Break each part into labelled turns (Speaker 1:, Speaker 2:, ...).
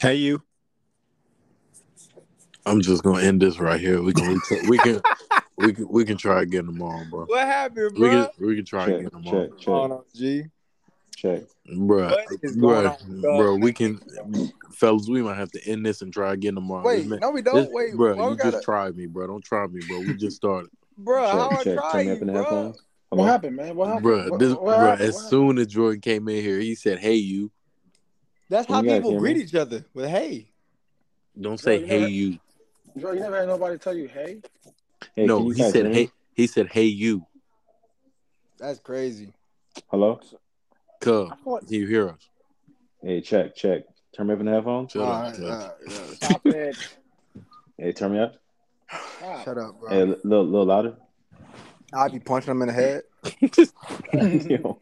Speaker 1: Hey, you.
Speaker 2: I'm just gonna end this right here. We can we can we can we can try again tomorrow, bro.
Speaker 1: What happened,
Speaker 2: We
Speaker 1: bro?
Speaker 2: can we can try
Speaker 3: Check,
Speaker 2: again tomorrow,
Speaker 3: check,
Speaker 1: Going
Speaker 3: check,
Speaker 1: on, G.
Speaker 3: check.
Speaker 2: bruh.
Speaker 1: What is going
Speaker 2: Bruh,
Speaker 1: on, dog?
Speaker 2: bro, we can, fellas. We might have to end this and try again tomorrow.
Speaker 1: Wait,
Speaker 2: man-
Speaker 1: no, we don't.
Speaker 2: this-
Speaker 1: Wait,
Speaker 2: bro,
Speaker 1: why
Speaker 2: you
Speaker 1: gotta-
Speaker 2: just tried me, bro. Don't try me, bro. We just started,
Speaker 1: bro. How I
Speaker 3: Check, check.
Speaker 1: try you,
Speaker 3: up in the
Speaker 1: bro?
Speaker 4: What happened, man? What happened?
Speaker 2: bruh.
Speaker 4: What,
Speaker 2: This,
Speaker 4: what
Speaker 2: bruh.
Speaker 4: happened?
Speaker 2: As
Speaker 4: What
Speaker 2: soon as Jordan came in here, he said, "Hey, you."
Speaker 1: That's how
Speaker 3: you
Speaker 1: people greet
Speaker 3: me?
Speaker 1: each other with "Hey."
Speaker 2: Don't say,
Speaker 4: you
Speaker 2: "Hey,
Speaker 4: never-
Speaker 2: you."
Speaker 4: happened? Bro, you never had nobody tell you, hey?
Speaker 3: Hey,
Speaker 2: no,
Speaker 3: you
Speaker 2: he said,
Speaker 3: hear
Speaker 2: "Hey." He said, "Hey, you."
Speaker 1: That's crazy.
Speaker 3: Hello?
Speaker 2: Cub,
Speaker 4: I thought,
Speaker 2: can you hear us?
Speaker 3: Hey, check, check. Turn me up in the headphones.
Speaker 2: Shut
Speaker 1: All
Speaker 2: up.
Speaker 1: right,
Speaker 2: Cub.
Speaker 1: all right, all right.
Speaker 4: stop it.
Speaker 3: Hey, turn me up.
Speaker 4: Stop.
Speaker 1: Shut up, bro.
Speaker 3: Hey, a little, little louder.
Speaker 1: I'll be punching him in the head.
Speaker 3: Yo.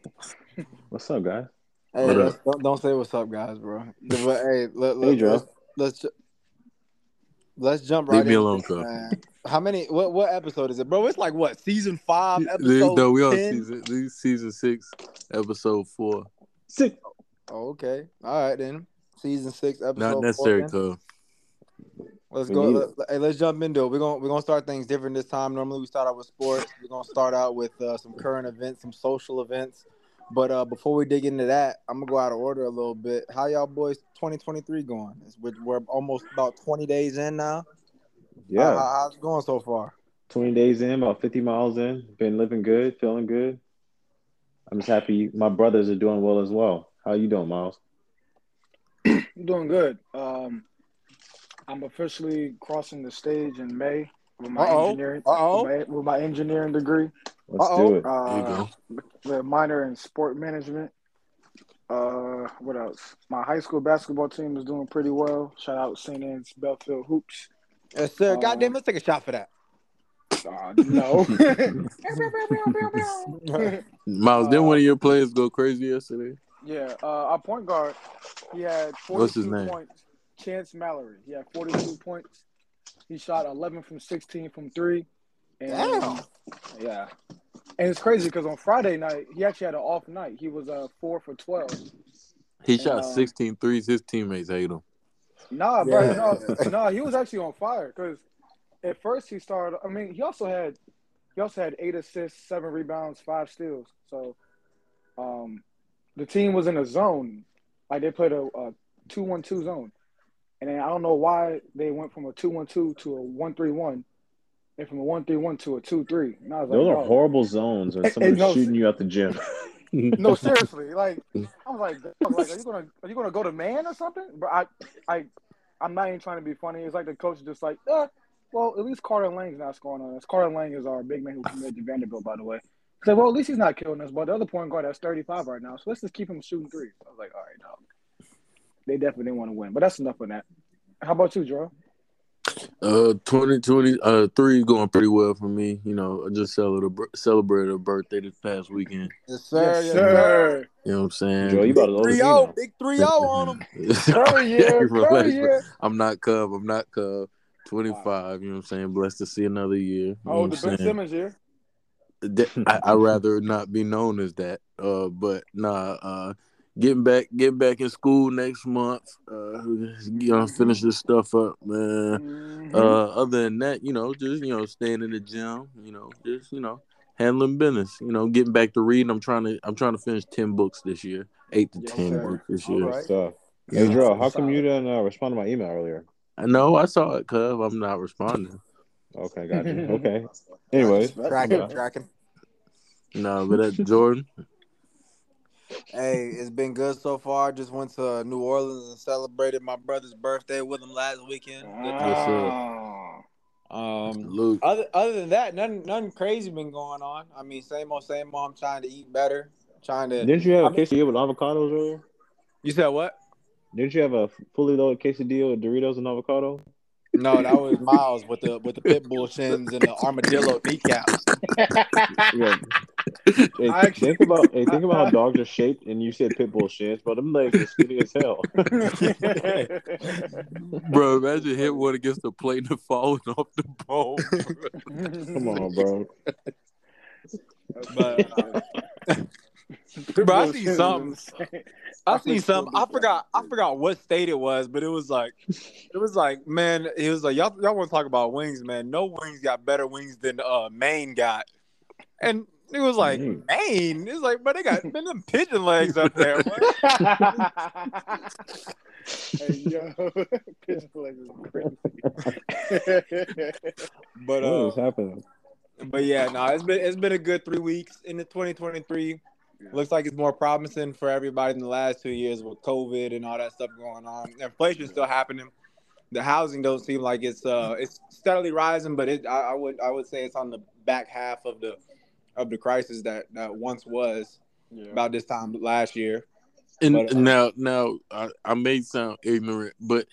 Speaker 3: What's up, guys?
Speaker 1: Hey,
Speaker 2: What
Speaker 1: let's, don't, don't say what's up, guys, bro. But hey, let, let,
Speaker 3: Hey, Joe.
Speaker 1: let's let's ju- let's jump right.
Speaker 2: Leave
Speaker 1: me
Speaker 2: alone,
Speaker 1: this,
Speaker 2: Cub.
Speaker 1: man. How many? What what episode is it, bro? It's like what season five, episode
Speaker 2: no, we on
Speaker 1: 10?
Speaker 2: season this season six, episode four.
Speaker 3: Six.
Speaker 1: Oh, okay, all right then. Season six, episode.
Speaker 2: Not
Speaker 1: four,
Speaker 2: necessary,
Speaker 1: then. Let's
Speaker 3: We
Speaker 1: go. Let, hey, let's jump into it. We're gonna we're gonna start things different this time. Normally we start out with sports. We're gonna start out with uh, some current events, some social events. But uh, before we dig into that, I'm gonna go out of order a little bit. How y'all boys 2023 going? We're, we're almost about 20 days in now.
Speaker 3: Yeah.
Speaker 1: How- how- how's it going so far?
Speaker 3: 20 days in, about 50 miles in. Been living good, feeling good. I'm just happy my brothers are doing well as well. How you doing, Miles?
Speaker 4: I'm doing good. Um, I'm officially crossing the stage in May with my
Speaker 1: Uh-oh.
Speaker 4: engineering
Speaker 1: Uh-oh.
Speaker 4: with my, with my engineering degree.
Speaker 3: Let's
Speaker 1: Uh-oh.
Speaker 3: do it.
Speaker 2: There you
Speaker 4: Uh,
Speaker 2: go.
Speaker 4: with minor in sport management. Uh, what else? My high school basketball team is doing pretty well. Shout out St. Anne's Belfield Hoops.
Speaker 1: Yes, sir.
Speaker 4: Uh,
Speaker 1: Goddamn, let's take a shot for that.
Speaker 4: Uh, no.
Speaker 2: Miles, didn't one of your players go crazy yesterday?
Speaker 4: yeah, uh, our point guard, he had 42
Speaker 2: What's his name?
Speaker 4: points. Chance Mallory. He had 42 points. He shot 11 from 16 from three. And,
Speaker 1: Damn.
Speaker 4: Yeah. And it's crazy because on Friday night, he actually had an off night. He was uh, 4 for 12.
Speaker 2: He shot
Speaker 4: Um,
Speaker 2: 16 threes. His teammates hate him.
Speaker 4: Nah, bro.
Speaker 1: Yeah.
Speaker 4: No, no, he was actually on fire because at first he started. I mean, he also had he also had eight assists, seven rebounds, five steals. So, um, the team was in a zone, like they played a, a two-one-two zone, and then I don't know why they went from a two-one-two to a one-three-one, and from a one-three-one to a two-three. And I was like,
Speaker 3: Those are
Speaker 4: "Dog."
Speaker 3: horrible zones when
Speaker 4: Hey,
Speaker 3: somebody's
Speaker 4: no,
Speaker 3: shooting you at the gym.
Speaker 4: No, seriously. Like I was like, I was like, are you gonna are you gonna go to man or something? But I I I'm not even trying to be funny. It's like the coach is just like, uh, well, at least Carter Lang's not scoring on us. Carter Lang is our big man who committed to Vanderbilt, by the way. He's like, well, at least he's not killing us. But the other point guard that's 35 right now, so let's just keep him shooting threes. I was like, all right, dog. They definitely didn't want to win, but that's enough of that. How about you, Joe?
Speaker 2: Uh, 2020, uh, three going pretty well for me. You know, I just celebrated celebrated a birthday this past weekend.
Speaker 1: Yes, sir.
Speaker 4: yes, sir.
Speaker 2: You know what I'm saying?
Speaker 3: Joe, you about to
Speaker 1: Three
Speaker 3: us in
Speaker 1: zero,
Speaker 3: now.
Speaker 1: big three zero on him.
Speaker 4: Curry year,
Speaker 2: Relax,
Speaker 4: Curry
Speaker 2: bro.
Speaker 4: year.
Speaker 2: I'm not Cub. I'm not Cub. 25. You know what I'm saying? Blessed to see another year.
Speaker 4: Oh, the
Speaker 2: I'm
Speaker 4: Ben
Speaker 2: saying?
Speaker 4: Simmons year.
Speaker 2: That- I, I'd rather not be known as that. Uh, but nah, uh, getting back, getting back in school next month. Uh, you know, finish this stuff up, man.
Speaker 4: Mhm.
Speaker 2: Uh, other than that, you know, just you know, staying in the gym. You know, just you know, handling business. You know, getting back to reading. I'm trying to, I'm trying to finish ten books this year, eight to
Speaker 4: Yes,
Speaker 2: ten
Speaker 4: sir.
Speaker 2: books this year.
Speaker 4: right.
Speaker 3: Good stuff.
Speaker 2: Yeah.
Speaker 3: Hey, Joe, how come you didn't uh, respond to my email earlier?
Speaker 2: I know, I saw it, Cub. I'm not responding.
Speaker 3: Okay, got you. Okay. Anyways,
Speaker 1: tracking,
Speaker 3: okay.
Speaker 1: tracking.
Speaker 2: No, but that Jordan.
Speaker 1: Hey, it's been good so far. Just went to New Orleans and celebrated my brother's birthday with him last weekend.
Speaker 4: Ah.
Speaker 1: Um,
Speaker 2: Luke.
Speaker 1: other other than that, nothing nothing crazy been going on. I mean, same old same old. I'm trying to eat better. Trying to.
Speaker 3: didn't you have a
Speaker 1: I mean-
Speaker 3: quesadilla with avocados earlier?
Speaker 1: You said what?
Speaker 3: Didn't you have a fully loaded quesadilla with Doritos and avocado?
Speaker 1: No, that was Miles with the with the pit bull shins and the armadillo kneecaps.
Speaker 3: Yeah. Hey,
Speaker 4: actually-
Speaker 3: think about hey, think about how dogs are shaped, and you said pit bull shins, but them legs are skinny as hell.
Speaker 2: Bro, imagine hit one against the plate and falling off the bone.
Speaker 3: Come on, bro.
Speaker 1: But, uh, Bro, I see something. I
Speaker 4: see
Speaker 1: seen
Speaker 4: think
Speaker 1: some. I forgot. I forgot what state it was, but it was like, it was like, man, it was like y'all. Y'all want to talk about wings, man? No wings got better wings than uh Maine got, and it was like
Speaker 3: Maine.
Speaker 1: Maine. It's like, but they got man, them pigeon legs up there.
Speaker 4: hey yo, pigeon legs is crazy.
Speaker 1: But
Speaker 3: What
Speaker 1: uh,
Speaker 3: is happening?
Speaker 1: but yeah, no, it's been it's been a good three weeks into 2023. Looks like it's more promising for everybody in the last two years with COVID and all that stuff going on. Inflation's still happening. The housing don't seem like it's uh it's steadily rising, but it I, I would I would say it's on the back half of the of the crisis that that once was
Speaker 4: yeah.
Speaker 1: about this time last year.
Speaker 2: And
Speaker 1: But, uh,
Speaker 2: now, now I, I may sound ignorant, but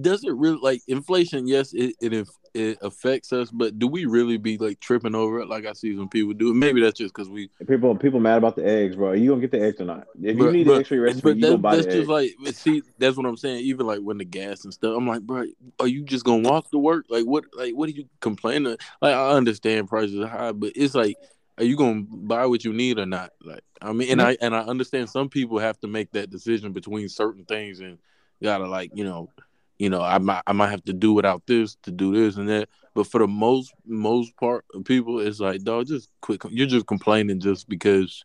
Speaker 2: does it really like inflation? Yes, it it it affects us, but do we really be like tripping over it like I see some people do? Maybe that's just because we.
Speaker 3: People people mad about the eggs, bro. Are you gonna get the eggs or not? If you
Speaker 2: But-
Speaker 3: need
Speaker 2: but-
Speaker 3: the extra recipe,
Speaker 2: But
Speaker 3: you
Speaker 2: that,
Speaker 3: go buy
Speaker 2: that's
Speaker 3: the
Speaker 2: just
Speaker 3: eggs.
Speaker 2: like see, that's what I'm saying. Even like when the gas and stuff, I'm like, bro, are you just gonna walk to work? Like what? Like what are you complaining? Like I understand prices are high, but it's like, are you gonna buy what you need or not? Like I mean, and mm-hmm. I and I understand some people have to make that decision between certain things and gotta like you know, you know, I might I might have to do without this to do this and that. But for the most most part of people, it's like, dog, just quit. You're just complaining just because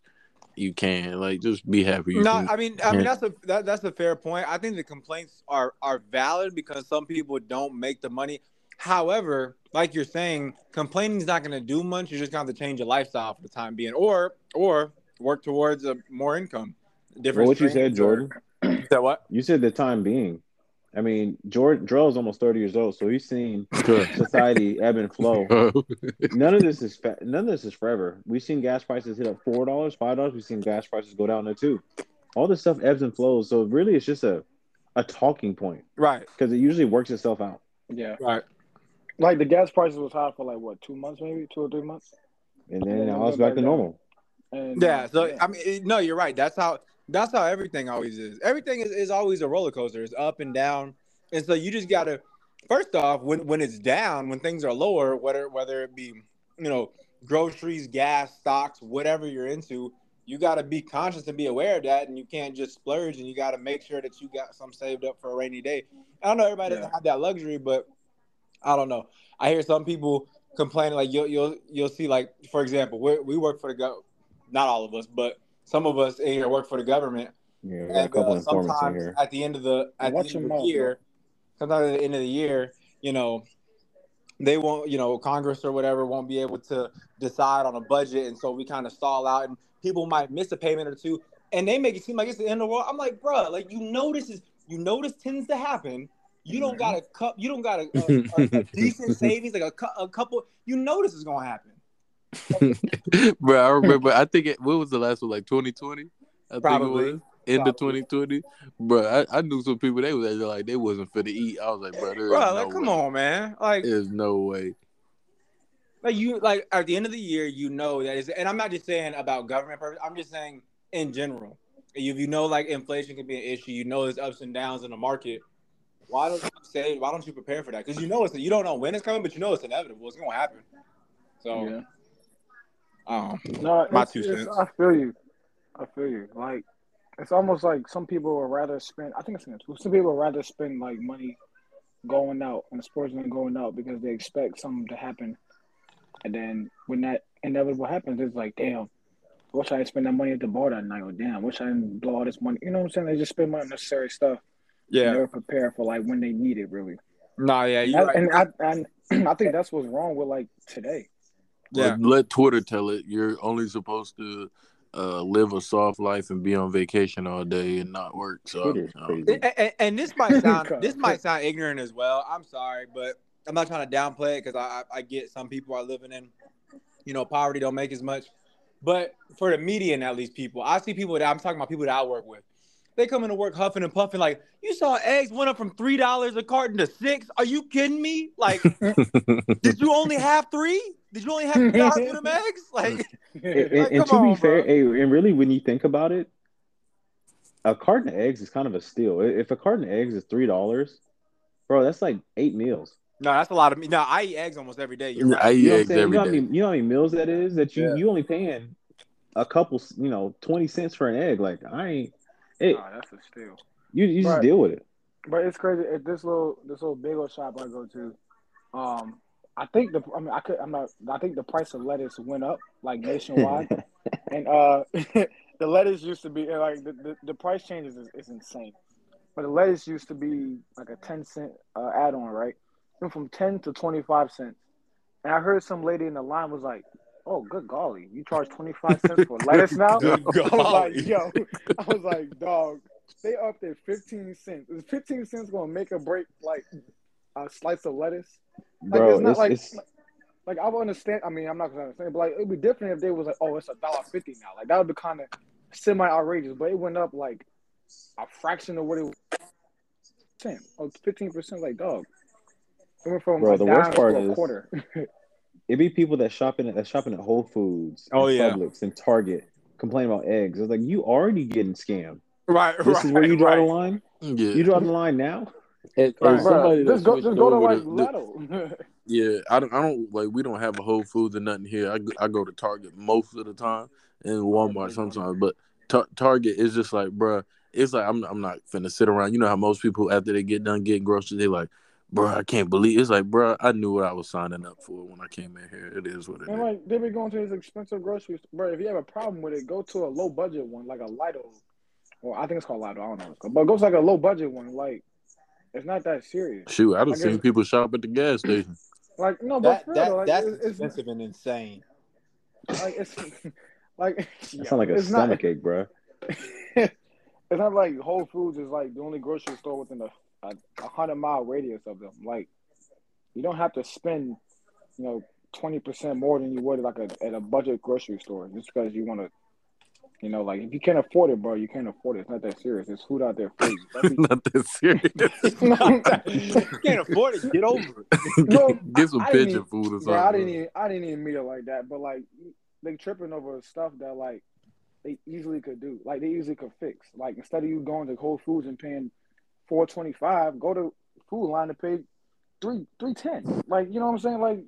Speaker 2: you can. Like, just be happy.
Speaker 1: No,
Speaker 2: can-
Speaker 1: I mean, I mean that's a that, that's a fair point. I think the complaints are are valid because some people don't make the money. However, like you're saying, complaining is not going to do much. You're just going to have to change your lifestyle for the time being, or or work towards a more income. Different.
Speaker 3: Well, what you said, Jordan.
Speaker 1: You said what?
Speaker 3: You said the time being. I mean, Jordan Drell's almost thirty years old, so he's seen
Speaker 2: Sure.
Speaker 3: society ebb and flow. None of this is fa- none of this is forever. We've seen gas prices hit up four dollars, five dollars. We've seen gas prices go down there too. All this stuff ebbs and flows. So really, it's just a a talking point
Speaker 1: Right.
Speaker 3: because it usually works itself out.
Speaker 4: yeah.
Speaker 1: Right.
Speaker 4: Like the gas prices was high for like what two months, maybe two or three months.
Speaker 3: And then
Speaker 4: Yeah,
Speaker 3: now it's back
Speaker 4: back
Speaker 3: to
Speaker 4: down.
Speaker 3: normal.
Speaker 4: And
Speaker 1: Yeah. So
Speaker 4: yeah.
Speaker 1: I mean, no, you're right. That's how that's how everything always is. Everything is, is always a roller coaster. It's up and down, and so you just gotta. First off, when when it's down, when things are lower, whether whether it be you know groceries, gas, stocks, whatever you're into, you got to be conscious and be aware of that, and you can't just splurge, and you got to make sure that you got some saved up for a rainy day. I don't know everybody doesn't have that luxury, but I don't know. I hear some people complaining like you'll you'll you'll see like for example, we we work for the go, not all of us, but some of us in here work for the government,
Speaker 3: Yeah, got a couple
Speaker 1: uh,
Speaker 3: informants in here.
Speaker 1: at the end of the at
Speaker 4: Watch
Speaker 1: the end of the year, sometimes at the end of the year, you know, they won't, you know, Congress or whatever won't be able to decide on a budget, and so we kind of stall out, and people might miss a payment or two, and they make it seem like it's the end of the world. I'm like, bro, like you know this is you know this tends to happen. You don't got a mm-hmm. cup. You don't got a, a, a, decent savings, like a, cou- a couple. You know this is gonna happen.
Speaker 2: Bro, I remember. I think it. What was the last one? Like 2020. I
Speaker 1: Probably.
Speaker 2: think it was end of 2020. Bro, I, I knew some people. They was like they wasn't fit to eat. I was like, bro, there is
Speaker 1: Bro,
Speaker 2: no
Speaker 1: like, come
Speaker 2: way.
Speaker 1: on, man. Like,
Speaker 2: There's no way.
Speaker 1: like you, like at the end of the year, you know that is, and I'm not just saying about government purpose. I'm just saying in general. If you know, like inflation can be an issue, you know there's ups and downs in the market. Why don't you say? Why don't you prepare for that? Because you know it's you don't know when it's coming, but you know it's inevitable. It's gonna happen. So,
Speaker 4: yeah.
Speaker 1: um,
Speaker 4: No,
Speaker 1: My two cents.
Speaker 4: I feel you. I feel you. Like it's almost like some people would rather spend. I think it's some people would rather spend like money going out on the sports than going out because they expect something to happen, and then when that inevitable happens, it's like, damn, wish I had spent that money at the bar that night, or damn, wish I didn't blow all this money. You know what I'm saying? They just spend money on unnecessary stuff. And
Speaker 1: yeah,
Speaker 4: they're prepared for like when they need it, really.
Speaker 1: Nah, yeah,
Speaker 4: And,
Speaker 1: you're
Speaker 4: I,
Speaker 1: right.
Speaker 4: and I, and I think that's what's wrong with like today.
Speaker 1: yeah,
Speaker 2: Let, let Twitter tell it. You're only supposed to uh, live a soft life and be on vacation all day and not work. So um.
Speaker 1: And, and- and this might sound this might sound ignorant as well. I'm sorry, but I'm not trying to downplay it because I, I I get some people are living in, you know, poverty don't make as much. But for the median, at least people, I see people that I'm talking about people that I work with. They come into work huffing and puffing like you saw eggs went up from three dollars a carton to six. Are you kidding me? Like, did you only have three? Did you only have three dollars for them eggs? Like,
Speaker 3: And, and-
Speaker 1: Like,
Speaker 3: and to
Speaker 1: come
Speaker 3: be
Speaker 1: on,
Speaker 3: fair, hey, and really, when you think about it, a carton of eggs is kind of a steal. If a carton of eggs is three dollars, bro, that's like eight meals.
Speaker 1: no, that's a lot of me. No, I eat eggs almost every day. You're
Speaker 2: I
Speaker 1: right.
Speaker 2: eat
Speaker 3: You know what I'm
Speaker 2: eggs
Speaker 3: saying? You know, how
Speaker 2: day.
Speaker 3: many, you know how many meals that is? That you
Speaker 1: Yeah.
Speaker 3: you only paying a couple, you know, twenty cents for an egg. Like I ain't. Hey,
Speaker 4: Nah, that's a steal.
Speaker 3: you you just
Speaker 4: Right.
Speaker 3: deal with it.
Speaker 4: But it's crazy. At this little this little bagel shop I go to, um, I think the I mean I could I'm not I think the price of lettuce went up like nationwide, and uh, the lettuce used to be like the, the, the price changes is, is insane. But the lettuce used to be like a ten cent uh, add on, right? Went from ten to twenty five cents, and I heard some lady in the line was like. Oh, good golly! You charge twenty five cents for lettuce now?
Speaker 1: Good
Speaker 4: I was
Speaker 1: golly.
Speaker 4: like, yo, I was like, dog, they up there 15 cents. Is 15 cents going to make or break like a slice of lettuce? Like,
Speaker 3: Bro,
Speaker 4: it's not
Speaker 3: it's,
Speaker 4: like,
Speaker 3: it's
Speaker 4: like I would understand. I mean, I'm not going to understand, but like it'd be different if they was like, oh, it's a dollar fifty now. Like that would be kind of semi outrageous, but it went up like a fraction of what it was. 10 or 15 percent. Like dog, it went from
Speaker 3: Bro,
Speaker 4: a
Speaker 3: the
Speaker 4: dime
Speaker 3: worst part
Speaker 4: to a
Speaker 3: is-
Speaker 4: quarter.
Speaker 3: It be people that shopping at that shopping at Whole Foods,
Speaker 1: Oh,
Speaker 3: and
Speaker 1: yeah.
Speaker 3: Publix and Target complain about eggs. It's like you already getting scammed.
Speaker 1: Right,
Speaker 3: This
Speaker 1: right.
Speaker 3: is where you draw
Speaker 1: right.
Speaker 3: the line.
Speaker 2: Yeah,
Speaker 3: You draw the line now.
Speaker 2: and,
Speaker 1: Right.
Speaker 2: and somebody
Speaker 4: Bruh, just go, just go to
Speaker 2: over
Speaker 4: like
Speaker 2: to- Yeah, I don't, I don't like. We don't have a Whole Foods or nothing here. I, go- I go to Target most of the time and Walmart sometimes, but Tar- Target is just like, bruh, It's like I'm, I'm not finna sit around. You know how most people after they get done getting groceries, they like, bruh, I can't believe. It's like, bro, I knew what I was signing up for when I came in here. It is what it
Speaker 4: And
Speaker 2: is.
Speaker 4: like they be going to these expensive grocery stores. Bro, if you have a problem with it, go to a low budget one like a Lido. Or I think it's called Lido. I don't know. What it's called. But go to like a low budget one. Like it's not that serious.
Speaker 2: Shoot, I'd
Speaker 4: I
Speaker 2: have seen people shop at the gas station.
Speaker 4: Like no, but
Speaker 1: That,
Speaker 4: real,
Speaker 1: that
Speaker 4: like,
Speaker 1: that's
Speaker 4: it's
Speaker 1: expensive and insane.
Speaker 4: like it's like
Speaker 3: That
Speaker 4: yo,
Speaker 3: sound like a
Speaker 4: it's not-
Speaker 3: stomach ache, bro.
Speaker 4: it's not like Whole Foods is like the only grocery store within a, a, a hundred mile radius of them. Like you don't have to spend, you know, twenty percent more than you would like a, at a budget grocery store just because you want to. You know, like if you can't afford it, bro, you can't afford it. It's not that serious. There's food out there for you. Let me-
Speaker 2: not that serious.
Speaker 1: you can't afford it. Get over it.
Speaker 4: No,
Speaker 2: get, get some
Speaker 4: I- I
Speaker 2: pigeon
Speaker 4: even-
Speaker 2: food or something.
Speaker 4: Bro, I didn't even I didn't even mean it like that. But like they tripping over stuff that like they easily could do. Like they easily could fix. Like instead of you going to Whole Foods and paying four twenty five, go to Food Lion to pay three three ten. Like you know what I'm saying? Like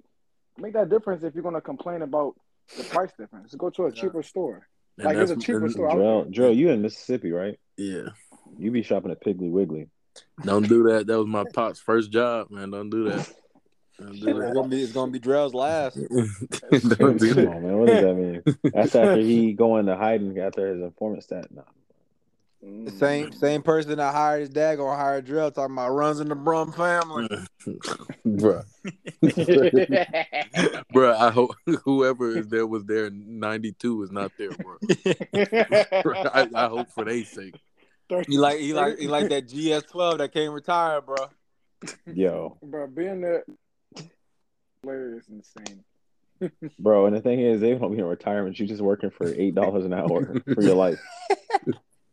Speaker 4: make that difference if you're gonna complain about the price difference. Go to a
Speaker 1: Yeah.
Speaker 4: cheaper store.
Speaker 2: And
Speaker 4: like, it's a cheaper store out
Speaker 3: Drill, Drill, you in Mississippi, right?
Speaker 2: Yeah.
Speaker 3: You be shopping at Piggly Wiggly.
Speaker 2: Don't do that. That was my pop's first job, man. Don't do that. Don't do
Speaker 1: It's gonna be it's gonna be Drell's last.
Speaker 2: Don't do
Speaker 3: Come
Speaker 2: that.
Speaker 3: on, man. What does that mean? That's after he going to hiding after his informant stat. Nah.
Speaker 1: The same mm-hmm. same person that hired his dad gonna hire Drell talking about runs in the Brum family.
Speaker 2: Bruh. Bruh, I hope whoever is there was there in 92 is not there, bro. I, I hope for their sake.
Speaker 1: He like he like he like that GS twelve that came retired, bro.
Speaker 3: Yo,
Speaker 4: Bro, being there player is insane.
Speaker 3: bro, and the thing is, they won't be in retirement. You're just working for eight dollars an hour for your life.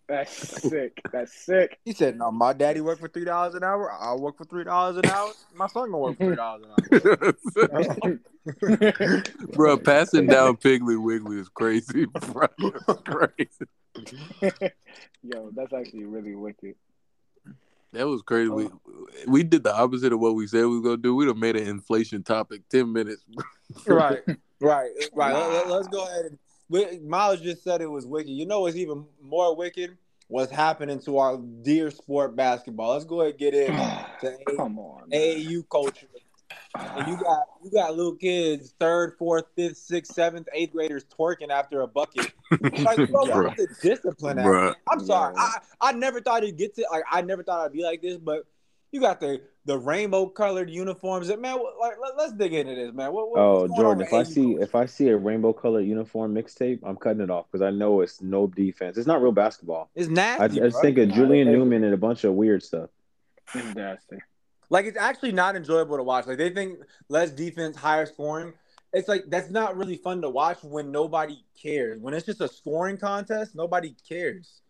Speaker 4: That's sick. That's sick.
Speaker 1: He said, "No, my daddy worked for three dollars an hour. I work for three dollars an hour. My son gonna work for three dollars an hour."
Speaker 2: bro, passing down Piggly Wiggly is crazy, bro. Crazy.
Speaker 4: Yo, that's actually really wicked.
Speaker 2: That was crazy. Oh. We we did the opposite of what we said we was gonna do. We'd have made an inflation topic ten minutes.
Speaker 1: right, right, right. Let, us go ahead. And, we, Miles just said it was wicked. You know what's even more wicked? What's happening to our dear sport basketball? Let's go ahead and get in to A-
Speaker 4: Come on.
Speaker 1: AAU culture. And you got you got little kids, third, fourth, fifth, sixth, seventh, eighth graders twerking after a bucket. Like, bro, what's the discipline? I'm sorry.
Speaker 4: Yeah.
Speaker 1: I, I never thought it'd get to like I never thought I'd be like this, but you got the the rainbow colored uniforms. That man, like let, us dig into this, man. What, what,
Speaker 3: Oh,
Speaker 1: what's going on
Speaker 3: Jordan, if I see
Speaker 1: culture?
Speaker 3: if I see a rainbow colored uniform mixtape, I'm cutting it off because I know it's no defense. It's not real basketball.
Speaker 1: it's
Speaker 3: I, I just
Speaker 1: bro.
Speaker 3: think of Julian
Speaker 4: it-
Speaker 3: Newman and a bunch of weird stuff.
Speaker 4: It's nasty.
Speaker 1: Like it's actually not enjoyable to watch. Like they think less defense, higher scoring. It's like that's not really fun to watch when nobody cares. When it's just a scoring contest, nobody cares.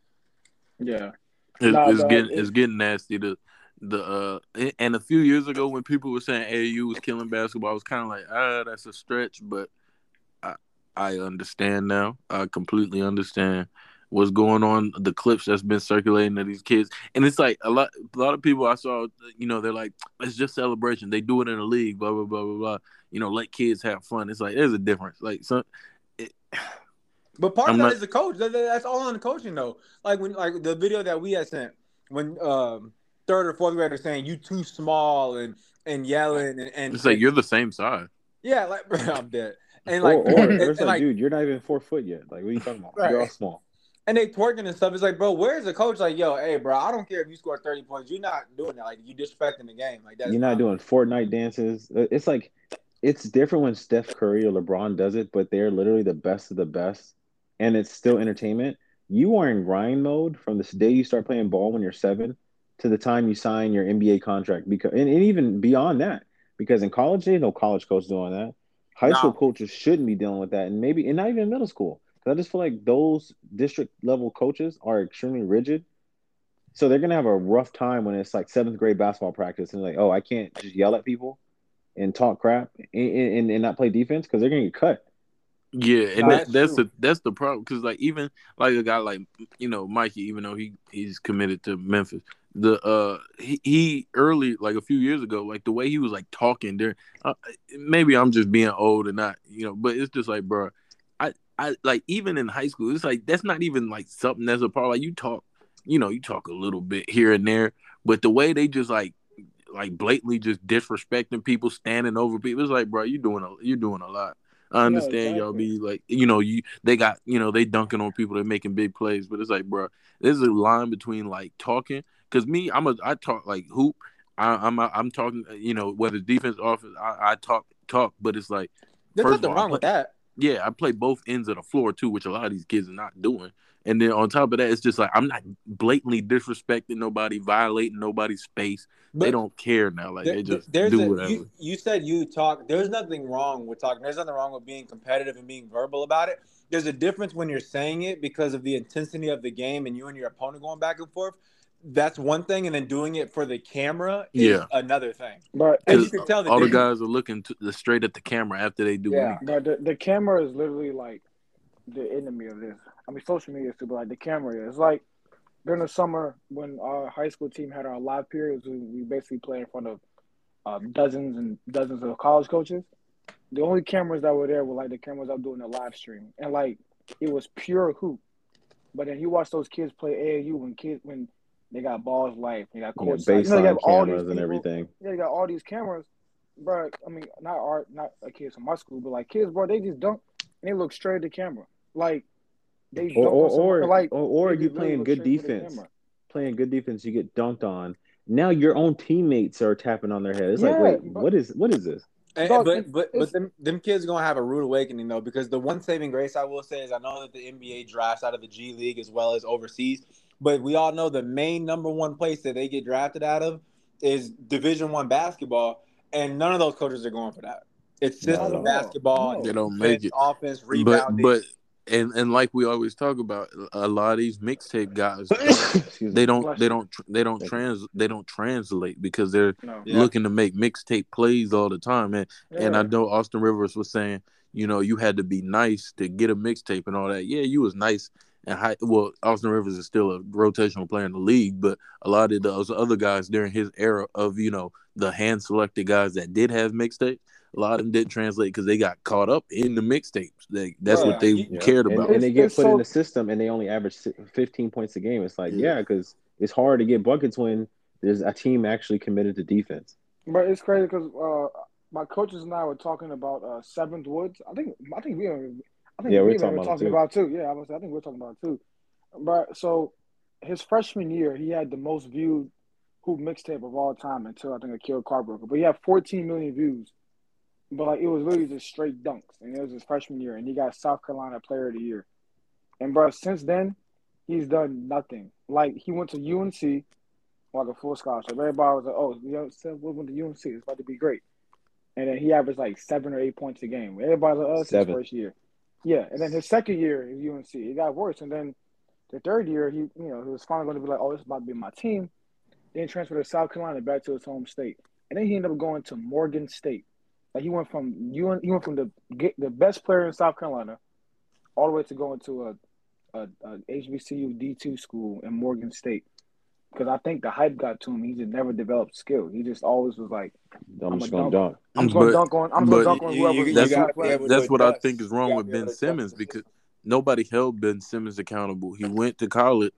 Speaker 4: Yeah.
Speaker 2: It's,
Speaker 4: Nah,
Speaker 2: it's
Speaker 4: dog,
Speaker 2: getting
Speaker 4: it-
Speaker 2: it's getting nasty. The the uh and a few years ago when people were saying AAU was killing basketball, I was kind of like, ah, that's a stretch, but I I understand now. I completely understand what's going on. The clips that's been circulating of these kids, and it's like a lot a lot of people I saw, you know, they're like, it's just celebration. They do it in a league, blah blah blah blah blah. You know, let kids have fun. It's like there's a difference. Like some. It,
Speaker 1: But part
Speaker 2: I'm
Speaker 1: of that
Speaker 2: not-
Speaker 1: is the coach. That- that- That's all on the coaching though. Like when like the video that we had sent when um third or fourth grader saying you too small and and yelling and, and
Speaker 2: It's like you're the same size.
Speaker 1: yeah like I'm dead and like
Speaker 3: or, or it's
Speaker 1: and,
Speaker 3: like,
Speaker 1: like
Speaker 3: dude, you're not even four foot yet. Like, what are you talking about?
Speaker 1: Right.
Speaker 3: You're all small.
Speaker 1: and they twerking and stuff. It's like bro, where's the coach? Like yo, hey bro, I don't care if you score thirty points. You're not doing that. Like you disrespecting the game. Like that's
Speaker 3: You're not doing Fortnite dances. Uh, It's like it's different when Steph Curry or LeBron does it, but they're literally the best of the best, and it's still entertainment. You are in grind mode from the day you start playing ball when you're seven to the time you sign your NBA contract. Because and, and even beyond that, because in college, there's no college coach doing that. High
Speaker 1: No.
Speaker 3: school coaches shouldn't be dealing with that, and maybe and not even middle school. 'Cause I just feel like those district level coaches are extremely rigid. So they're gonna have a rough time when it's like seventh grade basketball practice and like, oh, I can't just yell at people and talk crap and, and, and not play defense because they're gonna get cut.
Speaker 2: Yeah, and
Speaker 1: No,
Speaker 2: that,
Speaker 1: that's
Speaker 2: that's
Speaker 1: true.
Speaker 2: the that's the problem because like even like a guy like you know Mikey, even though he he's committed to Memphis, the uh he, he early like a few years ago, like the way he was like talking there, uh, maybe I'm just being old and not you know, but it's just like bro, I I like even in high school, it's like that's not even like something that's a part. Like you talk, you know, you talk a little bit here and there, but the way they just like like blatantly just disrespecting people, standing over people, it's like bro, you doing a you're doing a lot. I understand y'all be like, you know, you they got, you know, they dunking on people that making big plays, but it's like, bro, there's a line between like talking. Cause me, I'm a, I talk like hoop. I, I'm, a, I'm talking, uh, you know, whether defense, offense, I, I talk, talk, but it's like,
Speaker 1: There's nothing
Speaker 2: all,
Speaker 1: wrong with that.
Speaker 2: yeah, I play both ends of the floor too, which a lot of these kids are not doing. And then on top of that, it's just like I'm not blatantly disrespecting nobody, violating nobody's space.
Speaker 1: But
Speaker 2: they don't care now. Like
Speaker 1: there-
Speaker 2: they just
Speaker 1: there's
Speaker 2: do
Speaker 1: a,
Speaker 2: whatever.
Speaker 1: you, you said you talk. There's nothing wrong with talking. There's nothing wrong with being competitive and being verbal about it. There's a difference when you're saying it because of the intensity of the game and you and your opponent going back and forth. That's one thing, and then doing it for the camera is
Speaker 2: Yeah.
Speaker 1: another thing.
Speaker 4: But
Speaker 1: And you can tell the
Speaker 2: all the guys are looking to, the straight at the camera after they do.
Speaker 1: Yeah.
Speaker 2: it.
Speaker 4: But the, the camera is literally like the enemy of this. I mean, social media is too, but like the camera is like during the summer when our high school team had our live periods, we, we basically played in front of uh, dozens and dozens of college coaches. The only cameras that were there were like the cameras that were doing the live stream, and like it was pure hoop. But then you watch those kids play AAU when kids when they got balls life, they got
Speaker 3: You know,
Speaker 4: court you know, you have all these
Speaker 3: cameras and everything.
Speaker 4: yeah, you got all these cameras, bro. I mean, not art, not like kids from my school, but like kids, bro. They just dunk and they look straight at the camera, like they
Speaker 3: Or
Speaker 4: dunk
Speaker 3: or or,
Speaker 4: like
Speaker 3: or, or you playing
Speaker 4: look
Speaker 3: good
Speaker 4: straight for the
Speaker 3: defense. Playing good defense, you get dunked on. Now your own teammates are tapping on their head. It's like, wait,
Speaker 4: but-
Speaker 3: what is what is this?
Speaker 1: And-
Speaker 4: Dog,
Speaker 1: but
Speaker 4: it's-
Speaker 1: but
Speaker 4: it's-
Speaker 1: but them, them kids gonna have a rude awakening though because the one saving grace I will say is I know that the NBA drafts out of the G League as well as overseas, but we all know the main number one place that they get drafted out of is Division One basketball, and none of those coaches are going for that. It's
Speaker 3: No,
Speaker 1: system
Speaker 3: no.
Speaker 1: basketball,
Speaker 4: No.
Speaker 2: They don't make it.
Speaker 1: offense,
Speaker 2: But
Speaker 1: rebounding.
Speaker 2: but but and and like we always talk about, a lot of these mixtape guys,
Speaker 3: Excuse
Speaker 2: they don't they don't tr- they don't trans they don't translate because they're
Speaker 4: No,
Speaker 1: Yeah.
Speaker 2: looking to make mixtape plays all the time. And and I know Austin Rivers was saying, you know, you had to be nice to get a mixtape and all that. Yeah, you was nice and high. Well, Austin Rivers is still a rotational player in the league, but a lot of those other guys during his era of you know the hand selected guys that did have mixtapes, a lot of them didn't translate because they got caught up in the mixtapes. They, that's
Speaker 1: Yeah.
Speaker 2: what they
Speaker 1: Yeah.
Speaker 2: cared about.
Speaker 3: and they get
Speaker 4: it's
Speaker 3: put
Speaker 4: so-
Speaker 3: in the system and they only average 15 points a game. It's like,
Speaker 2: Yeah.
Speaker 3: yeah, because it's hard to get buckets when there's a team actually committed to defense.
Speaker 4: but it's crazy because uh, my coaches and I were talking about uh, Seventh Woods. I think I think we were, I think
Speaker 3: Yeah, we
Speaker 4: we
Speaker 3: were talking
Speaker 4: were
Speaker 3: about
Speaker 4: talking
Speaker 3: him, too.
Speaker 4: about too. Yeah, I was. I think we are talking about too. But so his freshman year, he had the most viewed hoop mixtape of all time until I think Akil Carbroker. But he had 14 million views. But like it was literally just straight dunks, and it was his freshman year, and he got South Carolina Player of the Year. And bro, since then, he's done nothing. Like he went to UNC, like a full scholarship. Everybody was like, "Oh, you know, Seventh Woods went to UNC. It's about to be great." And then he averaged like seven or eight points a game. Everybody was like, "Oh, his first year." Yeah, and then his second year at UNC, it got worse. And then the third year, he you know he was finally going to be like, "Oh, this is about to be my team." Then he transferred to South Carolina back to his home state, and then he ended up going to Morgan State. Like he went from UN, he went from the get the best player in South Carolina, all the way to going to a a, a HBCU D two school in Morgan State. Because I think the hype got to him. He just never developed skill. He just always was like,
Speaker 3: I'm,
Speaker 4: I'm
Speaker 3: just going to
Speaker 4: dunk.
Speaker 3: dunk.
Speaker 4: I'm just gonna dunk on. I'm gonna dunk on whoever.
Speaker 1: you-
Speaker 4: the
Speaker 2: that's
Speaker 1: you gotta
Speaker 2: what
Speaker 1: be
Speaker 4: player.
Speaker 1: able to
Speaker 2: that's what I think is wrong with Ben Simmons because nobody held Ben Simmons accountable. He went to college,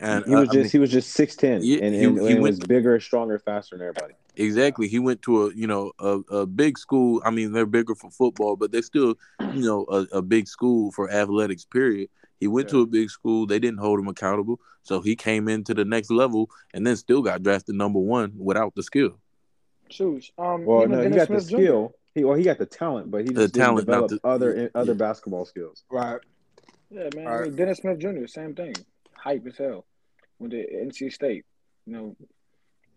Speaker 2: and
Speaker 3: he uh, was
Speaker 2: I
Speaker 3: just
Speaker 2: mean,
Speaker 3: he was just six ten,
Speaker 2: Yeah,
Speaker 3: and,
Speaker 2: he- he
Speaker 3: and
Speaker 2: went-
Speaker 3: was bigger, stronger, faster than everybody.
Speaker 2: exactly. He went to a you know a, a big school. I mean, they're bigger for football, but they're still you know a, a big school for athletics. Period. He went to a big school. They didn't hold him accountable, so he came into the next level, and then still got drafted number one without the skill.
Speaker 4: Shoes. Um,
Speaker 3: Well,
Speaker 4: even
Speaker 3: no, he got the
Speaker 4: Smith Jr.
Speaker 3: skill. He well, he got the talent, but he
Speaker 2: The
Speaker 3: just didn't
Speaker 2: talent, not
Speaker 3: develop
Speaker 2: the-
Speaker 3: other
Speaker 2: yeah.
Speaker 3: other basketball skills.
Speaker 1: Right.
Speaker 4: Yeah, man.
Speaker 1: All
Speaker 4: I mean, Dennis Smith Jr. Same thing. Hype as hell. Went to NC State. You know,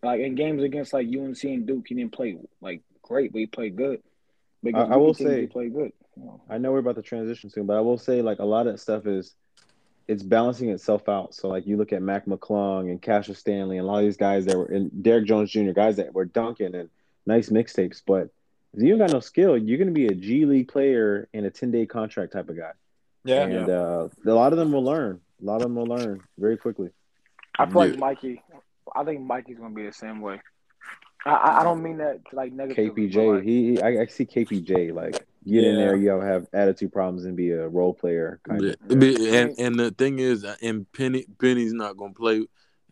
Speaker 4: like in games against like UNC and Duke, he didn't play like great, but he played good. But
Speaker 3: I- I will say-
Speaker 4: he played good. You know.
Speaker 3: I know we're about to transition soon, but I will say like a lot of that stuff is it's balancing itself out. So like you look at Mac McClung and Cassius Stanley and a lot of these guys that were and Derrick Jones Jr. guys that were dunking and nice mixtapes, but if you don't got no skill, you're gonna be a G League player and a ten day contract type of guy.
Speaker 1: Yeah.
Speaker 3: and uh, a lot of them will learn. A lot of them will learn very quickly.
Speaker 4: I feel like Mikey. I think Mikey's gonna be the same way. I, I I don't mean that like negative.
Speaker 3: KPJ,
Speaker 4: like,
Speaker 3: he, he I, I see KPJ like get in there, you have, have attitude problems and be a role player kind
Speaker 2: Yeah.
Speaker 3: of.
Speaker 2: But- And and the thing is, uh, and Penny Penny's not gonna play.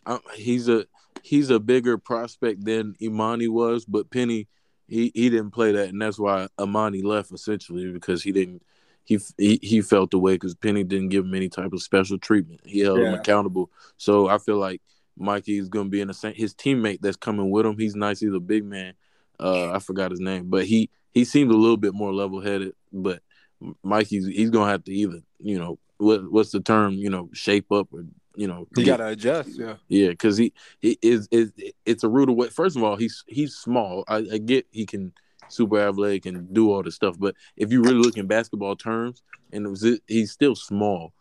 Speaker 2: Um, he's a he's a bigger prospect than Emoni was, but Penny he, he didn't play that, and that's why Emoni left essentially because he didn't. He, he, he felt the way because Penny didn't give him any type of special treatment. He held him accountable. So I feel like Mikey is going to be in the same. His teammate that's coming with him, he's nice. He's a big man. Uh, I forgot his name, but he he seemed a little bit more level headed. But Mikey's he's gonna have to either you know what what's the term you know shape up or you know he
Speaker 1: gotta adjust. Yeah.
Speaker 2: yeah because he, he is is it's a rude way. First of all, he's he's small. I, I get he can super athletic and do all this stuff, but if you really look in basketball terms, and it was he's still small.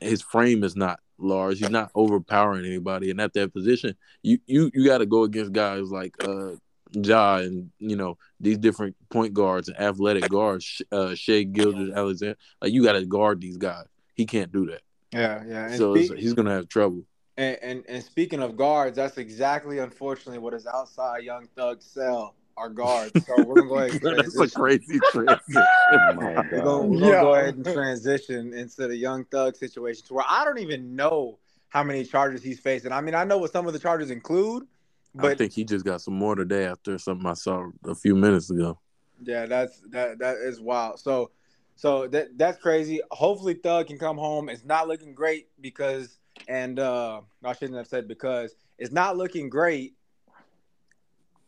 Speaker 2: His frame is not large. He's not overpowering anybody, and at that position, you you you got to go against guys like uh Ja and you know these different point guards and athletic guards, uh, Shai Gilgeous-Alexander. Like you got to guard these guys. He can't do that,
Speaker 1: Yeah. Yeah. And,
Speaker 2: so
Speaker 1: speak-
Speaker 2: he's gonna have trouble.
Speaker 1: and, and and speaking of guards, that's exactly unfortunately what is outside Young Thug cell. our guards. So we're gonna go ahead. And
Speaker 2: That's a crazy transition.
Speaker 3: Oh
Speaker 1: We're gonna, we're gonna go ahead and transition into the Young Thug situation to where I don't even know how many charges he's facing. I mean, I know what some of the charges include,
Speaker 2: I think he just got some more today after something I saw a few minutes ago.
Speaker 1: Yeah, that's that that is wild. So so that that's crazy. Hopefully Thug can come home. It's not looking great because and uh I shouldn't have said because it's not looking great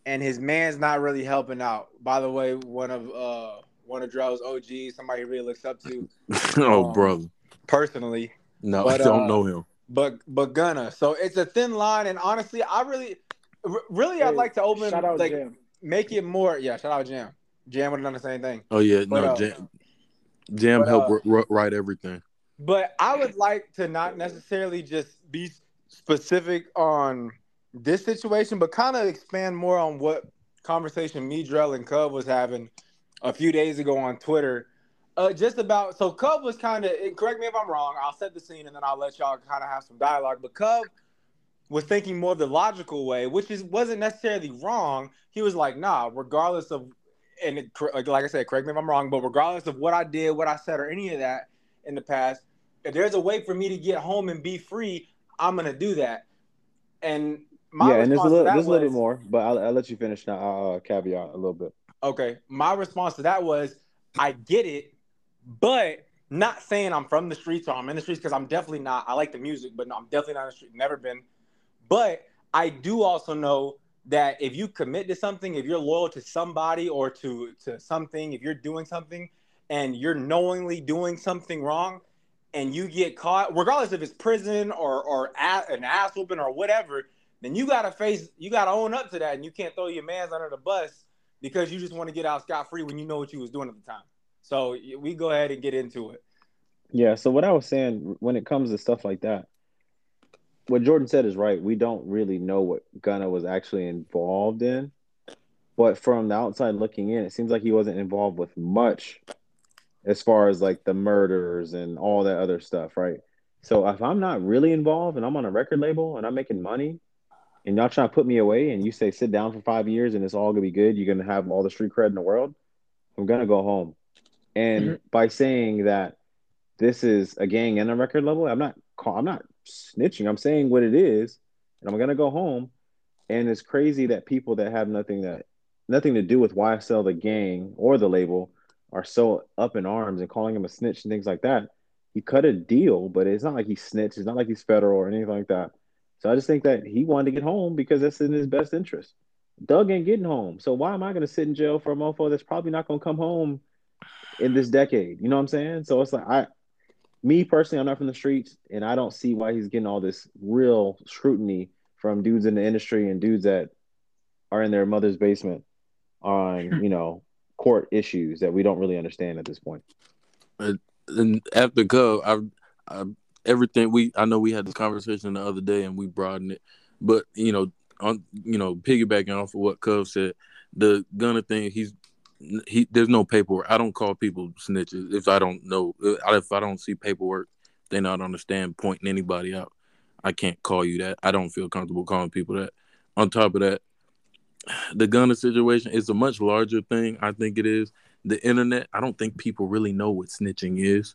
Speaker 1: and his man's not really helping out. By the way, one of uh one of Drell's OGs, somebody he really looks up to
Speaker 2: oh,
Speaker 1: Um,
Speaker 2: brother.
Speaker 1: personally.
Speaker 2: No,
Speaker 1: but,
Speaker 2: I don't
Speaker 1: uh,
Speaker 2: know him.
Speaker 1: But but gonna. So it's a thin line and honestly I really r- really I'd like to open
Speaker 4: Shout out
Speaker 1: like
Speaker 4: Jam.
Speaker 1: make it more yeah, shout out Jam. Jam would have done the same thing.
Speaker 2: Oh yeah,
Speaker 1: but,
Speaker 2: no,
Speaker 1: uh,
Speaker 2: Jam, Jam
Speaker 1: but,
Speaker 2: helped
Speaker 1: uh,
Speaker 2: r- r- write everything.
Speaker 1: But I would like to not necessarily just be specific on this situation, but kind of expand more on what conversation me, Drell, and Cub was having a few days ago on Twitter. Uh, just about so Cub was kind of correct me if I'm wrong. I'll set the scene and then I'll let y'all kind of have some dialogue. But Cub was thinking more of the logical way, which is wasn't necessarily wrong. He was like, nah, regardless of and it, like like I said, correct me if I'm wrong, but regardless of what I did, what I said, or any of that in the past, if there's a way for me to get home and be free, I'm gonna do that. And my
Speaker 3: yeah, and there's a little there's a little bit more, but I'll, I'll let you finish now. I'll uh, caveat a little bit.
Speaker 1: Okay, my response to that was, I get it, but not saying I'm from the streets or I'm in the streets because I'm definitely not. I like the music, but no, I'm definitely not in the street. Never been. But I do also know that if you commit to something, if you're loyal to somebody or to to something, if you're doing something and you're knowingly doing something wrong, and you get caught, regardless if it's prison or or an ass whooping or whatever, then you gotta face, you gotta own up to that, and you can't throw your man's under the bus because you just want to get out scot free when you know what you was doing at the time. So we go ahead and get into it.
Speaker 3: Yeah. So what I was saying when it comes to stuff like that, what Jordan said is right. We don't really know what Gunna was actually involved in, but from the outside looking in, it seems like he wasn't involved with much, as far as like the murders and all that other stuff, right? So if I'm not really involved and I'm on a record label and I'm making money, and y'all trying to put me away, and you say sit down for five years and it's all gonna be good, you're gonna have all the street cred in the world. I'm gonna go home, and mm-hmm. by saying that this is a gang and a record label, I'm not I'm not snitching. I'm saying what it is, and I'm gonna go home. And it's crazy that people that have nothing that nothing to do with YSL the gang or the label are so up in arms and calling him a snitch and things like that. He cut a deal, but it's not like he snitched. It's not like he's federal or anything like that. So I just think that he wanted to get home because that's in his best interest. Thug ain't getting home. So why am I gonna sit in jail for a mofo that's probably not gonna come home in this decade? You know what I'm saying? So it's like I me personally, I'm not from the streets, and I don't see why he's getting all this real scrutiny from dudes in the industry and dudes that are in their mother's basement on you know court issues that we don't really understand at this point.
Speaker 2: And after Cub, I, I everything we I know we had this conversation the other day and we broadened it, but you know on you know piggybacking off of what Cub said, the Gunna thing he's he there's no paperwork. I don't call people snitches if I don't know uh, if I don't see paperwork. They not understand pointing anybody out. I can't call you that. I don't feel comfortable calling people that. On top of that, the Gunna situation is a much larger thing. I think it is. The internet. I don't think people really know what snitching is.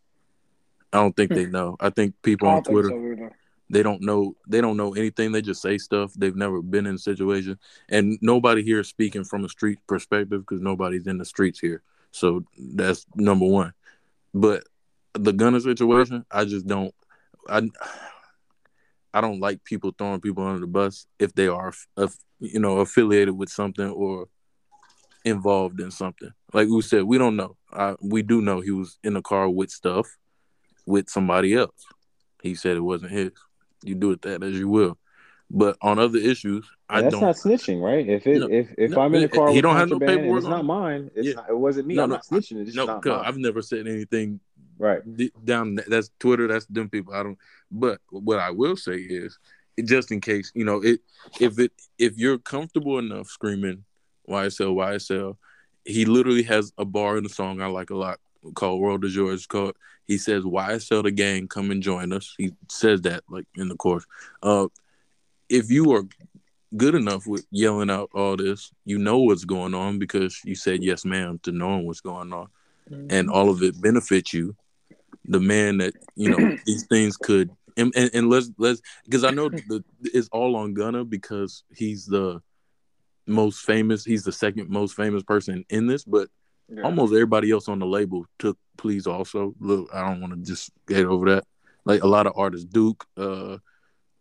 Speaker 2: I don't think they know. I think people on Twitter. So they don't know they don't know anything. They just say stuff. They've never been in a situation. And nobody here is speaking from a street perspective because nobody's in the streets here. So that's number one. But the Gunna situation i just don't i i don't like people throwing people under the bus if they are you know affiliated with something or involved in something. Like we said we don't know. I, we do know he was in the car with stuff with somebody else. He said it wasn't his you do it that as you will. But on other issues, I
Speaker 3: that's
Speaker 2: don't.
Speaker 3: That's not snitching, right? If it, no, if if no, I'm in a car, he don't have no paperwork. It's not mine. It's yeah. not, it wasn't me. No, I'm no, not snitching. It's no, not mine.
Speaker 2: I've never said anything.
Speaker 3: Right
Speaker 2: down. That's Twitter. That's them people. I don't. But what I will say is, just in case you know it, if it if you're comfortable enough screaming YSL YSL, he literally has a bar in the song I like a lot called World of Yours. Called he says, "YSL the gang, come and join us." He says that like in the course. Uh, if you are good enough with yelling out all this, you know what's going on because you said yes, ma'am, to knowing what's going on, mm-hmm. and all of it benefits you. The man that you know these things could, and, and, and let's let's because I know the, it's all on Gunna because he's the most famous. He's the second most famous person in this, but yeah. Almost everybody else on the label took pleas also. Look, I don't want to just get over that. Like a lot of artists, Duke, uh,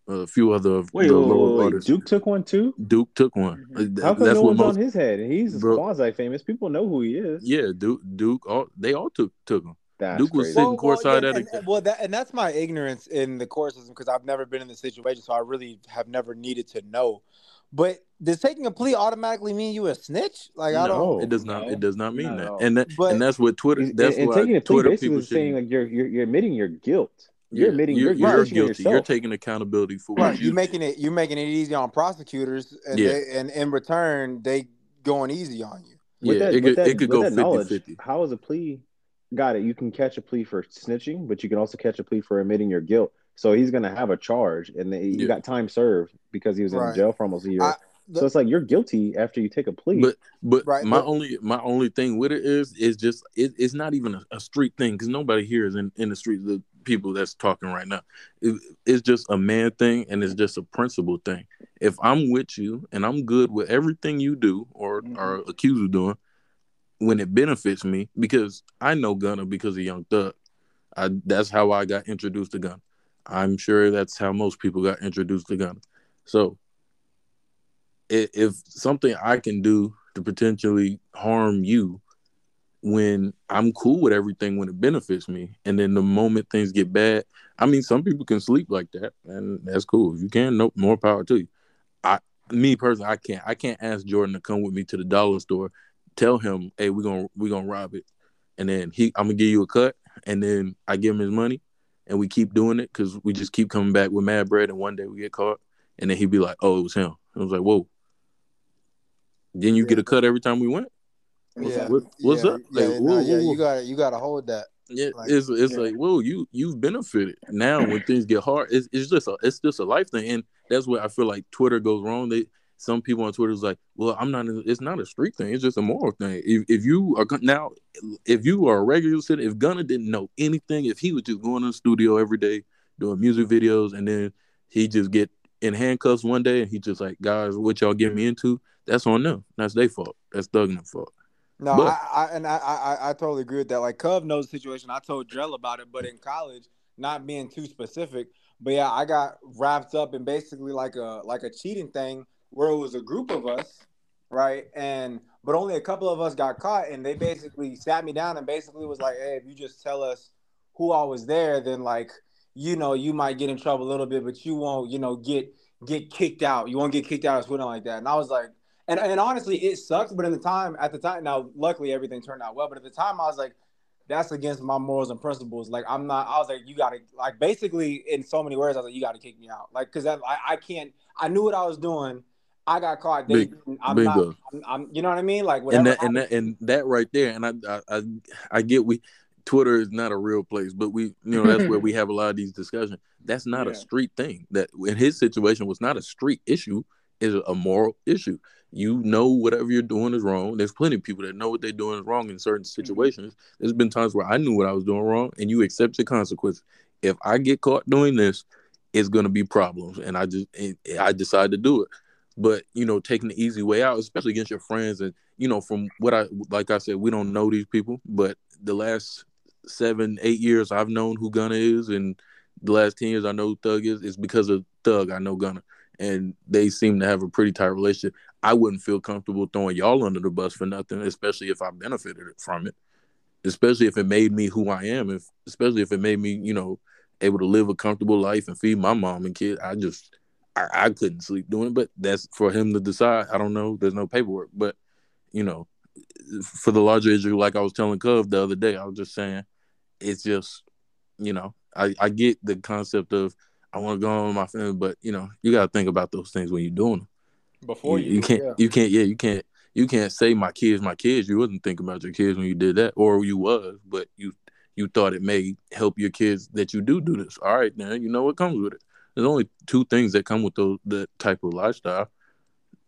Speaker 2: a few other
Speaker 3: wait, wait, wait, wait. Duke took one too.
Speaker 2: Duke took one.
Speaker 3: Mm-hmm. How come That's no one's most, on his head? He's quasi famous. People know who he is.
Speaker 2: Yeah, Duke. Duke. All they all took took him.
Speaker 3: That's
Speaker 2: Duke was
Speaker 3: crazy.
Speaker 2: sitting well, courtside
Speaker 1: well,
Speaker 2: yeah,
Speaker 1: at a, well, that, and that's my ignorance in the court system because I've never been in the situation, so I really have never needed to know. But does taking a plea automatically mean you a snitch? Like I don't.
Speaker 2: It does not. No. It does not mean that. And that, but, and that's what Twitter. That's and, and taking a plea Twitter
Speaker 3: basically
Speaker 2: people
Speaker 3: saying like you're, you're you're admitting your guilt. You're yeah, admitting you're, you're,
Speaker 2: you're guilty. You're taking accountability for right.
Speaker 1: you. are making it. You're making it easy on prosecutors, and yeah. They, and in return, they going easy on you.
Speaker 3: With yeah, that, it, could, that, it could go 50, 50 How is a plea? Got it. You can catch a plea for snitching, but you can also catch a plea for admitting your guilt. So he's going to have a charge, and he yeah. got time served because he was in jail for almost a year. I, so it's like you're guilty after you take a plea.
Speaker 2: But but right, my but, only my only thing with it is is just it, it's not even a, a street thing because nobody here is in in the street. The people that's talking right now, it, it's just a man thing and it's just a principle thing. If I'm with you and I'm good with everything you do or mm-hmm. are accused of doing, when it benefits me, because I know Gunna because of Young Thug. I that's how I got introduced to Gunna. I'm sure that's how most people got introduced to Gunna. So if something I can do to potentially harm you when I'm cool with everything when it benefits me, and then the moment things get bad, I mean, some people can sleep like that, and that's cool. If you can, no more power to you. I, me personally, I can't. I can't ask Jordan to come with me to the dollar store, tell him, "Hey, we're gonna we're gonna rob it," and then he, I'm gonna give you a cut, and then I give him his money, and we keep doing it because we just keep coming back with mad bread, and one day we get caught, and then he'd be like, "Oh, it was him." I was like, "Whoa." Didn't you yeah. get a cut every time we went?
Speaker 1: What's, yeah.
Speaker 2: What, what's
Speaker 1: yeah.
Speaker 2: up?
Speaker 1: Like, yeah, whoa, yeah, whoa, you got you got to hold that.
Speaker 2: Yeah, like, it's it's like whoa, you you've benefited. Now when things get hard, it's, it's just a it's just a life thing, and that's where I feel like Twitter goes wrong. They some people on Twitter was like, "Well, I'm not. It's not a street thing. It's just a moral thing. If, if you are now, if you are a regular citizen, if Gunna didn't know anything, if he was just going to the studio every day doing music videos, and then he just get in handcuffs one day, and he just like, guys, what y'all get me into? That's on them. That's their fault. That's Thug's fault.
Speaker 1: No, but, I, I, and I, I I totally agree with that. Like Cub knows the situation. I told Drell about it, but in college, not being too specific, but yeah, I got wrapped up in basically like a like a cheating thing where it was a group of us, right? And but only a couple of us got caught, and they basically sat me down and basically was like, "Hey, if you just tell us who I was there, then like you know you might get in trouble a little bit, but you won't, you know, get get kicked out. You won't get kicked out or something like that." And I was like, and and honestly, it sucks. But in the time, at the time, now luckily everything turned out well. But at the time, I was like, that's against my morals and principles. Like I'm not. I was like, you gotta like basically in so many words. I was like, you gotta kick me out. Like because I I can't. I knew what I was doing. I got caught. They, Big, I'm bingo. not. I'm, I'm, You know what I mean? Like
Speaker 2: and that, and that and that right there. And I I I get we. Twitter is not a real place, but we, you know, that's where we have a lot of these discussions. That's not yeah. a street thing. That in his situation was not a street issue, is a moral issue you know whatever you're doing is wrong. There's plenty of people that know what they're doing is wrong in certain mm-hmm. situations. There's been times where I knew what I was doing wrong, and you accept the consequences. If I get caught doing this, it's gonna be problems, and I just I decide to do it. But you know, taking the easy way out, especially against your friends, and you know, from what I like I said, we don't know these people, but the last seven, eight years I've known who Gunna is, and the last ten years I know Thug is. It's because of Thug I know Gunna and they seem to have a pretty tight relationship. I wouldn't feel comfortable throwing y'all under the bus for nothing, especially if I benefited from it, especially if it made me who I am, if especially if it made me, you know, able to live a comfortable life and feed my mom and kid. I just I, I couldn't sleep doing it, but that's for him to decide. I don't know. There's no paperwork, but you know, for the larger issue, like I was telling Cove the other day, I was just saying, it's just, you know, I, I get the concept of I want to go home with my family, but you know, you got to think about those things when you're doing them.
Speaker 1: Before you,
Speaker 2: you, you can't, yeah. you can't, yeah, you can't, you can't say my kids, my kids. You wasn't thinking about your kids when you did that, or you was, but you, you thought it may help your kids that you do do this. All right, now you know what comes with it. There's only two things that come with those that type of lifestyle: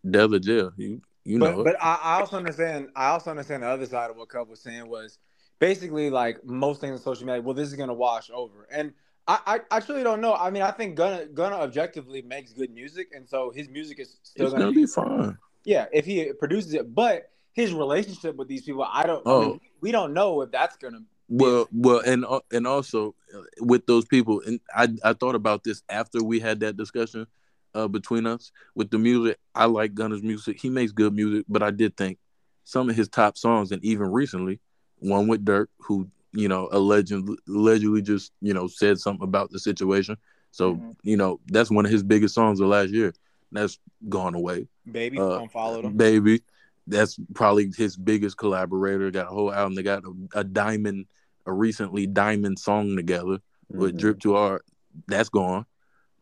Speaker 2: death or jail. You, you
Speaker 1: but,
Speaker 2: know.
Speaker 1: But I, I also understand. I also understand the other side of what Cub was saying was basically like most things on social media. Well, this is gonna wash over, and I, I, I truly don't know. I mean, I think Gunna Gunna objectively makes good music, and so his music is still
Speaker 2: gonna, gonna, be fine.
Speaker 1: Yeah, if he produces it, but his relationship with these people, I don't. Oh. I mean, oh. we don't know if that's gonna.
Speaker 2: Well, well, and uh, and also uh, with those people, and I I thought about this after we had that discussion uh, between us with the music. I like Gunna's music. He makes good music, but I did think some of his top songs, and even recently, one with Durk, who you know, allegedly, allegedly just, you know, said something about the situation. So, mm-hmm. you know, that's one of his biggest songs of last year. That's gone away.
Speaker 1: Baby, uh, followed him.
Speaker 2: Baby, that's probably his biggest collaborator. Got a whole album. They got a, a diamond, a recently diamond song together mm-hmm. with Drip Too Hard. That's gone.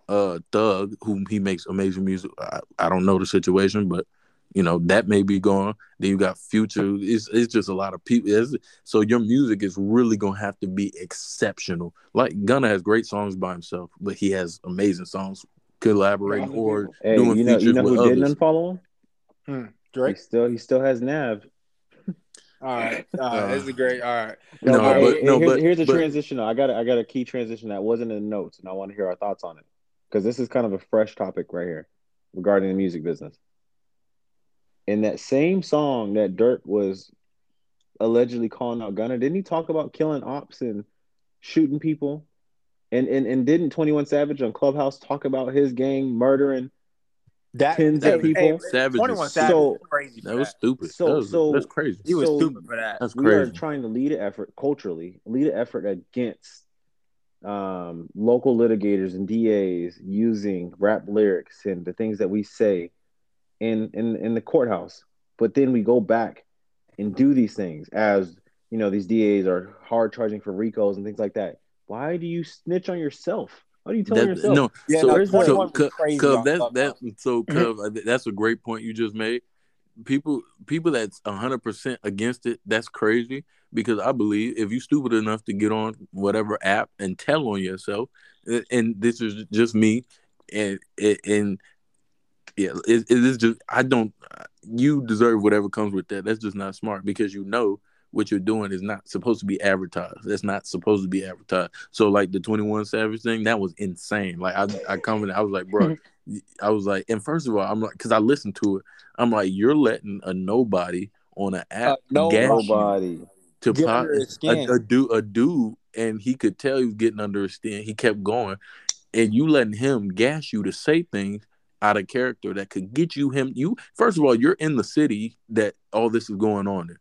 Speaker 2: Uh, Thug, whom he makes amazing music. I, I don't know the situation, but you know that may be gone. Then you got Future. It's it's just a lot of people. It's, so your music is really gonna have to be exceptional. Like Gunna has great songs by himself, but he has amazing songs collaborating or hey, doing
Speaker 3: you know,
Speaker 2: features you know
Speaker 3: who
Speaker 2: with
Speaker 3: didn't
Speaker 2: others.
Speaker 3: unfollow him?
Speaker 1: Hmm. Drake.
Speaker 3: He still he still has Nav.
Speaker 1: All right, uh, this is great. All right,
Speaker 3: no, no, but, no, here's, but, here's a but, transition. I got a, I got a key transition that wasn't in the notes, and I want to hear our thoughts on it because this is kind of a fresh topic right here regarding the music business in that same song that Durk was allegedly calling out Gunna, didn't he talk about killing ops and shooting people? And and, and didn't 21 Savage on Clubhouse talk about his gang murdering that, tens of people? Hey,
Speaker 2: Savage 21 Savage so, crazy. That was stupid. So, that was, so that's crazy.
Speaker 1: He was so stupid for that.
Speaker 2: That's crazy. We are
Speaker 3: trying to lead an effort culturally, lead an effort against um, local litigators and DAs using rap lyrics and the things that we say in in in the courthouse. But then we go back and do these things as you know these DAs are hard charging for RICOs and things like that. Why do you snitch on yourself? Why do you tell that, yourself?
Speaker 2: No, yeah, so, no, so Cub, that that so mm-hmm. Cub, that's a great point you just made. People people that's hundred percent against it, that's crazy because I believe if you're stupid enough to get on whatever app and tell on yourself, and this is just me, and and Yeah, it, it is just I don't. You deserve whatever comes with that. That's just not smart because you know what you're doing is not supposed to be advertised. That's not supposed to be advertised. So like the 21 Savage thing, that was insane. Like I I commented, I was like, bro, I was like, and first of all, I'm like, because I listened to it, I'm like, you're letting a nobody on an app
Speaker 1: Uh,
Speaker 3: Nobody.
Speaker 2: to
Speaker 1: Get
Speaker 2: pop
Speaker 1: under his
Speaker 2: a,
Speaker 1: skin.
Speaker 2: a dude, a dude, and he could tell he was getting under his skin. He kept going, and you letting him gas you to say things out of character that could get you him. You first of all, you're in the city that all this is going on in.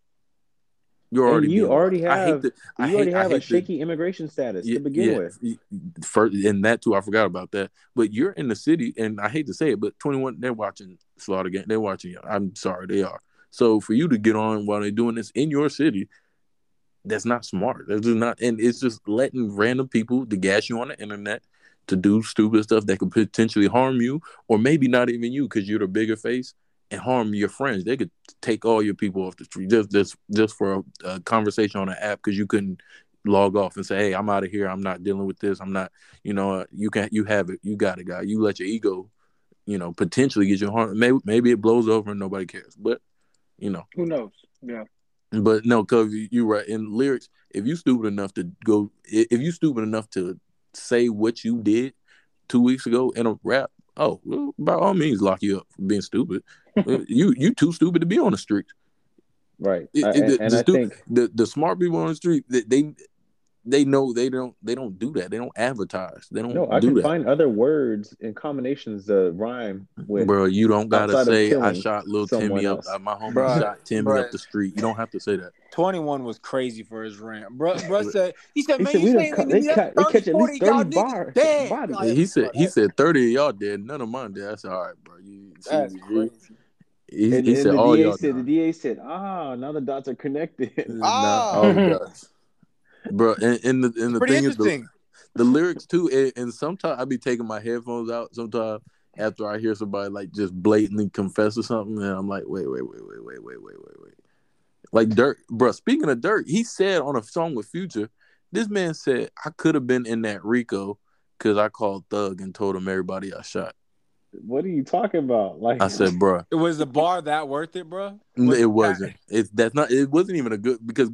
Speaker 2: You're
Speaker 3: And
Speaker 2: already
Speaker 3: you already
Speaker 2: watched. I hate
Speaker 3: have-
Speaker 2: to, I
Speaker 3: You
Speaker 2: hate,
Speaker 3: already have a shaky immigration status to begin with.
Speaker 2: with. First, and that too, I forgot about that. But you're in the city, and I hate to say it, but 21, they're watching Slaughter Gang. They're watching you. I'm sorry, they are. So for you to get on while they're doing this in your city, that's not smart. That's just not, and it's just letting random people to gas you on the internet to do stupid stuff that could potentially harm you, or maybe not even you because you're the bigger face and harm your friends. They could take all your people off the street just just just for a, a conversation on an app because you couldn't log off and say, "Hey, I'm out of here. I'm not dealing with this. I'm not." You know, uh, you can you have it. You got it, guy. You let your ego, you know, potentially get you harm. Maybe maybe it blows over and nobody cares, but you know.
Speaker 4: Who knows? Yeah.
Speaker 2: But no, cause you you right in lyrics. If you stupid enough to go, if you stupid enough to say what you did two weeks ago in a rap, oh, well, by all means, lock you up for being stupid. You you too stupid to be on the street.
Speaker 3: Right.
Speaker 2: It- it-
Speaker 3: and
Speaker 2: the-
Speaker 3: and
Speaker 2: the
Speaker 3: I
Speaker 2: stu-
Speaker 3: think
Speaker 2: The the smart people on the street, they they, they know they don't they don't do that. They don't advertise. They don't
Speaker 3: no, I
Speaker 2: do
Speaker 3: can
Speaker 2: that.
Speaker 3: find other words and combinations that rhyme with
Speaker 2: Bro, you don't gotta say I shot little
Speaker 3: someone
Speaker 2: Timmy up.
Speaker 3: else.
Speaker 2: uh, My homie
Speaker 1: Bruh,
Speaker 2: shot Timmy
Speaker 1: bruh.
Speaker 2: up the street. You don't have to say that.
Speaker 1: 21 was crazy for his rant. Bro, bro said, he said,
Speaker 3: He
Speaker 1: man,
Speaker 3: said
Speaker 1: you
Speaker 3: we done
Speaker 1: saying
Speaker 3: they
Speaker 1: that's
Speaker 3: they
Speaker 1: 30,
Speaker 3: catch at least
Speaker 1: y'all
Speaker 3: 30 bars-
Speaker 1: dead. Like,
Speaker 2: he said he said thirty of y'all dead. None of mine dead. I said, all right, bro. You see,
Speaker 1: That's
Speaker 2: he,
Speaker 1: crazy.
Speaker 2: He,
Speaker 3: and,
Speaker 2: he said
Speaker 3: the
Speaker 2: all
Speaker 3: DA
Speaker 2: y'all
Speaker 3: said the. DA said, ah, now the dots are connected.
Speaker 1: Ah.
Speaker 2: Not all the dots. Bro, and, and the and the
Speaker 1: Pretty
Speaker 2: thing is the, the lyrics too, and, and sometimes I be taking my headphones out sometimes after I hear somebody like just blatantly confess or something, and I'm like, wait, wait, wait, wait, wait, wait, wait, wait, wait. Like Durk, bro. Speaking of Durk, he said on a song with Future, this man said I could have been in that Rico because I called Thug and told him everybody I shot.
Speaker 3: What are you talking about? Like
Speaker 2: I said, bro,
Speaker 1: It was the bar that worth it, bro?
Speaker 2: it wasn't. It's that's not. It wasn't even a good because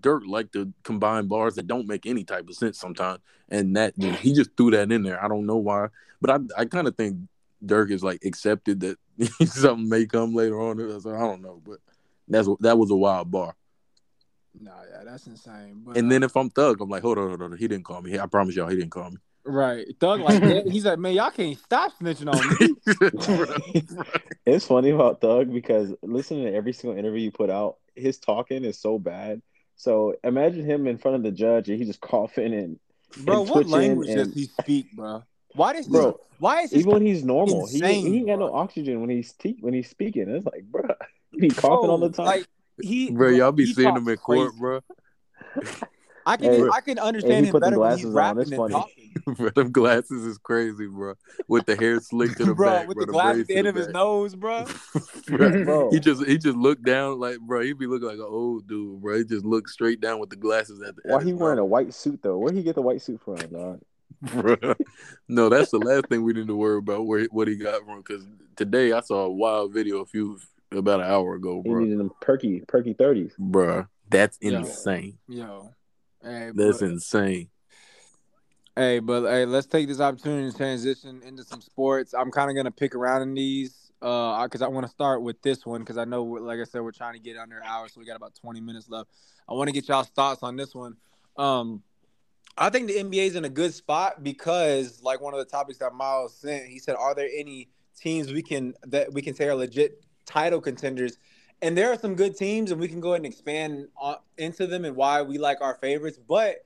Speaker 2: Durk like to combine bars that don't make any type of sense sometimes, and that he just threw that in there. I don't know why, but I I kind of think Durk is like accepted that something may come later on. So I don't know, but that's that was a wild bar.
Speaker 1: Nah, yeah, that's insane. But,
Speaker 2: And
Speaker 1: uh,
Speaker 2: then if I'm Thug, I'm like, hold on, hold on, he didn't call me. I promise y'all, he didn't call me.
Speaker 1: Right, Thug like that, he's like, man, y'all can't stop snitching on me.
Speaker 3: it's funny about Thug because listening to every single interview you put out, his talking is so bad. So imagine him in front of the judge and he just coughing and
Speaker 1: bro,
Speaker 3: And
Speaker 1: what language
Speaker 3: and-
Speaker 1: does he speak, bro? Why does
Speaker 3: bro,
Speaker 1: Why is he
Speaker 3: even when he's normal, he
Speaker 1: insane,
Speaker 3: he ain't got no oxygen when he's te- when he's speaking. It's like, bro, he coughing all the time.
Speaker 1: Like he,
Speaker 2: bro, y'all be seeing him in court,
Speaker 1: crazy.
Speaker 2: bro.
Speaker 1: I can,
Speaker 3: Hey,
Speaker 1: I can understand
Speaker 3: he
Speaker 1: him
Speaker 3: put the
Speaker 1: better when
Speaker 3: glasses
Speaker 1: he's
Speaker 3: on.
Speaker 1: rapping than
Speaker 3: funny.
Speaker 1: talking.
Speaker 2: bro, them glasses is crazy, bro. With the hair slicked to the
Speaker 1: bro,
Speaker 2: back,
Speaker 1: with
Speaker 2: bro,
Speaker 1: the glass at the end
Speaker 2: the
Speaker 1: of his
Speaker 2: back.
Speaker 1: nose, bro.
Speaker 2: Bro,
Speaker 3: Bro.
Speaker 2: he just he just looked down like bro. He'd be looking like an old dude, bro. He just looked straight down with the glasses at the.
Speaker 3: Why
Speaker 2: at
Speaker 3: he
Speaker 2: his
Speaker 3: wearing a white suit though? Where he get the white suit from, dog?
Speaker 2: Bro. No, that's the last thing we need to worry about where what he got from. Because today I saw a wild video a few about an hour ago, bro.
Speaker 3: He
Speaker 2: bro.
Speaker 3: needed them perky, perky thirties.
Speaker 2: Bro, that's
Speaker 1: Yeah.
Speaker 2: insane.
Speaker 1: Yo, hey,
Speaker 2: That's
Speaker 1: but,
Speaker 2: insane.
Speaker 1: hey, but hey, let's take this opportunity to transition into some sports. I'm kind of gonna pick around in these, uh, because I want to start with this one because I know, like I said, we're trying to get under an hour, so we got about 20 minutes left. I want to get y'all's thoughts on this one. Um, I think the NBA is in a good spot because, like one of the topics that Miles sent, he said, "Are there any teams we can that we can say are legit title contenders?" And there are some good teams, and we can go ahead and expand on, into them and why we like our favorites. But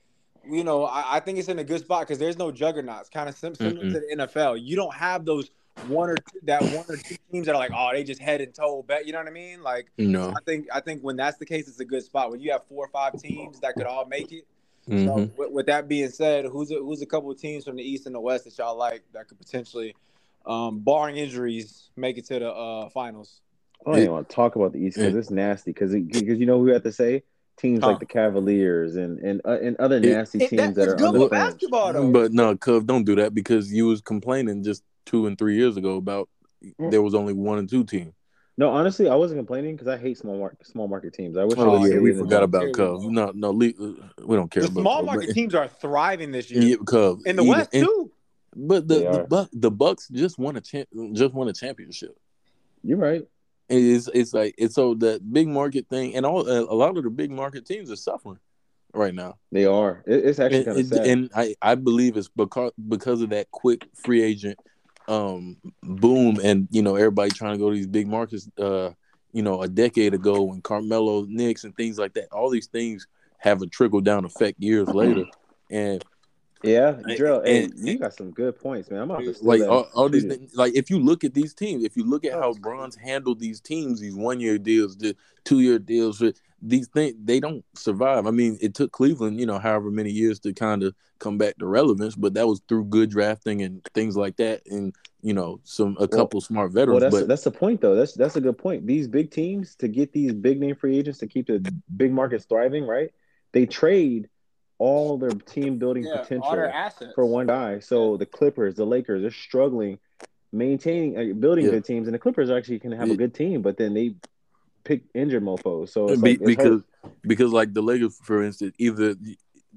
Speaker 1: you know, I, I think it's in a good spot because there's no juggernauts, kind of sim- similar
Speaker 2: Mm-mm.
Speaker 1: to the NFL. You don't have those one or two, that one or two teams that are like, oh, they just head and toe bet. You know what I mean? Like,
Speaker 2: No.
Speaker 1: I think I think when that's the case, it's a good spot. When you have four or five teams that could all make it. So
Speaker 2: Mhm.
Speaker 1: with, with that being said, who's a, who's a couple of teams from the East and the West that y'all like that could potentially, um, barring injuries, make it to the uh, finals?
Speaker 3: I don't even want to talk about the East because
Speaker 2: Yeah.
Speaker 3: it's nasty. Because because you know who we have to say teams
Speaker 1: Huh.
Speaker 3: like the Cavaliers and and uh, and other nasty
Speaker 1: It-
Speaker 3: teams
Speaker 1: that-
Speaker 3: that
Speaker 1: it's
Speaker 3: are on
Speaker 1: good
Speaker 3: the
Speaker 1: for basketball though.
Speaker 2: But no, Cub, don't do that because you was complaining just two and three years ago about there was only one and two teams.
Speaker 3: No, honestly, I wasn't complaining because I hate small market small market teams. I wish.
Speaker 2: Oh
Speaker 3: I
Speaker 2: yeah, we forgot
Speaker 3: top.
Speaker 2: about
Speaker 1: Here we
Speaker 2: No, no, we don't care
Speaker 1: The
Speaker 2: about
Speaker 1: small
Speaker 2: Cubs,
Speaker 1: market
Speaker 2: but-
Speaker 1: teams are thriving this year.
Speaker 2: Yeah, Cubs
Speaker 1: In the
Speaker 2: even-
Speaker 1: West
Speaker 2: and-
Speaker 1: too.
Speaker 2: But the the,
Speaker 3: are.
Speaker 2: Buck, the Bucks just won a champ, just won a championship.
Speaker 3: You're right.
Speaker 2: It's it's like it's so the big market thing, and all a lot of the big market teams are suffering right now.
Speaker 3: They are. It's actually
Speaker 2: and,
Speaker 3: kind of sad.
Speaker 2: and I, I believe it's because because of that quick free agent um boom and you know everybody trying to go to these big markets uh you know a decade ago when Carmelo Knicks and things like that all these things have a trickle down effect years later and
Speaker 3: yeah, Drill. Hey,
Speaker 2: and-
Speaker 3: you got some good points, man. I'm about to
Speaker 2: like all, all these things, like if you look at these teams if you look at how Bron's handled these teams these one year deals the two year deals these things they don't survive I mean it took Cleveland you know however many years to kind of come back to relevance but that was through good drafting and things like that and you know some a couple smart
Speaker 3: Well,
Speaker 2: veterans
Speaker 3: that's
Speaker 2: but
Speaker 3: that's the point though. That's that's a good point. These big teams to get these big name free agents to keep the big markets thriving, right? They trade all their team building potential for one guy. So the Clippers, the Lakers, they're struggling maintaining uh, building
Speaker 2: Yeah.
Speaker 3: good teams, and the Clippers actually can have
Speaker 2: Yeah.
Speaker 3: a good team, but then they pick injured mofos. So it's
Speaker 2: Be-
Speaker 3: like, it's
Speaker 2: because
Speaker 3: hard.
Speaker 2: because like the Lakers, for instance, either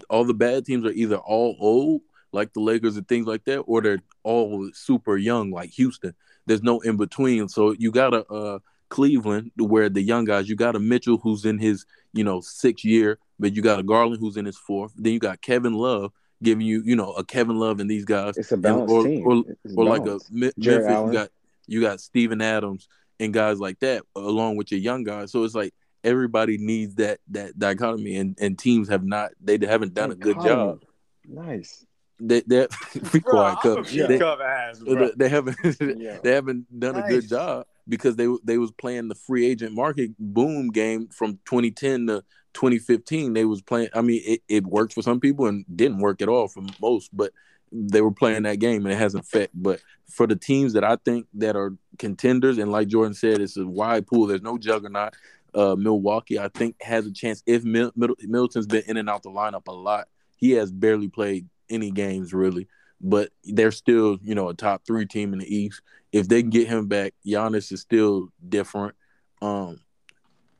Speaker 2: all the bad teams are either all old, like the Lakers and things like that, or they're all super young, like Houston. There's no in between. So you got a uh, Cleveland where the young guys, you got a Mitchell who's in his you know sixth year, but you got a Garland who's in his fourth. Then you got Kevin Love giving you you know a Kevin Love and these guys,
Speaker 3: it's a balanced
Speaker 2: or-
Speaker 3: team.
Speaker 2: or-
Speaker 3: It's
Speaker 2: or like a. Me- Memphis,
Speaker 3: Allen.
Speaker 2: you got you got Steven Adams and guys like that, along with your young guys. So it's like everybody needs that that dichotomy, and and teams have not they haven't done a good job.
Speaker 3: Nice.
Speaker 2: They they be quiet,
Speaker 1: Bro, I'm
Speaker 2: Cubs.
Speaker 1: a
Speaker 2: They,
Speaker 1: ass,
Speaker 2: they,
Speaker 1: bro.
Speaker 2: they haven't
Speaker 3: Yeah.
Speaker 2: they haven't done a good job because they they was playing the free agent market boom game from 2010 to 2015. They was playing. I mean, it, it worked for some people and didn't work at all for most, but they were playing that game and it hasn't fit. But for the teams that I think that are contenders, and like Jordan said, it's a wide pool. There's no juggernaut. Uh, Milwaukee, I think, has a chance if Mil- middleton's been in and out the lineup a lot. He has barely played any games really, but they're still, you know, a top three team in the East. If they get him back, Giannis is still different. Um,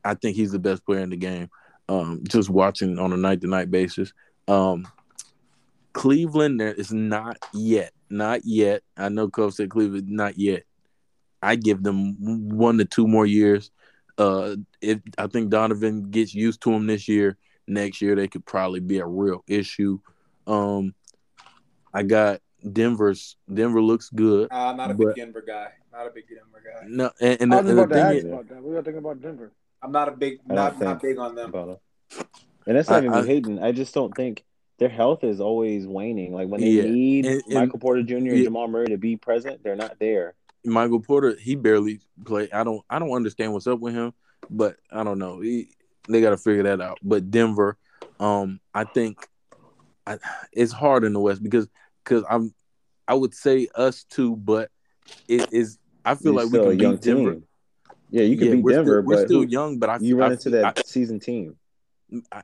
Speaker 2: I think he's the best player in the game. Um, just watching on a night to night basis. Um, Cleveland, there is not yet, not yet. I know Cove said Cleveland, not yet. I give them one to two more years. Uh, if I think Donovan gets used to him this year, next year they could probably be a real issue. Um, I got Denver's. Denver looks good.
Speaker 1: Uh, I'm not a
Speaker 2: But-
Speaker 1: big Denver guy. Not a big Denver guy.
Speaker 2: No, and, and,
Speaker 4: I
Speaker 2: the,
Speaker 4: was
Speaker 2: and the
Speaker 4: to
Speaker 2: thing
Speaker 4: ask
Speaker 2: is,
Speaker 4: about that. We got to think about Denver.
Speaker 1: I'm not a big,
Speaker 3: I don't
Speaker 1: not not big on them.
Speaker 3: About. And that's not
Speaker 2: I-
Speaker 3: even
Speaker 2: I-
Speaker 3: hating. I just don't think their health is always waning. Like when they
Speaker 2: Yeah.
Speaker 3: need
Speaker 2: And- and-
Speaker 3: Michael Porter Jr. and
Speaker 2: Yeah.
Speaker 3: Jamal Murray to be present, they're not there.
Speaker 2: Michael Porter, he barely play. I don't, I don't understand what's up with him, but I don't know. He, they got to figure that out. But Denver, um, I think, I, it's hard in the West because, because I'm, I would say us too, but it is. I feel
Speaker 3: You're
Speaker 2: like we can beat Denver.
Speaker 3: team. Yeah, you can
Speaker 2: yeah,
Speaker 3: beat
Speaker 2: we're
Speaker 3: Denver,
Speaker 2: still, we're still
Speaker 3: who-
Speaker 2: young. But I,
Speaker 3: you run
Speaker 2: I,
Speaker 3: into that
Speaker 2: I-
Speaker 3: seasoned team.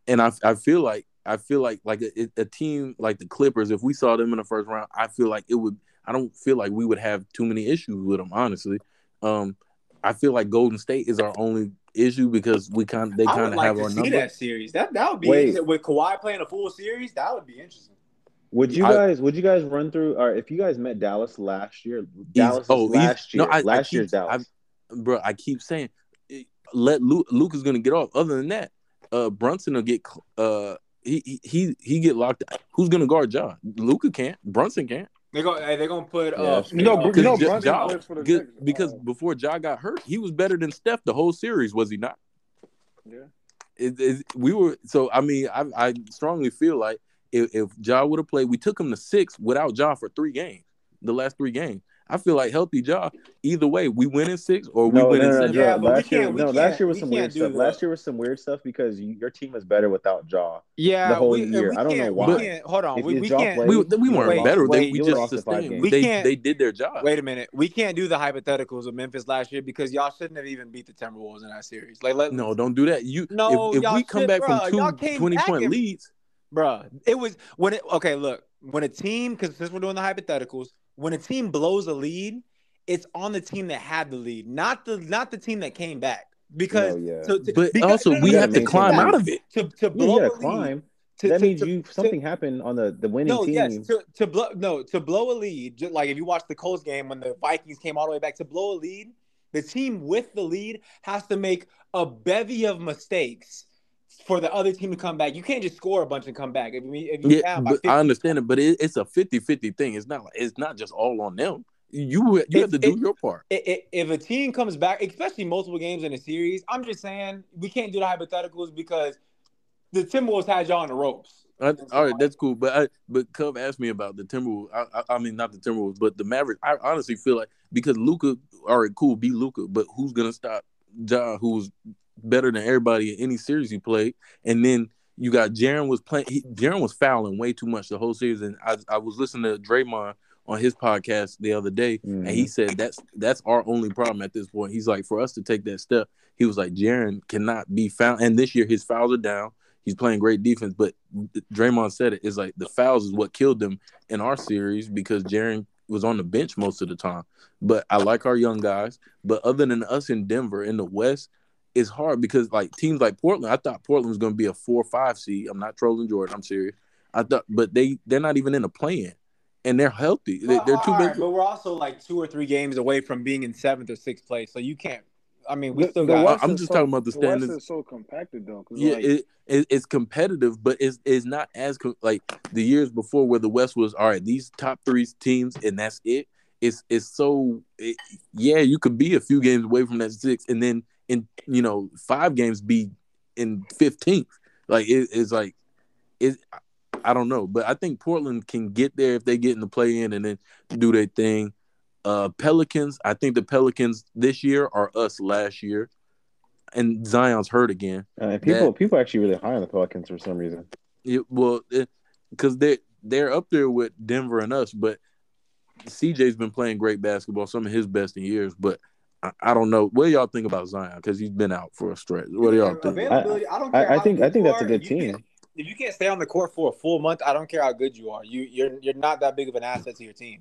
Speaker 2: and I I feel like I feel like like a, a team like the Clippers, if we saw them in the first round, I feel like it would. I don't feel like we would have too many issues with them, honestly. Um, I feel like Golden State is our only issue because we kind they kind of
Speaker 1: like
Speaker 2: have
Speaker 1: to
Speaker 2: our
Speaker 1: see
Speaker 2: number.
Speaker 1: that series. That that would be
Speaker 3: Wait.
Speaker 1: with Kawhi playing a full series. That would be interesting.
Speaker 3: Would you
Speaker 2: I-
Speaker 3: guys? Would you guys run through? Or if you guys met Dallas last year, Dallas
Speaker 2: oh,
Speaker 3: last year,
Speaker 2: no, I- I
Speaker 3: last
Speaker 2: keep-
Speaker 3: year's Dallas.
Speaker 2: Bro. I keep saying, let Luke. Luke is gonna get off. Other than that, uh, Brunson will get. Uh, he he he, he get locked. Who's gonna guard John? Luka can't. Brunson can't.
Speaker 1: They go. They're gonna put.
Speaker 3: Yeah,
Speaker 1: uh,
Speaker 3: that's
Speaker 4: You know,
Speaker 1: uh,
Speaker 4: you know,
Speaker 2: Ja- Ja-
Speaker 4: for the
Speaker 2: good- because
Speaker 4: Uh,
Speaker 2: before Ja got hurt, he was better than Steph the whole series, was he not?
Speaker 4: yeah.
Speaker 2: It, it, we were so. I mean, I, I strongly feel like if, if Ja would have played, we took him to six without Ja for three games, the last three games. I feel like healthy Ja. Either way, we win in six or we
Speaker 3: No,
Speaker 2: win
Speaker 3: no,
Speaker 2: in
Speaker 3: no, no,
Speaker 2: seven.
Speaker 1: Yeah, but we
Speaker 3: last year,
Speaker 1: can't-
Speaker 3: no, last year was
Speaker 1: we
Speaker 3: some weird stuff.
Speaker 1: the-
Speaker 3: Last year was some weird stuff because you, your team was better without Ja.
Speaker 1: Yeah,
Speaker 3: the whole
Speaker 1: we,
Speaker 3: year.
Speaker 1: We
Speaker 3: I don't know why.
Speaker 1: Hold on.
Speaker 3: If
Speaker 1: We,
Speaker 3: your
Speaker 1: we can't.
Speaker 3: played-
Speaker 2: We, we weren't
Speaker 1: Wait,
Speaker 2: better. They, we just
Speaker 3: lost the
Speaker 2: sustained.
Speaker 1: We
Speaker 2: They
Speaker 1: can't-
Speaker 2: they did their job.
Speaker 1: Wait a minute. We can't do the hypotheticals of Memphis last year because y'all shouldn't have even beat the Timberwolves in that series. Like, let
Speaker 2: No, don't do that. You
Speaker 1: No,
Speaker 2: if, if we come
Speaker 1: should-
Speaker 2: back
Speaker 1: bruh,
Speaker 2: from two 20
Speaker 1: back
Speaker 2: point
Speaker 1: and-
Speaker 2: leads,
Speaker 1: Bruh, it was when it okay, look, when a team, because since we're doing the hypotheticals, when a team blows a lead it's on the team that had the lead, not the not the team that came back. Because
Speaker 3: No, yeah.
Speaker 1: to- to-
Speaker 2: But
Speaker 1: because-
Speaker 2: also,
Speaker 1: no, no,
Speaker 2: we have to climb out of it.
Speaker 1: to to blow
Speaker 3: you gotta
Speaker 1: a lead,
Speaker 3: climb.
Speaker 1: to-
Speaker 3: that
Speaker 1: to-
Speaker 3: means
Speaker 1: to-
Speaker 3: you
Speaker 1: to-
Speaker 3: something happened on the the winning
Speaker 1: no,
Speaker 3: team.
Speaker 1: yes, to, to blow no to blow a lead. Just like if you watch the Colts game when the Vikings came all the way back to blow a lead, the team with the lead has to make a bevy of mistakes for the other team to come back. You can't just score a bunch and come back. If you, if you
Speaker 2: Yeah, but
Speaker 1: 50,
Speaker 2: I understand it, but it, it's a 50-50 thing. It's not like it's not just all on them. You you have to do your part.
Speaker 1: if a team comes back, especially multiple games in a series, I'm just saying we can't do the hypotheticals because the Timberwolves had y'all on the ropes.
Speaker 2: I, all right, that's cool. But I, but Cub asked me about the Timberwolves. I, I, I mean, not the Timberwolves, but the Mavericks. I honestly feel like because Luka, all right, cool, be Luka, but who's gonna stop Ja, who's better than everybody in any series he played? And then you got Jaren was playing. Jaren was fouling way too much the whole series. And I, I was listening to Draymond on his podcast the other day, and he mm-hmm. said that's that's our only problem at this point. He's like, for us to take that step, he was like, Jaren cannot be found. And this year his fouls are down. He's playing great defense, but Draymond said it is like the fouls is what killed them in our series because Jaren was on the bench most of the time. But I like our young guys. But other than us in Denver in the West, it's hard because like teams like Portland, I thought Portland was going to be a four or five seed. I'm not trolling Jordan. I'm serious. I thought, but they they're not even in a play-in, and they're healthy. They, they're too big.
Speaker 1: right, but we're also like two or three games away from being in seventh or sixth place, so you can't. I mean, we
Speaker 4: The-
Speaker 1: still
Speaker 4: the
Speaker 1: got.
Speaker 4: West
Speaker 2: I'm just
Speaker 4: so-
Speaker 2: talking about the
Speaker 4: West
Speaker 2: standings.
Speaker 4: is so compacted though.
Speaker 2: Yeah,
Speaker 4: like,
Speaker 2: it, it it's competitive, but it's it's not as co- like the years before where the West was all right. These top three teams, and that's it. It's it's so it, yeah. You could be a few games away from that six, and then in you know five games be in fifteenth. Like it, it's like it. I don't know, but I think Portland can get there if they get in the play in and then do their thing. Uh, Pelicans, I think the Pelicans this year are us last year, and Zion's hurt again.
Speaker 3: Uh, and people
Speaker 2: that-
Speaker 3: people actually really high on the Pelicans for some reason.
Speaker 2: Yeah, well, because they they're up there with Denver and us, but CJ's been playing great basketball, some of his best in years. But I, I don't know. What do y'all think about Zion? Because he's been out for a stretch. What do y'all think?
Speaker 1: Availability, I, don't
Speaker 3: I-
Speaker 1: care.
Speaker 3: I
Speaker 1: how
Speaker 3: think- I think
Speaker 1: you
Speaker 3: that's a good
Speaker 1: if
Speaker 3: team.
Speaker 1: can't- If you can't stay on the court for a full month, I don't care how good you are. You you're you're not that big of an asset to your team.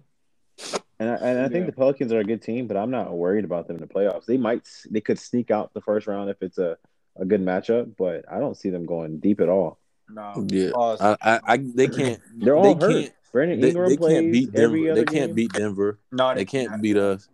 Speaker 3: And I, and I think
Speaker 4: Yeah.
Speaker 3: the Pelicans are a good team, but I'm not worried about them in the playoffs. They might they could sneak out the first round if it's a, a good matchup, but I don't see them going deep at all.
Speaker 1: No.
Speaker 2: Yeah,
Speaker 1: Pause.
Speaker 2: I, I, I they can't.
Speaker 3: They're all
Speaker 2: They
Speaker 3: hurt.
Speaker 2: can't-
Speaker 3: Brandon
Speaker 2: They,
Speaker 3: Ingram
Speaker 2: they
Speaker 3: plays
Speaker 2: can't beat
Speaker 3: every
Speaker 2: Denver.
Speaker 3: other
Speaker 2: They can't
Speaker 3: game.
Speaker 2: beat Denver.
Speaker 1: no,
Speaker 2: They can't beat us.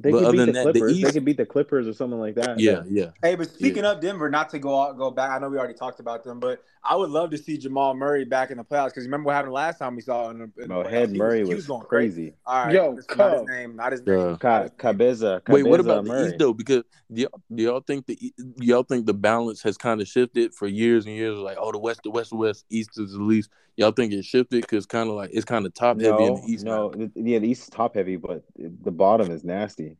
Speaker 3: They
Speaker 2: but
Speaker 3: could
Speaker 2: other
Speaker 3: beat the
Speaker 2: than that, the
Speaker 3: Clippers. they
Speaker 2: East-
Speaker 3: could beat the Clippers or something like that.
Speaker 2: Yeah, yeah.
Speaker 1: Hey, but speaking of Denver, not to go out, go back. I know we already talked about them, but I would love to see Jamal Murray back in the playoffs because remember what happened last time we saw him. in the
Speaker 3: No,
Speaker 1: playoffs?
Speaker 3: Head
Speaker 1: He
Speaker 3: Murray
Speaker 1: he
Speaker 3: was,
Speaker 1: going
Speaker 3: crazy.
Speaker 1: All right,
Speaker 4: Yo,
Speaker 1: it's not his name, not his
Speaker 2: Yeah.
Speaker 1: name.
Speaker 3: Ka-
Speaker 1: not his name.
Speaker 3: Cabeza,
Speaker 2: Wait, what
Speaker 3: Cabeza
Speaker 2: about the
Speaker 3: Murray.
Speaker 2: East though? Because do y'all, do y'all think the y'all think the balance has kind of shifted for years and years? Like, oh, the West, the West, the West, East is the least. Y'all think it shifted because kind of like it's kind of top heavy in the East.
Speaker 3: no,
Speaker 2: now.
Speaker 3: yeah, the East is top heavy, but the bottom is nasty.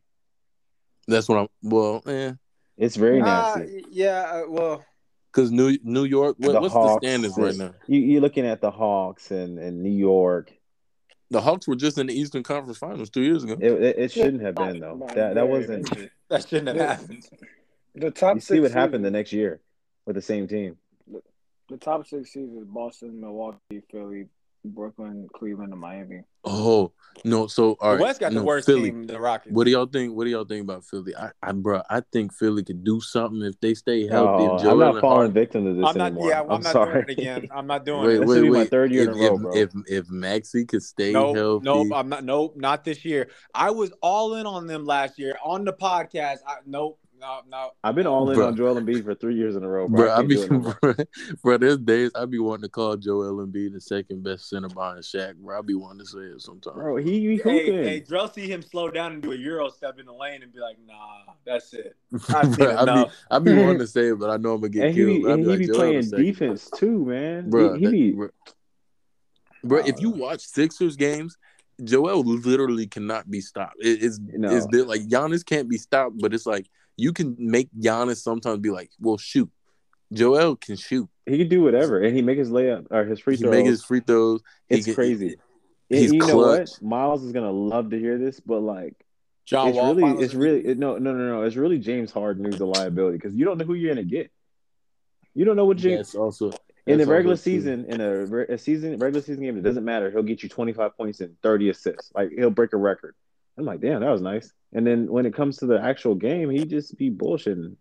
Speaker 2: that's what I'm. Well, eh,
Speaker 3: It's very
Speaker 1: Uh,
Speaker 3: nasty.
Speaker 1: yeah, uh, well,
Speaker 2: because New New York. What,
Speaker 3: The
Speaker 2: what's
Speaker 3: Hawks,
Speaker 2: the standings right now?
Speaker 3: You, you're looking at the Hawks and, and New York.
Speaker 2: The Hawks were just in the Eastern Conference Finals two years ago.
Speaker 3: It, it, it shouldn't have been though. That that wasn't.
Speaker 1: that shouldn't have happened.
Speaker 4: The top
Speaker 3: You
Speaker 4: six
Speaker 3: see what happened the next year with the same team.
Speaker 4: The top six seeds is Boston, Milwaukee, Philly, Brooklyn, Cleveland, and Miami.
Speaker 2: Oh no! So all right,
Speaker 1: the West got the worst
Speaker 2: Philly.
Speaker 1: team, the Rockets.
Speaker 2: What do y'all think? What do y'all think about Philly? I, I, bro, I think Philly could do something if they stay healthy.
Speaker 3: Oh,
Speaker 2: if
Speaker 3: I'm not falling
Speaker 2: Harden-
Speaker 3: victim to this
Speaker 1: I'm not.
Speaker 3: anymore.
Speaker 1: Yeah, I'm,
Speaker 3: I'm,
Speaker 1: not
Speaker 3: sorry.
Speaker 1: doing it again. I'm not doing
Speaker 2: Wait,
Speaker 1: it.
Speaker 3: This
Speaker 2: wait,
Speaker 3: will be my third year
Speaker 2: if,
Speaker 3: in a row,
Speaker 2: if,
Speaker 3: bro.
Speaker 2: If if Maxey could stay
Speaker 1: Nope,
Speaker 2: healthy,
Speaker 1: nope, I'm not. Nope, not this year. I was all in on them last year on the podcast. I, nope, no, no.
Speaker 3: I've been all in
Speaker 2: Bro.
Speaker 3: on Joel Embiid for three years in a row, bro.
Speaker 2: bro,
Speaker 3: I
Speaker 2: I be,
Speaker 3: no
Speaker 2: bro, bro, there's days I be wanting to call Joel Embiid the second best center behind Shaq, bro. I be wanting to say it sometimes.
Speaker 3: Bro, he, he
Speaker 1: Hey,
Speaker 3: hooping.
Speaker 1: hey, Drell see him slow down and do a euro step in the lane and be like, "Nah, that's it." I've
Speaker 2: Bro, I be. I be wanting to say it, but I know I'm gonna get
Speaker 3: and
Speaker 2: killed.
Speaker 3: be-
Speaker 2: but I
Speaker 3: and he
Speaker 2: like,
Speaker 3: be
Speaker 2: Joel
Speaker 3: playing
Speaker 2: the second
Speaker 3: defense too, man.
Speaker 2: bro.
Speaker 3: he, he be,
Speaker 2: bro, bro, if you
Speaker 3: Uh,
Speaker 2: watch Sixers games, Joel literally cannot be stopped. It, it's
Speaker 3: No.
Speaker 2: it's like Giannis can't be stopped, but it's like you can make Giannis sometimes be like, "Well, shoot." Joel can shoot.
Speaker 3: he can do whatever, and he make his layup or his free
Speaker 2: He
Speaker 3: throws.
Speaker 2: make his free throws. He
Speaker 3: it's
Speaker 2: can-
Speaker 3: crazy.
Speaker 2: he's
Speaker 3: and you know
Speaker 2: clutch.
Speaker 3: what? Miles is gonna love to hear this, but like
Speaker 1: John
Speaker 3: it's
Speaker 1: Wall.
Speaker 3: really,
Speaker 1: finals
Speaker 3: it's really it, no, no, no, no. It's really James Harden who's the liability because you don't know who you're gonna get. You don't know what James
Speaker 2: That's also
Speaker 3: in the regular
Speaker 2: also true.
Speaker 3: season. In a, a season regular season game, it doesn't matter. He'll get you 25 points and 30 assists. Like he'll break a record. I'm like, damn, that was nice. And then when it comes to the actual game, he just be bullshitting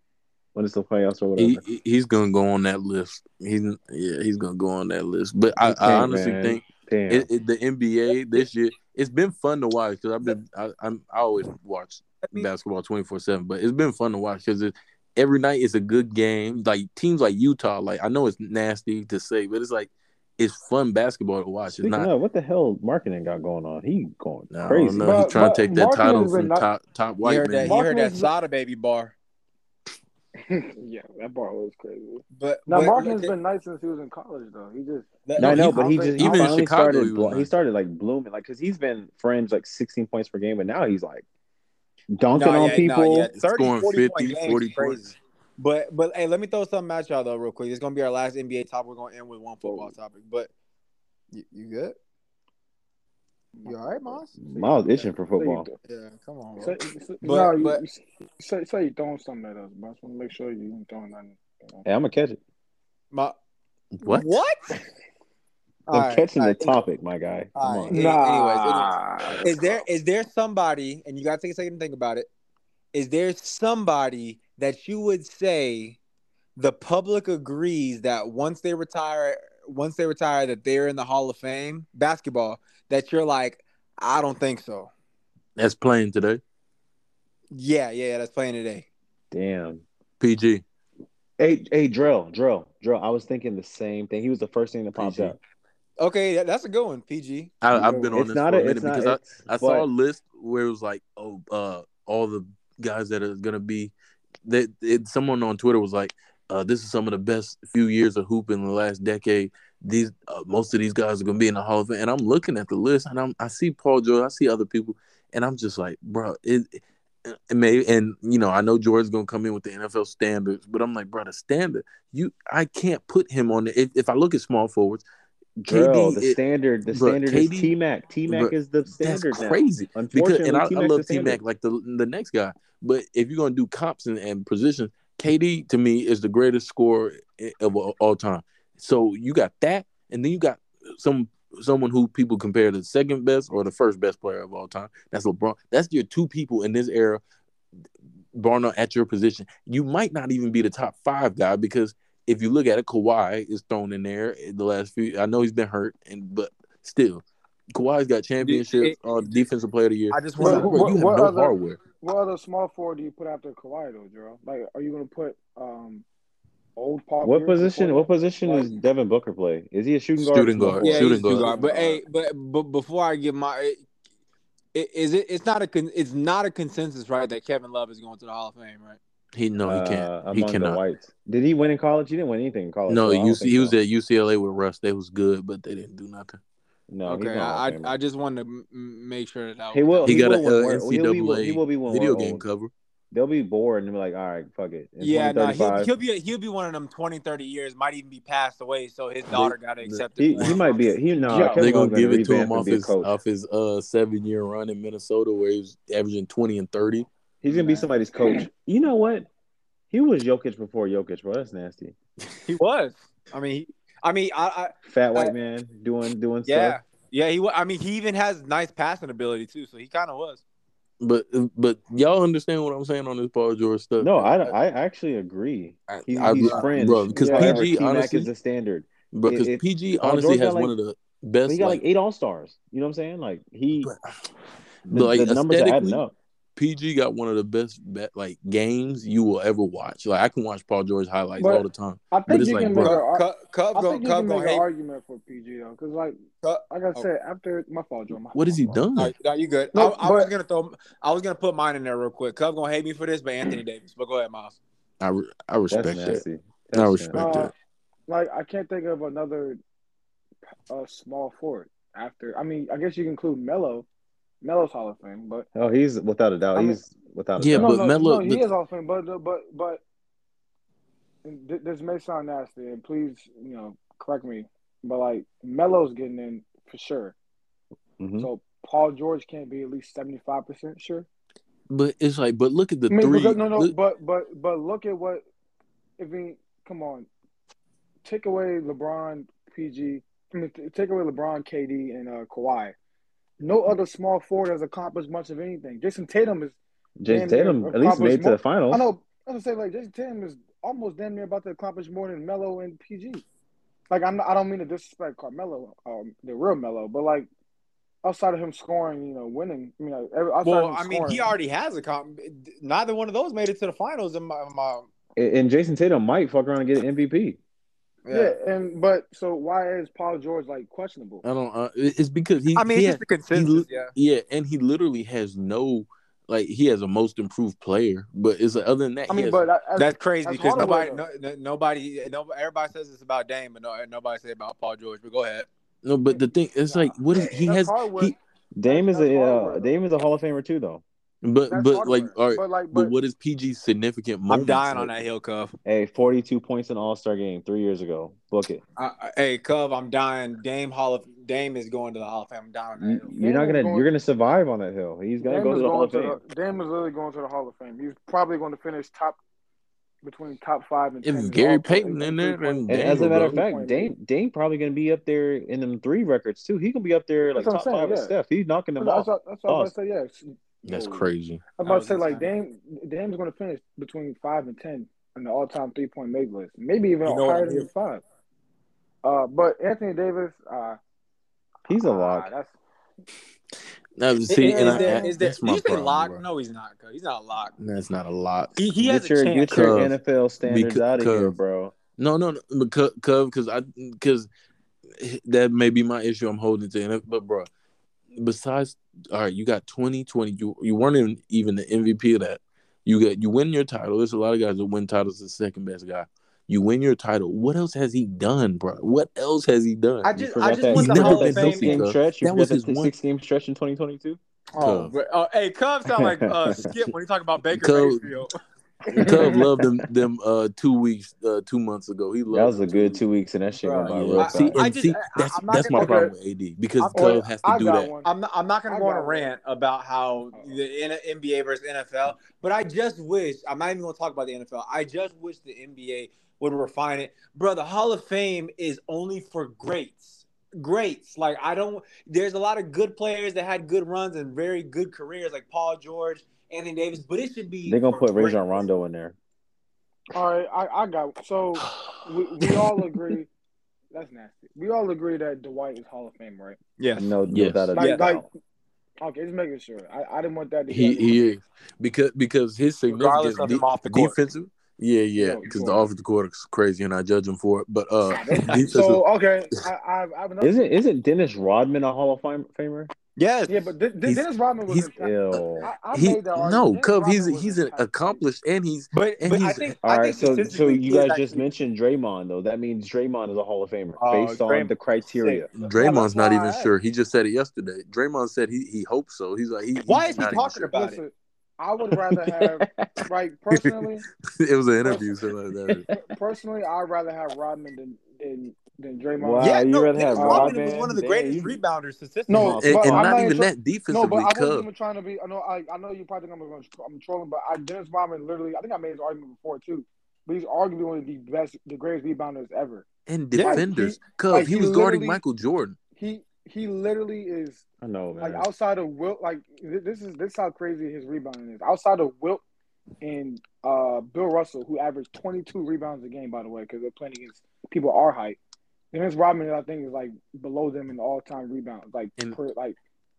Speaker 3: when it's the playoffs or whatever.
Speaker 2: He, he's gonna go on that list. He's yeah, he's gonna go on that list. But I, I honestly
Speaker 3: man.
Speaker 2: think it, it, the NBA this year it's been fun to watch because I've been I, I'm I always watch basketball twenty four seven, but it's been fun to watch because every night is a good game. Like teams like Utah, like I know it's nasty to say, but it's like it's fun basketball to watch.
Speaker 3: Speaking
Speaker 2: it's not.
Speaker 3: of, what the hell Markkanen got going on? He going
Speaker 2: I
Speaker 3: crazy.
Speaker 2: don't know.
Speaker 4: But-
Speaker 2: He's trying
Speaker 4: but
Speaker 2: to take that title from
Speaker 4: not-
Speaker 2: top top
Speaker 1: You
Speaker 2: white
Speaker 1: heard that?
Speaker 2: man.
Speaker 1: You heard that
Speaker 4: Marcus-
Speaker 1: Sada baby bar.
Speaker 4: yeah, that bar was crazy.
Speaker 1: But
Speaker 4: Now
Speaker 1: but
Speaker 4: Martin
Speaker 1: look
Speaker 4: has been nice since he was in college, though. He just
Speaker 1: that-
Speaker 3: No, I
Speaker 2: No,
Speaker 3: but he just
Speaker 4: think-
Speaker 3: he
Speaker 2: even in Chicago,
Speaker 3: started.
Speaker 2: he was
Speaker 3: blo- he started like blooming, like because he's been fringe like 16 points per game, but now he's like dunking
Speaker 1: No,
Speaker 3: on
Speaker 1: yeah,
Speaker 3: people.
Speaker 1: No, yeah. 30,
Speaker 2: Scoring
Speaker 1: 40
Speaker 2: 50,
Speaker 1: point games
Speaker 2: 40 points.
Speaker 1: But but hey, let me throw something at y'all though, real quick. It's gonna be our last NBA topic. We're gonna end with one football oh. topic. But you, you good? You all right, Moss?
Speaker 3: Miles itching for football.
Speaker 1: Yeah, come on.
Speaker 4: Say, say,
Speaker 1: But-
Speaker 4: no, you,
Speaker 1: but-
Speaker 4: you say, say you throwing something at us, but I just want to make sure you ain't throwing nothing.
Speaker 3: Hey, I'm gonna catch it.
Speaker 1: My,
Speaker 2: What?
Speaker 1: What?
Speaker 3: I'm
Speaker 1: All right,
Speaker 3: catching
Speaker 1: all
Speaker 3: the topic, my guy. Come
Speaker 1: All
Speaker 3: on.
Speaker 1: right. Any- anyways, Is there is there somebody, and you gotta take a second to think about it? Is there somebody that you would say the public agrees that once they retire, once they retire, that they're in the Hall of Fame basketball? That you're like, I don't think so.
Speaker 2: That's playing today.
Speaker 1: Yeah, yeah, that's playing today.
Speaker 3: Damn.
Speaker 2: PG.
Speaker 3: Hey, hey, drill, drill, drill. I was thinking the same thing. He was the first thing that popped
Speaker 2: PG.
Speaker 3: up.
Speaker 1: Okay, that's a good one, PG.
Speaker 2: I, I've been on
Speaker 3: It's
Speaker 2: this
Speaker 3: not
Speaker 2: for
Speaker 3: a.
Speaker 2: a minute
Speaker 3: It's not.
Speaker 2: because I,
Speaker 3: It's,
Speaker 2: I saw a list where it was like, oh, uh, all the guys that are gonna be that someone on Twitter was like, uh, this is some of the best few years of hoop in the last decade. These uh, most of these guys are gonna be in the Hall of Fame, and I'm looking at the list, and I'm I see Paul George, I see other people, and I'm just like, bro, it. it may and you know I know George's gonna come in with the NFL standards, but I'm like, bro, the standard you I can't put him on the. If, if I look at small forwards,
Speaker 3: Drill,
Speaker 2: KD,
Speaker 3: the
Speaker 2: it-
Speaker 3: standard, the
Speaker 2: Bruh,
Speaker 3: standard is
Speaker 2: KD
Speaker 3: T Mac. T Mac is the
Speaker 2: that's
Speaker 3: standard now.
Speaker 2: crazy. Because
Speaker 3: Unfortunately,
Speaker 2: and I, I love T Mac like the the next guy, but if you're gonna do comps and, and positions, KD to me is the greatest scorer of all, time. So you got that, and then you got some someone who people compare to the second best or the first best player of all time. That's LeBron. That's your two people in this era, Barna at your position. You might not even be the top five guy because if you look at it, Kawhi is thrown in there in the last few. I know he's been hurt, and but still, Kawhi's got championships, on uh, defensive player of the year.
Speaker 1: I just
Speaker 2: It's like,
Speaker 1: want to.
Speaker 2: bro, you have
Speaker 4: What-
Speaker 2: no
Speaker 4: what other-
Speaker 2: hardware.
Speaker 4: What other small forward do you put after Kawhi though, Gerald? Like, are you gonna put um old Paul?
Speaker 3: What position? What position
Speaker 4: Like-
Speaker 3: does Devin Booker play? Is he a shooting guard? or
Speaker 2: Shooting guard.
Speaker 1: Yeah,
Speaker 2: shooting guard.
Speaker 1: guard. But hey, but but before I give my, it, it, is it? It's not a it's not a consensus, right? That Kevin Love is going to the Hall of Fame, right?
Speaker 2: He no, he can't.
Speaker 3: Uh,
Speaker 2: he
Speaker 3: among the
Speaker 2: cannot.
Speaker 3: whites. Did he win in college? He didn't win anything in college.
Speaker 2: No,
Speaker 3: so
Speaker 2: UC,
Speaker 3: think
Speaker 2: he was
Speaker 3: so.
Speaker 2: at UCLA with Russ. They was good, but they didn't do nothing.
Speaker 3: No,
Speaker 1: okay,
Speaker 3: not
Speaker 1: I. I just wanted to m- m- make sure that, that
Speaker 3: He will.
Speaker 2: He,
Speaker 3: He
Speaker 2: got a
Speaker 3: will
Speaker 2: uh,
Speaker 3: win- he'll be-
Speaker 2: NCAA
Speaker 3: he will be when
Speaker 2: video
Speaker 3: we're
Speaker 2: game
Speaker 3: old.
Speaker 2: cover.
Speaker 3: They'll be bored and be like, "All right, fuck it." In
Speaker 1: Yeah, no, he'll, he'll be he'll be one of them 20, 30 years. Might even be passed away, so his daughter got to accept
Speaker 3: he,
Speaker 1: it. for
Speaker 3: he might be. A, he no.
Speaker 4: Yeah.
Speaker 2: They're
Speaker 3: Love
Speaker 2: gonna give it to him off his off his uh seven year run in Minnesota where he was averaging twenty and thirty.
Speaker 3: He's gonna be somebody's coach. You know what? He was Jokic before Jokic, bro. That's nasty.
Speaker 1: He was. I mean, he, I mean, I, I
Speaker 3: Fat white
Speaker 1: Uh,
Speaker 3: man doing doing
Speaker 1: yeah,
Speaker 3: stuff.
Speaker 1: yeah. He. wa- I mean, he even has nice passing ability too. So he kind of was.
Speaker 2: But but y'all understand what I'm saying on this Paul George stuff?
Speaker 3: No, I, I actually agree.
Speaker 2: I-
Speaker 3: He's,
Speaker 2: I-
Speaker 3: he's
Speaker 2: I-
Speaker 3: fringe.
Speaker 2: bro, because
Speaker 3: However,
Speaker 2: PG
Speaker 3: T-Mac
Speaker 2: honestly,
Speaker 3: is the standard.
Speaker 2: because PG honestly
Speaker 3: George
Speaker 2: has
Speaker 3: got,
Speaker 2: one of the best.
Speaker 3: he got
Speaker 2: like,
Speaker 3: like eight All Stars. You know what I'm saying? Like he,
Speaker 2: But-
Speaker 3: the,
Speaker 2: like,
Speaker 3: the numbers are adding
Speaker 2: aesthetically,
Speaker 3: up.
Speaker 2: PG got one of the best bet, like games you will ever watch. Like I can watch Paul George highlights
Speaker 4: But-
Speaker 2: all the time.
Speaker 4: I
Speaker 2: But
Speaker 4: think
Speaker 2: it's
Speaker 4: you
Speaker 2: like,
Speaker 4: can
Speaker 2: bro,
Speaker 4: make a,
Speaker 1: Cub, Cub,
Speaker 4: I
Speaker 1: go,
Speaker 4: you
Speaker 1: Cub
Speaker 4: can
Speaker 1: gonna
Speaker 4: make an
Speaker 1: hate.
Speaker 4: argument for PG though, because like
Speaker 1: Cub,
Speaker 4: like I
Speaker 1: Oh.
Speaker 4: said, after my fault, Joe. My
Speaker 2: What has he done?
Speaker 1: All right, no, you good.
Speaker 4: No,
Speaker 1: I, I was gonna throw. I was gonna put mine in there real quick. Cub gonna hate me for this, but Anthony Davis. But go ahead, Miles.
Speaker 2: I re- I respect that. I respect
Speaker 3: nasty.
Speaker 4: Uh. Like I can't think of another uh, small forward after. I mean, I guess you can include Melo. Melo's Hall of Fame, but
Speaker 3: Oh, he's without a doubt.
Speaker 4: I mean-
Speaker 3: he's without a
Speaker 2: Yeah,
Speaker 3: doubt.
Speaker 2: but
Speaker 4: no,
Speaker 2: Melo-
Speaker 4: no, he
Speaker 2: but-
Speaker 4: is Hall of Fame. But but but and th- this may sound nasty, and please, you know, correct me. But like Melo's getting in for sure.
Speaker 3: Mhm.
Speaker 4: So Paul George can't be at least seventy five percent sure.
Speaker 2: But it's like, but look at the
Speaker 4: I mean,
Speaker 2: three.
Speaker 4: because, no, no,
Speaker 2: look-
Speaker 4: but but but look at what. I mean, come on. Take away LeBron, PG. I mean, t- take away LeBron, KD, and uh, Kawhi. No other small forward has accomplished much of anything. Jayson Tatum is. Jayson
Speaker 3: Tatum at least made it to the finals.
Speaker 4: I know. I was gonna say like Jayson Tatum is almost damn near about to accomplish more than Melo and PG. Like I'm, not, I don't mean to disrespect Carmelo, um, the real Melo, but like outside of him scoring, you know, winning. I mean, like, every,
Speaker 1: Well, I mean, he already has a comp. Neither one of those made it to the finals. In my, my
Speaker 3: And and Jayson Tatum might fuck around and get an MVP.
Speaker 4: Yeah. and but so why is Paul George like questionable?
Speaker 2: I don't. Uh, it's because he.
Speaker 1: I mean,
Speaker 2: he
Speaker 1: it's
Speaker 2: had-
Speaker 1: just the consensus.
Speaker 2: he-
Speaker 1: yeah.
Speaker 2: yeah, and he literally has no. Like he has a most improved player, but it's like, other than that,
Speaker 4: I
Speaker 2: he
Speaker 4: mean,
Speaker 2: has-
Speaker 4: but that, that's,
Speaker 1: That's crazy because
Speaker 4: Hardaway,
Speaker 1: nobody, no, no, nobody, no, everybody says it's about Dame, but no, nobody say about Paul George. But go ahead.
Speaker 2: no. But the thing, it's like what is he
Speaker 4: that's
Speaker 2: has
Speaker 4: Hardaway.
Speaker 2: he,
Speaker 3: Dame is a uh. Dame is a Hall of Famer too, though.
Speaker 2: But
Speaker 4: That's
Speaker 2: but like all right,
Speaker 4: but like,
Speaker 2: but
Speaker 4: but,
Speaker 2: what is PG's significant?
Speaker 1: I'm
Speaker 2: Moments?
Speaker 1: dying on that hill, Cub.
Speaker 3: Hey, 42 points in All Star game three years ago. Book it.
Speaker 1: I, I- hey, Cub, I'm dying. Dame Hall of Dame is going to the Hall of Fame. I'm dying on that
Speaker 3: You,
Speaker 1: hill.
Speaker 3: you're not
Speaker 4: Dame is
Speaker 3: gonna
Speaker 4: going-
Speaker 3: you're gonna survive on that hill. He's gonna
Speaker 4: Dame
Speaker 3: go to the Hall
Speaker 4: going
Speaker 3: of Fame.
Speaker 4: the, Dame is literally going to the Hall of Fame. He's probably going to finish top between top five and
Speaker 2: If
Speaker 4: 10
Speaker 2: Gary Payton in there,
Speaker 4: three-point-
Speaker 3: And as a matter of fact, Dame Dame probably gonna be up there in them three records too. He gonna be up there like top
Speaker 4: saying,
Speaker 3: five with
Speaker 4: yeah.
Speaker 3: Steph. He's knocking them
Speaker 4: That's
Speaker 3: off.
Speaker 4: what, that's what I was about to say. Yeah,
Speaker 2: That's crazy.
Speaker 4: I'm about to say like
Speaker 1: was
Speaker 4: Dame. Dame's going to finish between five and ten in the all-time three-point make list, maybe even
Speaker 1: You know
Speaker 4: higher than five. Uh, but Anthony Davis, uh,
Speaker 3: He's a
Speaker 4: ah,
Speaker 3: lock.
Speaker 4: That's
Speaker 2: Now, see,
Speaker 1: is,
Speaker 2: and I,
Speaker 1: there,
Speaker 2: I-
Speaker 1: is there,
Speaker 2: that's
Speaker 1: do
Speaker 2: my
Speaker 1: you
Speaker 2: problem,
Speaker 1: lock?
Speaker 2: bro.
Speaker 1: No, he's not. Cub. He's not locked.
Speaker 2: That's not a lot.
Speaker 1: He, he has
Speaker 3: your
Speaker 1: a chance.
Speaker 3: get your
Speaker 2: Cub.
Speaker 3: NFL standards
Speaker 2: Becau-
Speaker 3: out of here, bro.
Speaker 2: No, no, no, because because I because that may be my issue. I'm holding to, it. but bro, besides, all right, you got 20, 20. You you weren't even, even the MVP of that. You got you win your title. There's a lot of guys that win titles. The second best guy. You win your title. What else has he done, bro? What else has he done?
Speaker 1: I just, I just
Speaker 3: that,
Speaker 1: want the
Speaker 2: never
Speaker 1: Hall of
Speaker 3: that
Speaker 2: been
Speaker 1: Fame.
Speaker 3: six game stretch.
Speaker 2: That was his one-
Speaker 3: six game stretch in 2022.
Speaker 1: Oh,
Speaker 2: Cub.
Speaker 1: but, uh, hey, Cub sound like uh, Skip when he talk about Baker
Speaker 2: Cub.
Speaker 1: Mayfield.
Speaker 2: Cub loved them them uh two weeks uh two months ago. He loved
Speaker 3: That was a good
Speaker 2: two
Speaker 3: two weeks, and that shit went by real
Speaker 1: I-
Speaker 3: fast.
Speaker 2: See,
Speaker 1: I
Speaker 2: and
Speaker 1: just-
Speaker 2: see,
Speaker 1: I-
Speaker 2: that's
Speaker 1: I'm not
Speaker 2: that's my
Speaker 1: gonna-
Speaker 2: problem with AD because
Speaker 4: I-
Speaker 2: Cub has to
Speaker 4: I
Speaker 2: do that.
Speaker 4: one.
Speaker 1: I'm not, I'm not going
Speaker 4: I
Speaker 1: to go on a
Speaker 4: got one.
Speaker 1: rant about how the NBA versus NFL, but I just wish I'm not even going to talk about the NFL. I just wish the NBA would refine it, bro. The Hall of Fame is only for greats, greats. Like I don't. There's a lot of good players that had good runs and very good careers, like Paul George, Anthony Davis, but it should be.
Speaker 3: They're gonna put Rajon. Rondo in there.
Speaker 4: all right. I, I got so we, we all agree. That's nasty. We all agree that Dwight is Hall of Fame, right?
Speaker 1: Yes.
Speaker 3: No, no doubt
Speaker 4: Like,
Speaker 3: about
Speaker 4: like,
Speaker 3: it.
Speaker 4: okay, just making sure. I, I didn't want that to
Speaker 2: He he is because because his significance de-
Speaker 1: off the court.
Speaker 2: defensive. Yeah, yeah, because
Speaker 4: you
Speaker 2: the
Speaker 4: are.
Speaker 2: off the court is crazy, and I judge him for it. But uh,
Speaker 4: So okay, I, I, I have another.
Speaker 3: Isn't isn't Dennis Rodman a Hall of Fame famer?
Speaker 1: Yes.
Speaker 4: yeah, but De- De-
Speaker 2: He's-
Speaker 4: Dennis Rodman was.
Speaker 2: he's-
Speaker 4: in-
Speaker 3: Ew.
Speaker 4: I, I
Speaker 2: he
Speaker 4: made that argument.
Speaker 2: no,
Speaker 4: Dennis
Speaker 2: Cub. He's
Speaker 4: was
Speaker 2: he's an accomplished, and he's
Speaker 1: But,
Speaker 2: And
Speaker 1: but I
Speaker 2: he's-
Speaker 1: think
Speaker 3: All
Speaker 1: I
Speaker 3: right,
Speaker 1: think
Speaker 3: so so you guys just
Speaker 1: actually-
Speaker 3: mentioned Draymond though. That means Draymond is a Hall of Famer
Speaker 1: Oh,
Speaker 3: based on the criteria.
Speaker 2: Draymond's not even
Speaker 4: I
Speaker 2: sure. He just said it yesterday. Draymond said he he hopes so. He's like he.
Speaker 1: Why
Speaker 2: he's
Speaker 1: is he
Speaker 2: not even
Speaker 1: talking
Speaker 2: sure.
Speaker 1: about it?
Speaker 4: I would rather have, right? Personally,
Speaker 2: it was an interview, something like that.
Speaker 4: personally, I'd rather have Rodman than than than Draymond.
Speaker 3: Wow,
Speaker 1: yeah,
Speaker 3: you
Speaker 1: no,
Speaker 3: rather
Speaker 1: Dennis
Speaker 3: have
Speaker 1: Rodman was one of the
Speaker 3: Damn,
Speaker 1: greatest
Speaker 3: you-
Speaker 1: rebounders statistically.
Speaker 4: No,
Speaker 2: And, and
Speaker 4: I'm
Speaker 2: not
Speaker 4: not
Speaker 2: even
Speaker 4: even
Speaker 2: that
Speaker 4: No, but I wasn't
Speaker 2: Cub.
Speaker 4: even trying to be. I know. I, I know you probably think I'm, I'm trolling, but I, Dennis Rodman literally. I think I made this argument before too. But he's arguably one of the best, the greatest rebounders ever.
Speaker 2: And
Speaker 1: Yeah,
Speaker 2: defenders,
Speaker 4: he-
Speaker 2: Cub.
Speaker 4: like,
Speaker 2: he
Speaker 4: he
Speaker 2: was guarding Michael Jordan.
Speaker 4: He he literally is
Speaker 3: I know, man.
Speaker 4: like outside of Wilt. Like this is this is how crazy his rebounding is. Outside of Wilt and uh, Bill Russell, who averaged 22 rebounds a game, by the way, because they're playing against people our height. Dennis Rodman, I think, is like below them in all time rebounds, like
Speaker 2: And-
Speaker 4: per, like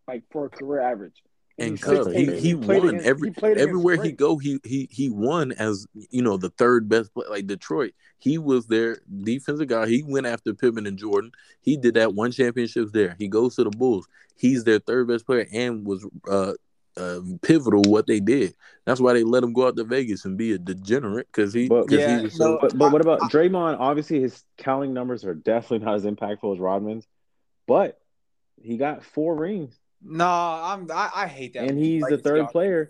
Speaker 4: like for a career average.
Speaker 2: And Cub, he,
Speaker 4: 6'8".
Speaker 2: he
Speaker 4: played
Speaker 2: won
Speaker 4: against-
Speaker 2: every
Speaker 4: he
Speaker 2: everywhere he go. He he he won as you know the third best player. Like Detroit, he was their defensive guy. He went after Pippen and Jordan. He did that one championships there. He goes to the Bulls. He's their third best player and was uh, uh pivotal what they did. That's why they let him go out to Vegas and be a degenerate because he
Speaker 3: But-
Speaker 2: 'cause
Speaker 1: Yeah,
Speaker 2: he was so.
Speaker 1: no,
Speaker 3: But but what about Draymond? Obviously, his counting numbers are definitely not as impactful as Rodman's, but he got four rings,
Speaker 1: No, I'm I, I hate that.
Speaker 3: and he's the third
Speaker 1: y'all-
Speaker 3: player,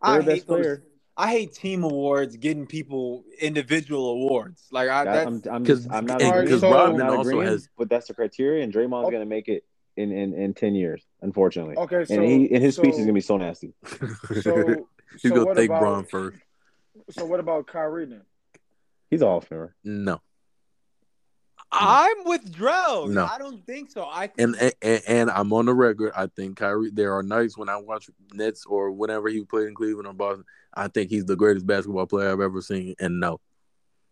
Speaker 1: I
Speaker 3: third
Speaker 1: hate
Speaker 3: best
Speaker 1: those-
Speaker 3: player.
Speaker 1: I hate team awards, getting people individual awards. Like I,
Speaker 3: That-
Speaker 1: that's,
Speaker 3: I'm, I'm
Speaker 2: 'Cause-
Speaker 3: just I'm not
Speaker 2: and-
Speaker 3: agreeing.
Speaker 4: 'cause so-
Speaker 3: I'm
Speaker 2: Rodman
Speaker 3: not
Speaker 2: also
Speaker 3: agreeing,
Speaker 2: has-
Speaker 3: but that's the criteria, and Draymond's
Speaker 4: Oh.
Speaker 3: gonna make it in, in, in ten years, unfortunately.
Speaker 4: Okay, so
Speaker 3: and he and his speech is gonna be so nasty.
Speaker 4: So,
Speaker 2: He's
Speaker 4: so
Speaker 2: gonna
Speaker 4: what
Speaker 2: thank
Speaker 4: about,
Speaker 2: Braun first.
Speaker 4: So what about Kyrie then?
Speaker 3: He's all famer.
Speaker 2: No,
Speaker 1: I'm with Drell.
Speaker 2: No.
Speaker 1: I don't think so. I think
Speaker 2: And, and and I'm on the record. I think Kyrie. There are nights when I watch Nets or whenever he played in Cleveland or Boston. I think he's the greatest basketball player I've ever seen. And no,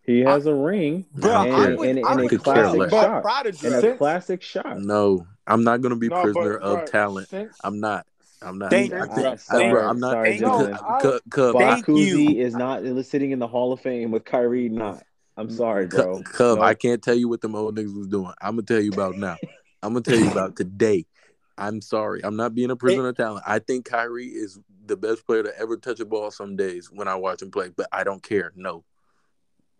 Speaker 3: He has a ring
Speaker 1: Bro,
Speaker 2: I'm
Speaker 3: and,
Speaker 2: with-
Speaker 3: and,
Speaker 2: I'm
Speaker 3: and a
Speaker 2: with
Speaker 3: classic
Speaker 2: Drell.
Speaker 1: but
Speaker 3: shot.
Speaker 1: proud of
Speaker 3: And
Speaker 1: Drell.
Speaker 3: a classic shot.
Speaker 2: no, I'm not gonna be
Speaker 4: No,
Speaker 2: prisoner
Speaker 4: but,
Speaker 2: of
Speaker 4: bro,
Speaker 2: talent.
Speaker 4: Since,
Speaker 2: I'm not. I'm not.
Speaker 1: Thank
Speaker 2: I
Speaker 1: you,
Speaker 2: think-
Speaker 1: bro.
Speaker 3: I-
Speaker 2: I-
Speaker 3: sorry,
Speaker 2: bro, I'm not.
Speaker 3: sorry,
Speaker 1: Thank
Speaker 3: gentlemen.
Speaker 4: No, I-
Speaker 2: Cub, Cub,
Speaker 1: Thank
Speaker 3: Bakuzi
Speaker 1: you.
Speaker 3: is not sitting in the Hall of Fame with Kyrie not. I'm sorry, bro.
Speaker 2: Cub, Cub,
Speaker 3: No.
Speaker 2: I can't tell you what them old niggas was doing. I'm gonna tell you about now. I'm gonna tell you about today. I'm sorry. I'm not being a prisoner of talent. I think Kyrie is the best player to ever touch a ball some days when I watch him play, but I don't care. No.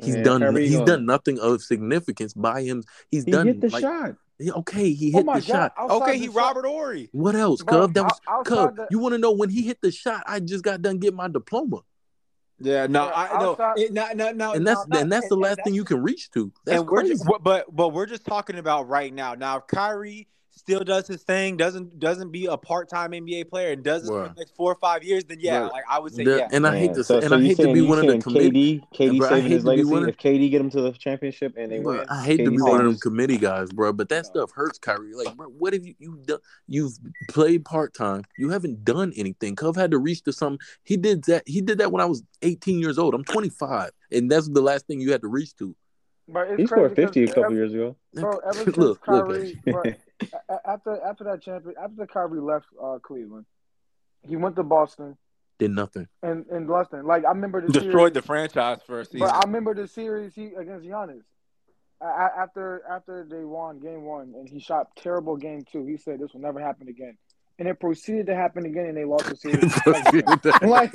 Speaker 2: He's
Speaker 3: Man,
Speaker 2: done
Speaker 3: Kyrie
Speaker 2: he's
Speaker 3: gonna-
Speaker 2: done nothing of significance by him. He's
Speaker 3: He
Speaker 2: done
Speaker 3: hit the
Speaker 2: like,
Speaker 3: shot.
Speaker 2: he- okay, he
Speaker 4: oh
Speaker 2: hit
Speaker 4: my
Speaker 2: the
Speaker 4: God,
Speaker 2: shot.
Speaker 4: outside
Speaker 1: Okay,
Speaker 4: the
Speaker 1: he
Speaker 4: shot-
Speaker 1: Robert Horry.
Speaker 2: What else,
Speaker 4: Bro,
Speaker 2: Cub? That was
Speaker 4: out-
Speaker 2: Cub.
Speaker 4: the-
Speaker 2: You want to know when he hit the shot? I just got done getting my diploma,
Speaker 1: Yeah, no,
Speaker 4: Yeah,
Speaker 1: I no,
Speaker 4: outside-
Speaker 1: it, no, no, no,
Speaker 2: and that's
Speaker 1: no, no,
Speaker 2: and that's the
Speaker 1: and-
Speaker 2: last
Speaker 1: and
Speaker 2: thing you can reach to. That's
Speaker 1: and we're
Speaker 2: crazy.
Speaker 1: just, but but we're just talking about right now. Now, if Kyrie still does his thing, doesn't doesn't be a part time NBA player, and does it for the next four or five years, then yeah,
Speaker 2: Bruh.
Speaker 1: like I would say
Speaker 2: The-
Speaker 1: yeah.
Speaker 2: and I hate
Speaker 3: Man,
Speaker 2: to
Speaker 3: so,
Speaker 2: say, and
Speaker 3: so
Speaker 2: I
Speaker 3: you
Speaker 2: hate to be one of the committee.
Speaker 3: KD, KD
Speaker 2: Bro, I
Speaker 3: saving
Speaker 2: hate
Speaker 3: his
Speaker 2: to be
Speaker 3: legacy.
Speaker 2: one of-
Speaker 3: if KD get him to the championship and they
Speaker 2: Bro,
Speaker 3: win,
Speaker 2: I hate to
Speaker 3: KD
Speaker 2: be one of them committee guys, bro, but that
Speaker 4: No.
Speaker 2: stuff hurts Kyrie. Like, bro, what have you you done? You've played part time. You haven't done anything. Cove had to reach to some. He did that. He did that when I was 18 years old. I'm 25, and that's the last thing you had to reach to.
Speaker 4: But it's
Speaker 3: he scored 50 a couple
Speaker 4: ever-
Speaker 3: years ago.
Speaker 4: Bro, ever since
Speaker 2: look, look,
Speaker 4: bro, a- a- after after that champion, after Kyrie left uh, Cleveland, he went to Boston
Speaker 2: did nothing.
Speaker 4: and and Boston. Like I remember the
Speaker 1: Destroyed
Speaker 4: series,
Speaker 1: the franchise for a season.
Speaker 4: but I remember the series he against Giannis. A- a- After after they won game one and he shot terrible game two, he said this will never happen again, and it proceeded to happen again, and they lost the series. like,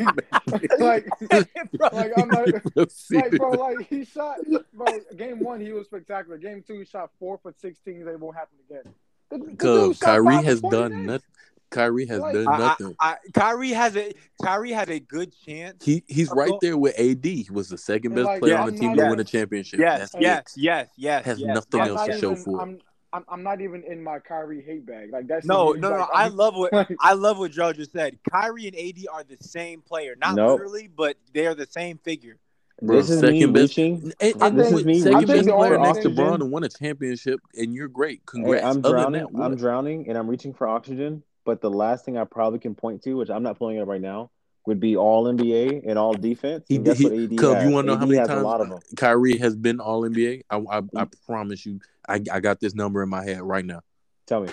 Speaker 4: like, like I'm like, like, bro, like he shot, bro. Game one, he was spectacular. Game two, he shot four for sixteen. They won't happen again. The- the dude
Speaker 2: Cause Kyrie has done nothing. Kyrie has
Speaker 4: Like-
Speaker 2: done
Speaker 1: I, I,
Speaker 2: nothing.
Speaker 1: I, Kyrie has a Kyrie has a good chance.
Speaker 2: He he's right there with AD. He was the second best
Speaker 4: like,
Speaker 2: player
Speaker 1: yeah,
Speaker 2: on the
Speaker 4: I'm
Speaker 2: team
Speaker 4: not
Speaker 2: to
Speaker 1: even-
Speaker 2: win a championship.
Speaker 1: yes,
Speaker 2: That's
Speaker 1: yes, yes, yes,
Speaker 2: Has
Speaker 1: yes.
Speaker 2: nothing else
Speaker 4: I'm
Speaker 2: to
Speaker 4: not
Speaker 2: show for it.
Speaker 4: I'm, I'm, I'm not even in my Kyrie hate bag. Like that's
Speaker 1: No, no, no.
Speaker 4: like,
Speaker 1: I love what I love what Joe just said. Kyrie and AD are the same player, not
Speaker 3: Nope.
Speaker 1: literally, but they are the same figure.
Speaker 2: Bro,
Speaker 3: this is me
Speaker 2: second best-
Speaker 3: reaching.
Speaker 2: And,
Speaker 4: I
Speaker 2: and
Speaker 4: think-
Speaker 2: with
Speaker 3: I
Speaker 2: second best player next to Bron and won a championship, and you're great.
Speaker 3: Hey,
Speaker 2: Congrats.
Speaker 3: I'm drowning.
Speaker 2: that.
Speaker 3: I'm drowning, and I'm reaching for oxygen. But the last thing I probably can point to, which I'm not pulling up right now, would be all NBA and all defense.
Speaker 2: He
Speaker 3: And guess
Speaker 2: He,
Speaker 3: what AD
Speaker 2: Cub,
Speaker 3: has?
Speaker 2: you want to know
Speaker 3: AD
Speaker 2: how many times
Speaker 3: a lot of them.
Speaker 2: Kyrie has been All NBA? I, I, I promise you, I, I got this number in my head right now.
Speaker 3: Tell me.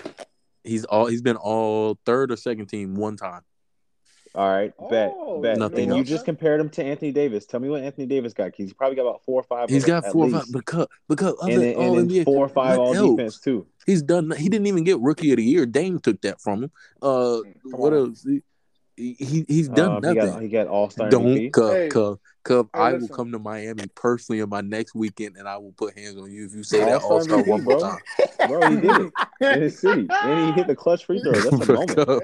Speaker 2: He's all he's been all third or second team one time.
Speaker 3: All right, bet,
Speaker 4: Oh,
Speaker 3: bet.
Speaker 2: Nothing
Speaker 3: and you just compared him to Anthony Davis. Tell me what Anthony Davis got. He's probably got about four or five.
Speaker 2: He's got four or five
Speaker 3: least.
Speaker 2: because because other
Speaker 3: and then,
Speaker 2: All
Speaker 3: and
Speaker 2: NBA.
Speaker 3: four or five
Speaker 2: what
Speaker 3: all
Speaker 2: else?
Speaker 3: defense too.
Speaker 2: He's done. He didn't even get Rookie of the Year. Dame took that from him. Uh,
Speaker 4: Come
Speaker 2: what
Speaker 4: on.
Speaker 2: else? He, he he's done
Speaker 3: Um, he
Speaker 2: nothing.
Speaker 3: got he got All Star
Speaker 2: Don't
Speaker 3: MVP.
Speaker 2: Cub,
Speaker 4: Hey.
Speaker 2: Cub, Cub.
Speaker 4: Hey,
Speaker 2: I will come to Miami personally on my next weekend, and I will put hands on you if you say that
Speaker 3: All-Star
Speaker 2: All Star
Speaker 3: MVP,
Speaker 2: one more
Speaker 3: bro.
Speaker 2: time.
Speaker 3: Bro, he did it in his city, and he hit the clutch free throw. That's a moment.
Speaker 2: Cub.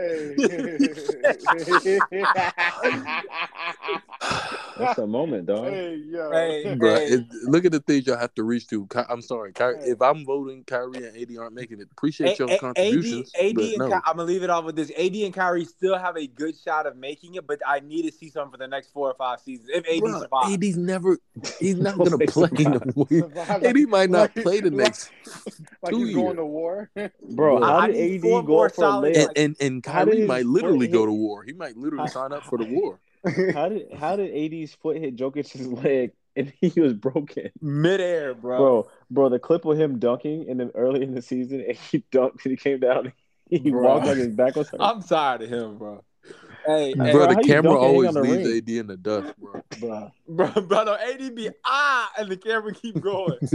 Speaker 3: That's a moment, dog.
Speaker 4: hey, yo.
Speaker 1: Hey,
Speaker 2: Bro,
Speaker 1: hey.
Speaker 2: it, look at the things y'all have to reach to. Ky- I'm sorry, Ky-
Speaker 4: Hey.
Speaker 2: if I'm voting, Kyrie and AD aren't making it. Appreciate
Speaker 1: A-
Speaker 2: your
Speaker 1: A-
Speaker 2: contributions,
Speaker 1: AD, AD and
Speaker 2: no.
Speaker 1: Ky- I'm gonna leave it off with this. AD and Kyrie still have a good shot of making it, but I need to see something for the next four or five seasons. If AD
Speaker 2: Bro,
Speaker 1: survives,
Speaker 2: AD's never. He's not gonna play. In
Speaker 3: survive.
Speaker 2: the,
Speaker 4: Survive
Speaker 2: AD might not
Speaker 4: like-
Speaker 2: play the
Speaker 4: like-
Speaker 2: next.
Speaker 4: like
Speaker 2: two
Speaker 4: he's going to war.
Speaker 3: Bro,
Speaker 2: Bro,
Speaker 3: how
Speaker 1: I
Speaker 3: did AD
Speaker 1: four
Speaker 3: go
Speaker 1: more
Speaker 3: for a
Speaker 1: solid-
Speaker 3: layup?
Speaker 2: And and, and Kyrie
Speaker 3: his
Speaker 2: might literally go to war. He might literally sign up for the war.
Speaker 3: How did how did AD's foot hit Jokic's leg and he was broken?
Speaker 1: midair, bro.
Speaker 3: Bro, bro, the clip of him dunking in the early in the season and he dunked and he came down. He
Speaker 1: Bro.
Speaker 3: walked like his back was hurt.
Speaker 1: I'm tired of him, bro. Hey,
Speaker 3: Bro,
Speaker 1: hey,
Speaker 2: Bro, the camera always
Speaker 3: on the
Speaker 2: leaves
Speaker 3: ring?
Speaker 2: AD in the dust, bro.
Speaker 3: Bro.
Speaker 1: bro, bro, no, AD be ah, and the camera keep going.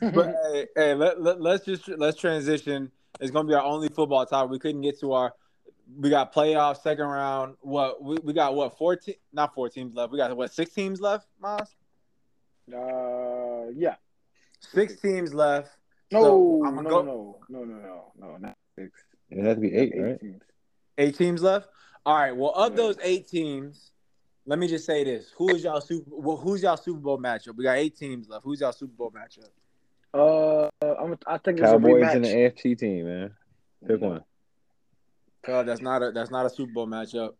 Speaker 1: but hey, hey let, let, let's just let's transition. It's gonna be our only football topic. We couldn't get to our. We got playoffs, second round. What we, we got? What fourteen? Not four teams left. We got what six teams left, Miles?
Speaker 4: Uh, yeah.
Speaker 1: Six teams left.
Speaker 4: No,
Speaker 1: So, I'm
Speaker 4: no,
Speaker 1: gonna go-
Speaker 4: no, no, no, no, no, not six.
Speaker 3: It has to be eight, right?
Speaker 4: teams.
Speaker 1: Eight teams left. All right. Well, of those eight teams, let me just say this: Who is y'all super? Well, who's y'all Super Bowl matchup? We got eight teams left. Who's y'all Super Bowl matchup?
Speaker 4: Uh, I'm, I think it's
Speaker 3: Cowboys
Speaker 4: a
Speaker 3: and the. AFC team, man. Pick one.
Speaker 1: Cause that's not a that's not a Super Bowl matchup.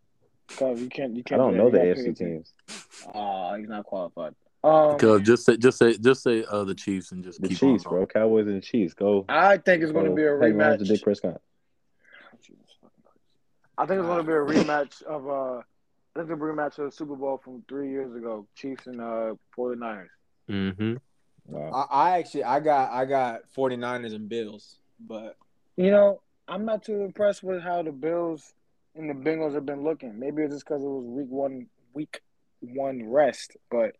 Speaker 4: Cause you can't, you can't.
Speaker 3: I
Speaker 4: don't
Speaker 3: know the AFC
Speaker 4: team.
Speaker 3: teams.
Speaker 4: Ah, he's not qualified. Um,
Speaker 2: Because just say, just say, just say, uh, the Chiefs and just
Speaker 3: The
Speaker 2: keep
Speaker 3: Chiefs,
Speaker 2: on
Speaker 3: bro. Cowboys and the Chiefs. Go.
Speaker 4: I think it's going to be a
Speaker 3: hang around to Dick. Prescott.
Speaker 4: I think it's going to be a rematch of uh, I think the rematch of the Super Bowl from three years ago, Chiefs and uh 49ers.
Speaker 2: Mm-hmm.
Speaker 3: Wow.
Speaker 1: I, I actually I got I got 49ers and Bills, but
Speaker 4: You know, I'm not too impressed with how the Bills and the Bengals have been looking. Maybe it's just because it was week one, week one rest, but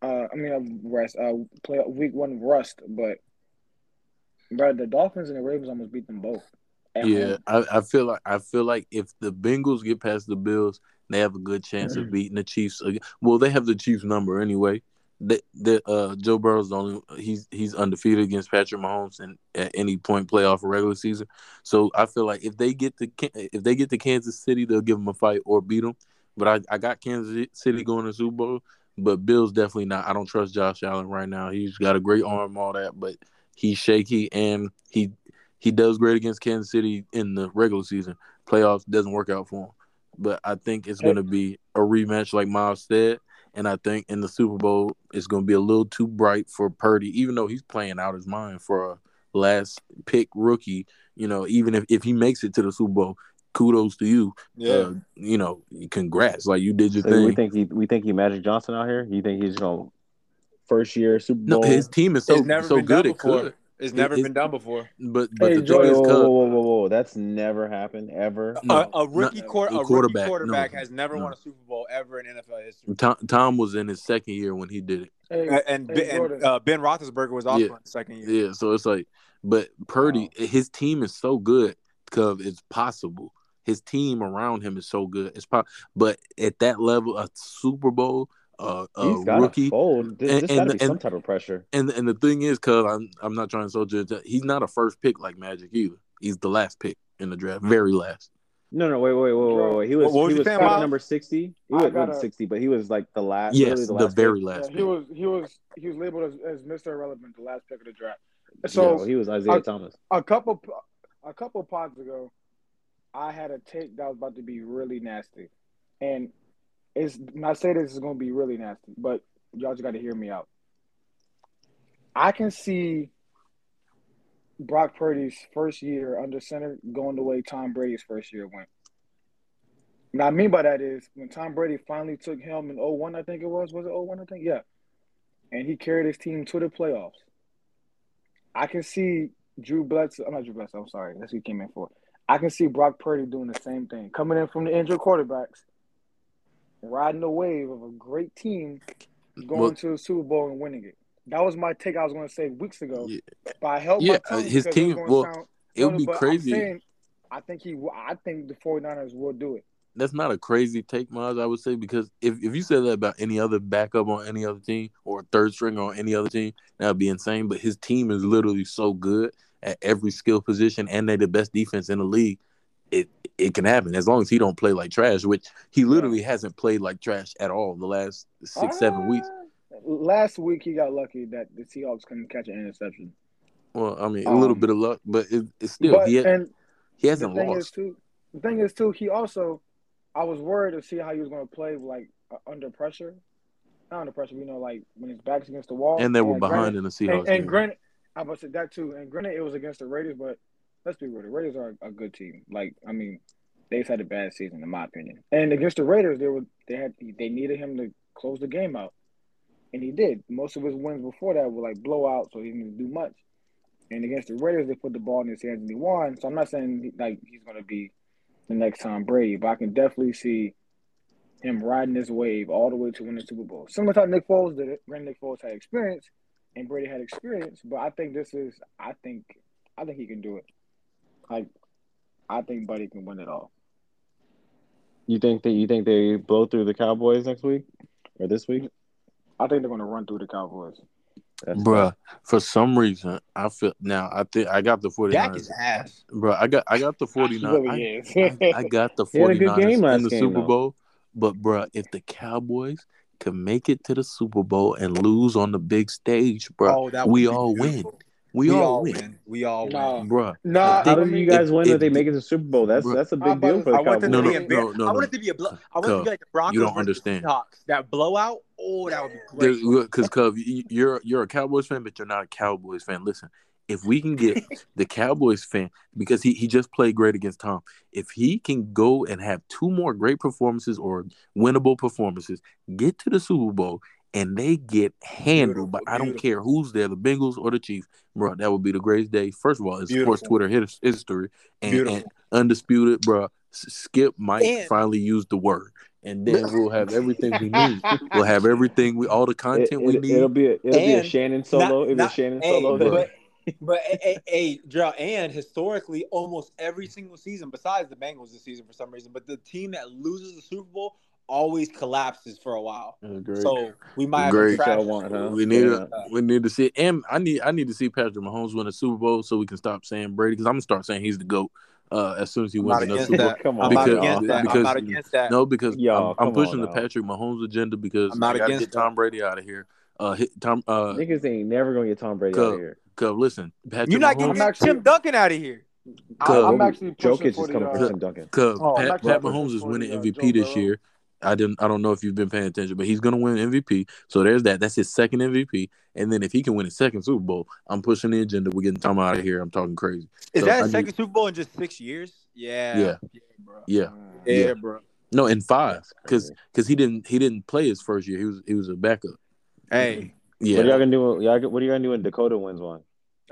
Speaker 4: uh, I mean uh, rest, uh, play week one rust, but bro, the Dolphins and the Ravens almost beat them both.
Speaker 2: Yeah. I, I feel like I feel like if the Bengals get past the Bills, they have a good chance of beating the Chiefs. again. Well, they have the Chiefs number anyway. They, they, uh, Joe Burrow's the only he's he's undefeated against Patrick Mahomes and at any point playoff or regular season. So I feel like if they get to Kan- if they get to Kansas City, they'll give them a fight or beat them. But I, I got Kansas City going to Super Bowl, but Bills definitely not. I don't trust Josh Allen right now. He's got a great arm, all that, but he's shaky and he he does great against Kansas City in the regular season. Playoffs doesn't work out for him. But I think it's going to be a rematch, like Miles said. And I think in the Super Bowl, it's going to be a little too bright for Purdy, even though he's playing out his mind for a last pick rookie. You know, even if, if he makes it to the Super Bowl, kudos to you.
Speaker 1: yeah.
Speaker 2: Uh, you know, congrats. Like you did your
Speaker 3: So
Speaker 2: thing.
Speaker 3: we think he we think he Magic Johnson out here. You think he's gonna first year Super Bowl?
Speaker 2: no, his team is so
Speaker 1: never
Speaker 2: so good
Speaker 1: done
Speaker 2: it could.
Speaker 1: It's never
Speaker 2: it's-
Speaker 1: been done before.
Speaker 2: But but
Speaker 4: Hey,
Speaker 2: the
Speaker 4: Joey,
Speaker 2: thing
Speaker 3: whoa,
Speaker 2: is,
Speaker 3: whoa, whoa, whoa, whoa, whoa! That's never happened ever.
Speaker 2: No,
Speaker 1: a, a rookie
Speaker 2: not-
Speaker 1: quarter,
Speaker 2: a
Speaker 1: a
Speaker 2: quarterback,
Speaker 1: rookie quarterback
Speaker 2: no.
Speaker 1: has never
Speaker 2: No.
Speaker 1: won a Super Bowl ever in NFL history.
Speaker 2: Tom, Tom was in his second year when he did it.
Speaker 4: Hey,
Speaker 1: And and,
Speaker 4: Hey,
Speaker 1: Ben- and uh, Ben Roethlisberger was also
Speaker 2: Yeah.
Speaker 1: in the second year.
Speaker 2: Yeah, so it's like, but Purdy, his team is so good because it's possible. His team around him is so good. It's po- but at that level, a Super Bowl, uh, a
Speaker 3: he's got to
Speaker 2: rookie,
Speaker 3: fold. This,
Speaker 2: And-
Speaker 3: this got to
Speaker 2: and-
Speaker 3: be some type of pressure.
Speaker 2: and and the thing is, cause I'm I'm not trying to so judge. He's not a first pick like Magic either. He's the last pick in the draft, very last.
Speaker 3: No, no, wait, wait, wait, wait, wait. He was
Speaker 1: What- what was
Speaker 3: he was
Speaker 1: saying,
Speaker 3: pick number sixty. He was
Speaker 4: gotta-
Speaker 3: sixty, but he was like the last.
Speaker 2: Yes,
Speaker 3: literally
Speaker 2: the,
Speaker 3: the, last
Speaker 2: very
Speaker 3: pick.
Speaker 2: last
Speaker 4: Yeah,
Speaker 2: pick.
Speaker 4: he was he was he was labeled as, as Mr. Irrelevant, the last pick of the draft.
Speaker 3: So
Speaker 4: So
Speaker 3: he was Isaiah
Speaker 4: I-
Speaker 3: Thomas.
Speaker 4: a couple a couple pods ago, I had a take that was about to be really nasty, and it's and I say this is going to be really nasty, but y'all just got to hear me out. I can see Brock Purdy's first year under center going the way Tom Brady's first year went. What I mean by that is when Tom Brady finally took him in 01, I think it was. Was it 01, I think? Yeah. And he carried his team to the playoffs. I can see Drew Bledsoe. I'm not Drew Bledsoe. I'm sorry. That's who he came in for. I can see Brock Purdy doing the same thing, coming in from the injured quarterbacks, riding the wave of a great team, going
Speaker 2: Well-
Speaker 4: to the Super Bowl and winning it. That was my take. I was going to say weeks ago,
Speaker 2: Yeah.
Speaker 4: but I held
Speaker 2: Yeah,
Speaker 4: my tongue
Speaker 2: his team- well,
Speaker 4: sound,
Speaker 2: It would be crazy.
Speaker 4: saying, I think he. I think the 49ers will do it.
Speaker 2: That's not a crazy take, Miles. I would say because if, if you said that about any other backup on any other team or third string on any other team, that would be insane. But his team is literally so good at every skill position, and they're the best defense in the league. It it can happen as long as he don't play like trash, which he literally hasn't played like trash at all the last six seven weeks.
Speaker 4: Uh, Last week he got lucky that the Seahawks couldn't catch an interception.
Speaker 2: Well, I mean a little
Speaker 4: Um,
Speaker 2: bit of luck, but it, it's still
Speaker 4: but
Speaker 2: he
Speaker 4: and
Speaker 2: he hasn't
Speaker 4: is
Speaker 2: lost.
Speaker 4: too. The thing is too. He also, I was worried to see how he was going to play like uh, under pressure, not under pressure. You know, like when his back's against the wall.
Speaker 2: and they were
Speaker 4: like,
Speaker 2: behind
Speaker 4: granted-
Speaker 2: in the Seahawks
Speaker 4: And, and granted, I must say that too. And granted, it was against the Raiders, but let's be real. The Raiders are a good team. Like I mean, they've had a bad season in my opinion. And against the Raiders, they were they had they needed him to close the game out, and he did. Most of his wins before that were like blowouts, so he didn't do much. And against the Raiders, they put the ball in his hands and he won. So I'm not saying like he's going to be the next Tom Brady, but I can definitely see him riding this wave all the way to win the Super Bowl. Similar to how Nick Foles did it. Granted, Nick Foles had experience and Brady had experience, but I think this is I think I think he can do it. Like I think Purdy can win it all.
Speaker 3: You think that you think they blow through the Cowboys next week or this week?
Speaker 4: I think they're going to run through the Cowboys.
Speaker 3: That's
Speaker 2: Bruh, for some reason, I feel now. I think I got the 49ers.
Speaker 1: Dak is ass.
Speaker 2: Bro, I got I got the
Speaker 4: He
Speaker 2: 49ers.
Speaker 4: really
Speaker 2: I. I, I got the
Speaker 3: He had
Speaker 2: 49ers in the Super
Speaker 3: though.
Speaker 2: Bowl. But bro, if the Cowboys can make it to the Super Bowl and lose on the big stage, bro,
Speaker 1: Oh,
Speaker 2: we
Speaker 1: would be
Speaker 2: all win.
Speaker 1: Beautiful.
Speaker 2: We,
Speaker 1: We
Speaker 2: all,
Speaker 1: all
Speaker 2: win,
Speaker 1: win. We all
Speaker 4: Nah.
Speaker 1: win.
Speaker 2: bruh.
Speaker 4: Nah,
Speaker 3: How
Speaker 4: I
Speaker 3: do
Speaker 4: mean,
Speaker 3: you guys
Speaker 2: if-
Speaker 3: win
Speaker 2: if
Speaker 3: if they
Speaker 2: the-
Speaker 3: make it to the Super Bowl? That's
Speaker 2: Bruh.
Speaker 3: that's a
Speaker 4: I'm
Speaker 3: big
Speaker 4: about
Speaker 3: deal for the
Speaker 1: I want them
Speaker 2: No,
Speaker 1: to
Speaker 3: Cowboys.
Speaker 1: be
Speaker 2: no, no, no,
Speaker 1: I want it to be a blo- I want it to be like the Broncos
Speaker 2: You don't understand.
Speaker 1: the Seahawks. That blowout. Oh, that would be great.
Speaker 2: Because, Cove, you- you're you're a Cowboys fan, but you're not a Cowboys fan. Listen, if we can get the Cowboys fan, because he, he just played great against Tom, if he can go and have two more great performances or winnable performances, get to the Super Bowl, and they get handled, but I don't
Speaker 1: beautiful.
Speaker 2: care who's there, the Bengals or the Chiefs, bro, that would be the greatest day. First of all, it's sports
Speaker 1: Beautiful.
Speaker 2: Twitter history, and, and undisputed, bro. Skip might
Speaker 1: And-
Speaker 2: finally use the word. And then we'll have everything we need. We'll have everything we all the
Speaker 3: It,
Speaker 2: content we
Speaker 3: it,
Speaker 2: need.
Speaker 3: will be a, it'll be a Shannon solo.
Speaker 1: not-
Speaker 3: it'll be a Shannon
Speaker 1: hey,
Speaker 3: solo.
Speaker 2: bro.
Speaker 1: but but hey, hey, Gerald, and historically, almost every single season, besides the Bengals this season for some reason, but the team that loses the Super Bowl always collapses for a while.
Speaker 2: Agree.
Speaker 1: So we might have
Speaker 2: Great.
Speaker 1: to trash
Speaker 3: Y'all want, huh?
Speaker 2: we need
Speaker 3: Yeah.
Speaker 2: to we need to see and I need I need to see Patrick Mahomes win a Super Bowl so we can stop saying Brady because I'm gonna start saying he's the goat uh, as soon as he
Speaker 1: I'm
Speaker 2: wins
Speaker 1: not
Speaker 2: another Super Bowl.
Speaker 1: that.
Speaker 3: Come
Speaker 1: I'm
Speaker 3: on,
Speaker 1: not
Speaker 2: Because-
Speaker 1: against that.
Speaker 2: because-
Speaker 1: I'm not against that.
Speaker 2: No, because
Speaker 3: Y'all,
Speaker 2: I'm, I'm pushing
Speaker 3: on
Speaker 2: the
Speaker 3: now.
Speaker 2: Patrick Mahomes agenda because
Speaker 1: I'm not against
Speaker 2: get Tom Brady out of here. Uh, hit, Tom, uh,
Speaker 3: Niggas ain't never gonna get Tom Brady
Speaker 2: Cub.
Speaker 3: out of here.
Speaker 2: Cub, listen, Patrick
Speaker 1: You're not
Speaker 2: Mahomes,
Speaker 1: getting
Speaker 4: I'm actually-
Speaker 1: Tim Duncan out of here.
Speaker 4: I,
Speaker 2: Cub.
Speaker 4: I'm actually pushing
Speaker 3: Jokic
Speaker 4: for
Speaker 3: is coming for Tim Duncan.
Speaker 2: Cub,
Speaker 1: Oh,
Speaker 2: Pat, Pat Mahomes is winning MVP this year. I didn't. I don't know if you've been paying attention, but he's gonna win MVP. So there's that. That's his second MVP. And then if he can win his second Super Bowl, I'm pushing the agenda. We're getting Tom out of here. I'm talking crazy.
Speaker 1: Is
Speaker 2: So
Speaker 1: that
Speaker 2: I
Speaker 1: his
Speaker 2: need-
Speaker 1: second Super Bowl in just six years? Yeah.
Speaker 2: Yeah.
Speaker 1: Yeah, bro.
Speaker 2: Yeah.
Speaker 1: Yeah,
Speaker 2: Yeah.
Speaker 1: bro.
Speaker 2: No, in five, because because he didn't he didn't play his first year. He was he was a backup.
Speaker 1: Hey. Yeah.
Speaker 3: What are y'all
Speaker 2: Yeah,
Speaker 3: gonna do? Y'all, what are you gonna do when Dakota wins one?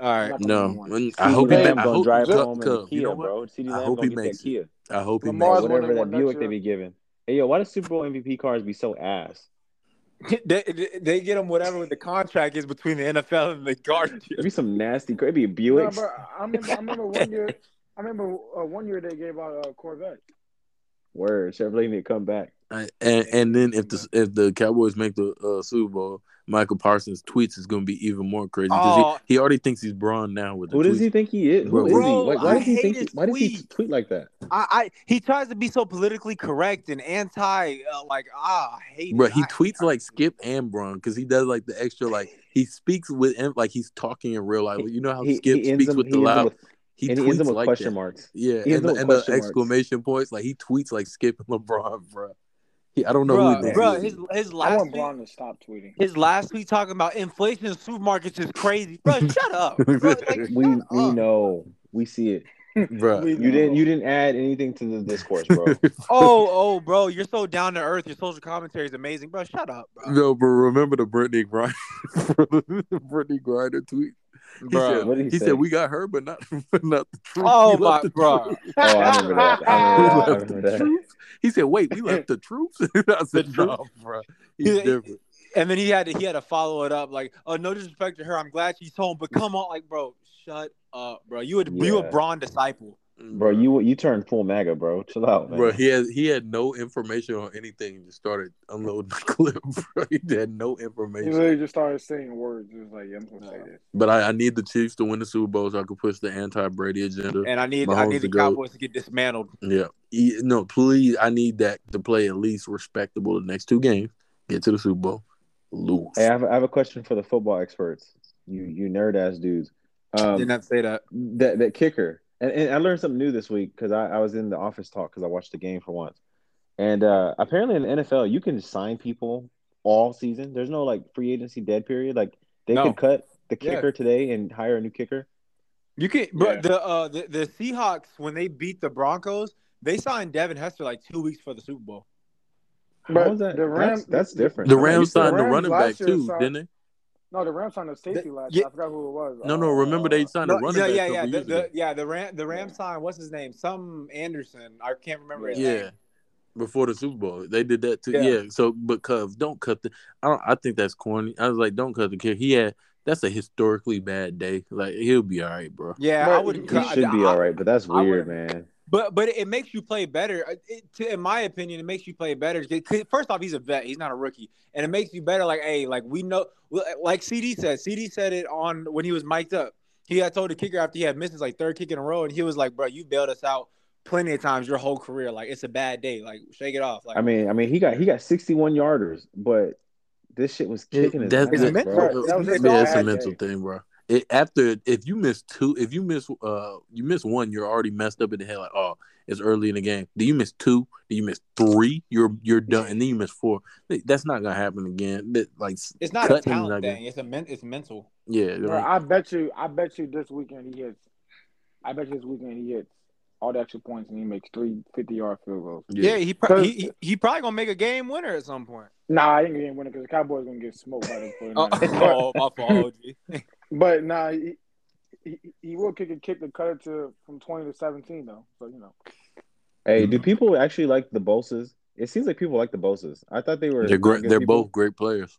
Speaker 1: All right.
Speaker 2: No,
Speaker 4: gonna win.
Speaker 2: when- I hope he.
Speaker 3: Lamb
Speaker 2: ma- I
Speaker 3: gonna
Speaker 2: hope
Speaker 3: drive home in Kia,
Speaker 2: you know
Speaker 3: bro. CeeDee
Speaker 2: I
Speaker 3: Lamb
Speaker 2: hope he makes
Speaker 3: that Kia.
Speaker 2: I hope he
Speaker 4: Lamar's
Speaker 2: makes it.
Speaker 3: Whatever
Speaker 4: winning
Speaker 3: that Buick they be giving. Hey yo, why does Super Bowl MVP cars be so ass?
Speaker 1: they, they- they get them whatever the contract is between the NFL and the Guardians.
Speaker 3: It'd be some nasty. It'd be
Speaker 4: Nah,
Speaker 3: Buicks.
Speaker 4: bro, I remember. I remember one year. I remember uh, one year they gave out a Corvette.
Speaker 3: Word, Chevrolet need to come back.
Speaker 2: I- And and then if the if the Cowboys make the uh, Super Bowl, Micah Parsons' tweets is going to be even more crazy because
Speaker 1: Oh.
Speaker 2: he, he already thinks he's Bron now with the
Speaker 3: Who does
Speaker 2: tweets.
Speaker 3: he think he is? Who
Speaker 2: Bro,
Speaker 3: is he? Why, why
Speaker 1: I
Speaker 3: does he think?
Speaker 1: his
Speaker 3: Why does he tweet like that?
Speaker 1: I, I he tries to be so politically correct and anti uh, like ah I hate
Speaker 2: Bro,
Speaker 1: it.
Speaker 2: he
Speaker 1: I-
Speaker 2: tweets like Skip and Bron because he does like the extra like he speaks with em- like he's talking in real life. You know how
Speaker 3: He,
Speaker 2: Skip
Speaker 3: he
Speaker 2: speaks
Speaker 3: them,
Speaker 2: with the loud.
Speaker 3: with,
Speaker 2: He
Speaker 3: and he ends
Speaker 2: tweets
Speaker 3: them with
Speaker 2: like
Speaker 3: question
Speaker 2: that.
Speaker 3: marks.
Speaker 2: Yeah,
Speaker 3: He
Speaker 2: and the, and the
Speaker 3: question marks.
Speaker 2: exclamation points like he tweets like Skip and LeBron, bro. He, I don't know
Speaker 1: Bruh,
Speaker 2: who he thinks
Speaker 1: bruh,
Speaker 2: he
Speaker 1: his his
Speaker 4: I
Speaker 1: last
Speaker 4: want
Speaker 1: tweet,
Speaker 4: Bron to stop tweeting.
Speaker 1: his last tweet talking about inflation in supermarkets is crazy. Bro, shut up. Bro, like,
Speaker 3: We
Speaker 1: shut
Speaker 3: we
Speaker 1: up.
Speaker 3: know. We see it.
Speaker 2: Bro,
Speaker 3: You didn't you didn't add anything to the discourse, bro.
Speaker 1: Oh, oh, bro, you're so down to earth. Your social commentary is amazing, bro. Shut up, bro.
Speaker 2: No, but remember the Brittney Griner, the Brittney Griner tweet. He said,
Speaker 3: What did he
Speaker 2: he
Speaker 3: say?
Speaker 2: said we got her, but not, but not the truth.
Speaker 1: Oh
Speaker 2: We
Speaker 1: my, bro.
Speaker 3: Oh, I remember that. I
Speaker 2: We
Speaker 3: remember that.
Speaker 2: Left the truth. He said, "Wait, we left the troops." I said,
Speaker 1: The
Speaker 2: "No, bro, he's different."
Speaker 1: And then he had to he had to follow it up like, oh, no disrespect to her. I'm glad she's home, but come on, like, bro, shut up, bro. You a you a
Speaker 3: Yeah.
Speaker 1: Bron disciple.
Speaker 3: Bro, you you turned full MAGA, bro. Chill out, man.
Speaker 2: Bro, he had he had no information on anything. and Just started unloading the clip. Bro. He had no
Speaker 4: He
Speaker 2: information.
Speaker 4: literally just started saying words. It was like, yeah, I'm gonna say this.
Speaker 2: But I, I need the Chiefs to win the Super Bowl so I can push the anti-Brady agenda.
Speaker 1: And I need I need the
Speaker 2: to go.
Speaker 1: Cowboys to get dismantled.
Speaker 2: Yeah. E- No, please. I need that to play at least respectable the next two games. Get to the Super Bowl. Lose.
Speaker 3: Hey, I have, I have a question for the football experts. You you nerd ass dudes. Um,
Speaker 1: Didn't say that.
Speaker 3: that that kicker, and, and I learned something new this week because I, I was in the office talk because I watched the game for once, and uh, apparently in the NFL you can sign people all season. There's no like free agency dead period. Like they
Speaker 1: No.
Speaker 3: could cut the
Speaker 1: Yeah.
Speaker 3: kicker today and hire a new kicker.
Speaker 1: You can, bro.
Speaker 4: Yeah.
Speaker 1: The uh the, the Seahawks when they beat the Broncos, they signed Devin Hester like two weeks for the Super Bowl.
Speaker 3: How
Speaker 4: But
Speaker 3: is that?
Speaker 4: the Rams-
Speaker 3: that's, that's different.
Speaker 2: the
Speaker 3: I'm
Speaker 2: Rams signed the
Speaker 3: that.
Speaker 4: Rams
Speaker 2: running back too,
Speaker 4: signed-
Speaker 2: didn't they?
Speaker 4: No, the Rams signed a safety
Speaker 1: The-
Speaker 4: last
Speaker 1: yeah.
Speaker 4: year. I forgot who it was.
Speaker 2: No, no. Remember they
Speaker 4: Uh,
Speaker 2: signed
Speaker 1: No,
Speaker 2: a running
Speaker 1: yeah,
Speaker 2: back.
Speaker 1: yeah,
Speaker 2: a
Speaker 1: yeah.
Speaker 2: couple
Speaker 1: The, the, yeah, the Ram the Rams signed what's his name? Some Anderson. I can't remember his
Speaker 2: Yeah.
Speaker 1: name.
Speaker 2: Before the Super Bowl, they did that too.
Speaker 1: Yeah.
Speaker 2: Yeah. So, but Cubs don't cut the. I don't. I think that's corny. I was like, don't cut the kick. He had. That's a historically bad day. Like he'll be all right, bro.
Speaker 1: Yeah,
Speaker 4: But
Speaker 1: I wouldn't
Speaker 3: He
Speaker 1: cut.
Speaker 3: should be
Speaker 1: I-
Speaker 3: all right, but that's weird, man.
Speaker 1: But but it makes you play better. Uh, It, to, in my opinion, it makes you play better. First off, he's a vet. He's not a rookie, and it makes you better. Like, hey, like we know, like CeeDee said. CeeDee said it on when he was mic'd up. He had told the kicker after he had missed his like third kick in a row, and he was like, "Bro, you bailed us out plenty of times your whole career. Like, it's a bad day. Like, shake it off." Like,
Speaker 3: I mean, I mean, he got he got 61 yarders, but this shit was kicking it, his
Speaker 2: That's
Speaker 3: ass,
Speaker 1: mental.
Speaker 3: bro.
Speaker 4: That was
Speaker 1: It's
Speaker 2: yeah,
Speaker 4: a
Speaker 2: it's a mental
Speaker 4: day.
Speaker 2: thing, bro. It, after if you miss two, if you miss uh you miss one, you're already messed up in the head. Like oh, it's early in the game. Do you miss two? Do you miss three? You're you're done, and then you miss four. That's not gonna happen again. That, like
Speaker 1: It's not a talent
Speaker 2: not
Speaker 1: thing. It's a men- it's mental.
Speaker 2: yeah,
Speaker 4: Bro,
Speaker 2: like,
Speaker 4: I bet you, I bet you this weekend he hits. I bet you this weekend he hits all the extra points and he makes three 50 yard field goals.
Speaker 1: Yeah, he, pro- he he he probably gonna make a game winner at some point.
Speaker 4: Nah, I ain't gonna win it because the Cowboys gonna get smoked by the 49ers.
Speaker 1: Oh, oh my fault. OG.
Speaker 4: But nah, he, he, he will kick a kick to cut it to from 20 to 17 though. So you know,
Speaker 3: Hey, do people actually like the Bosas? It seems like people like the Bosas. I thought they were.
Speaker 2: they're great. They're
Speaker 3: people.
Speaker 2: both great players.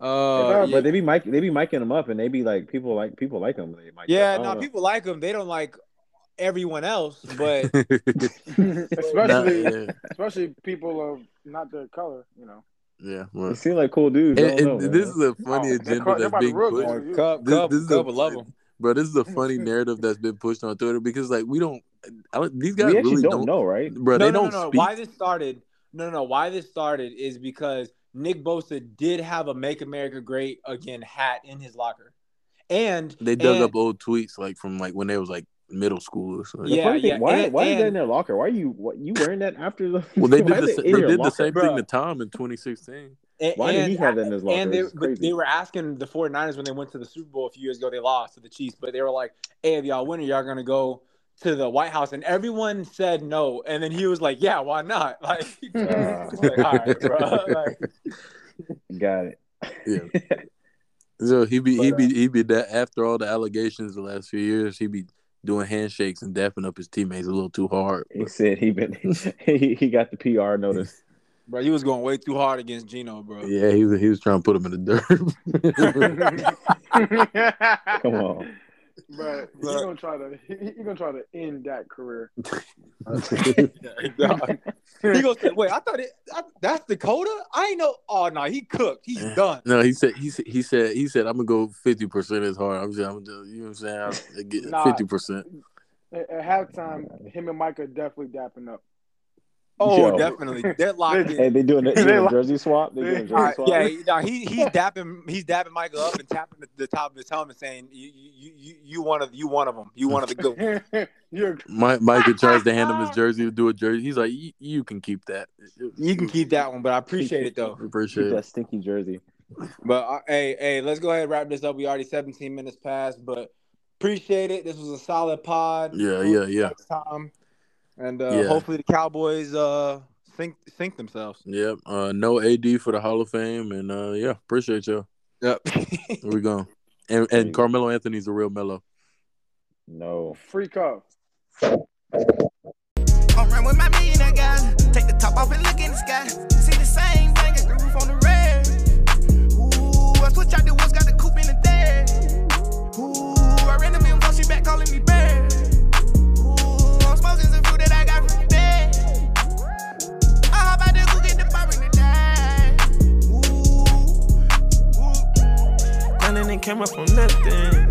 Speaker 1: Uh,
Speaker 3: Yeah,
Speaker 1: yeah,
Speaker 3: but they be mic, they be miking them up, and they be like people like people like them. They mic
Speaker 1: yeah
Speaker 3: up. I
Speaker 1: no,
Speaker 3: don't
Speaker 1: people like them. They don't like everyone else, but
Speaker 4: especially
Speaker 2: yeah,
Speaker 4: especially people of not their color. You know,
Speaker 2: yeah.
Speaker 3: They
Speaker 2: well.
Speaker 3: seem like cool dudes. I
Speaker 2: And,
Speaker 3: know,
Speaker 2: this
Speaker 3: man.
Speaker 2: is a funny
Speaker 4: Oh, they're
Speaker 2: agenda
Speaker 4: called- they're
Speaker 2: that's
Speaker 4: about
Speaker 2: being pushed.
Speaker 4: boy.
Speaker 1: Cub,
Speaker 2: This,
Speaker 1: Cub,
Speaker 2: this is
Speaker 1: Cub
Speaker 2: a,
Speaker 1: love him.
Speaker 2: bro. This is a funny narrative that's been pushed on Twitter because like we don't, I don't these guys
Speaker 3: we
Speaker 2: really
Speaker 3: don't,
Speaker 2: don't,
Speaker 3: know, right?
Speaker 2: bro.
Speaker 1: no,
Speaker 2: they
Speaker 1: no,
Speaker 2: don't
Speaker 1: no, no.
Speaker 2: speak.
Speaker 1: Why this started? No, no, no. Why this started is because Nick Bosa did have a "Make America Great Again" hat in his locker, and
Speaker 2: They dug
Speaker 1: and-
Speaker 2: up old tweets like from like when they was like middle school or something.
Speaker 1: Yeah,
Speaker 3: thing,
Speaker 1: yeah,
Speaker 3: why
Speaker 1: and-
Speaker 3: why is that in their locker? Why are you what you wearing that after the?
Speaker 2: Well, they did the sa- they did the
Speaker 3: locker?
Speaker 2: same thing to Tom in 2016.
Speaker 1: And,
Speaker 3: Why did he
Speaker 1: and-
Speaker 3: have that in his locker?
Speaker 1: And they, but they were asking the 49ers when they went to the Super Bowl a few years ago, they lost to the Chiefs, but they were like, hey, if y'all win are y'all going to go to the White House. And everyone said no. And then he was like, yeah, why not? Like, like, all right. Like,
Speaker 3: Got it.
Speaker 2: Yeah. So he be he
Speaker 1: But,
Speaker 2: be uh, he be that after all the allegations the last few years, he be doing handshakes and dapping up his teammates a little too hard.
Speaker 3: He said he been he, he got the PR notice.
Speaker 1: bro, he was going way too hard against Geno, bro.
Speaker 2: Yeah, he was he was trying to put him in the dirt.
Speaker 3: Come on.
Speaker 4: but he's
Speaker 1: But-
Speaker 4: gonna try to he, he gonna try to end that career.
Speaker 1: he goes, wait, I thought it, I, that's Dakota? I ain't know. Oh, no, he cooked. He's done.
Speaker 2: no, he said he said he said he said I'm gonna go fifty percent as hard. I'm just, I'm just you know what I'm saying. I'll get
Speaker 4: Nah.
Speaker 2: fifty percent.
Speaker 4: At, at halftime, him and Mike are definitely dapping up.
Speaker 1: Oh,
Speaker 3: Yo.
Speaker 1: definitely. They're locked in.
Speaker 3: Hey, they doing a,
Speaker 4: They
Speaker 3: doing a jersey swap. They doing a jersey swap.
Speaker 1: yeah, he- no, he he's dapping he's dapping Micah up and tapping the, the top of his helmet, saying, "You you you you one of you one of them. You one of the good.
Speaker 4: You're
Speaker 2: Mike Micah tries to hand him his jersey to do a jersey. He's like, "You- you can keep that.
Speaker 1: You can keep that one, but I appreciate it though.
Speaker 2: Appreciate
Speaker 3: Keep that stinky jersey.
Speaker 1: But uh, hey hey, let's go ahead and wrap this up. We already 17 minutes past, but appreciate it. This was a solid pod.
Speaker 2: Yeah, yeah, yeah.
Speaker 1: Next time, and uh,
Speaker 2: Yeah.
Speaker 1: hopefully the Cowboys uh think think themselves.
Speaker 2: Yep. Uh, no AD for the Hall of Fame, and uh, yeah, appreciate y'all.
Speaker 1: Yep.
Speaker 2: Here we go. And and Carmelo Anthony's a real mellow.
Speaker 3: No.
Speaker 4: free cuff.
Speaker 5: I'm run with my millionaire guys. Take the top off and look in the sky. See the same thing as the roof on the red. Ooh, I switch out the woods, got the coupe in the dead. Ooh, I ran the mill, she back calling me bad. came up from nothing.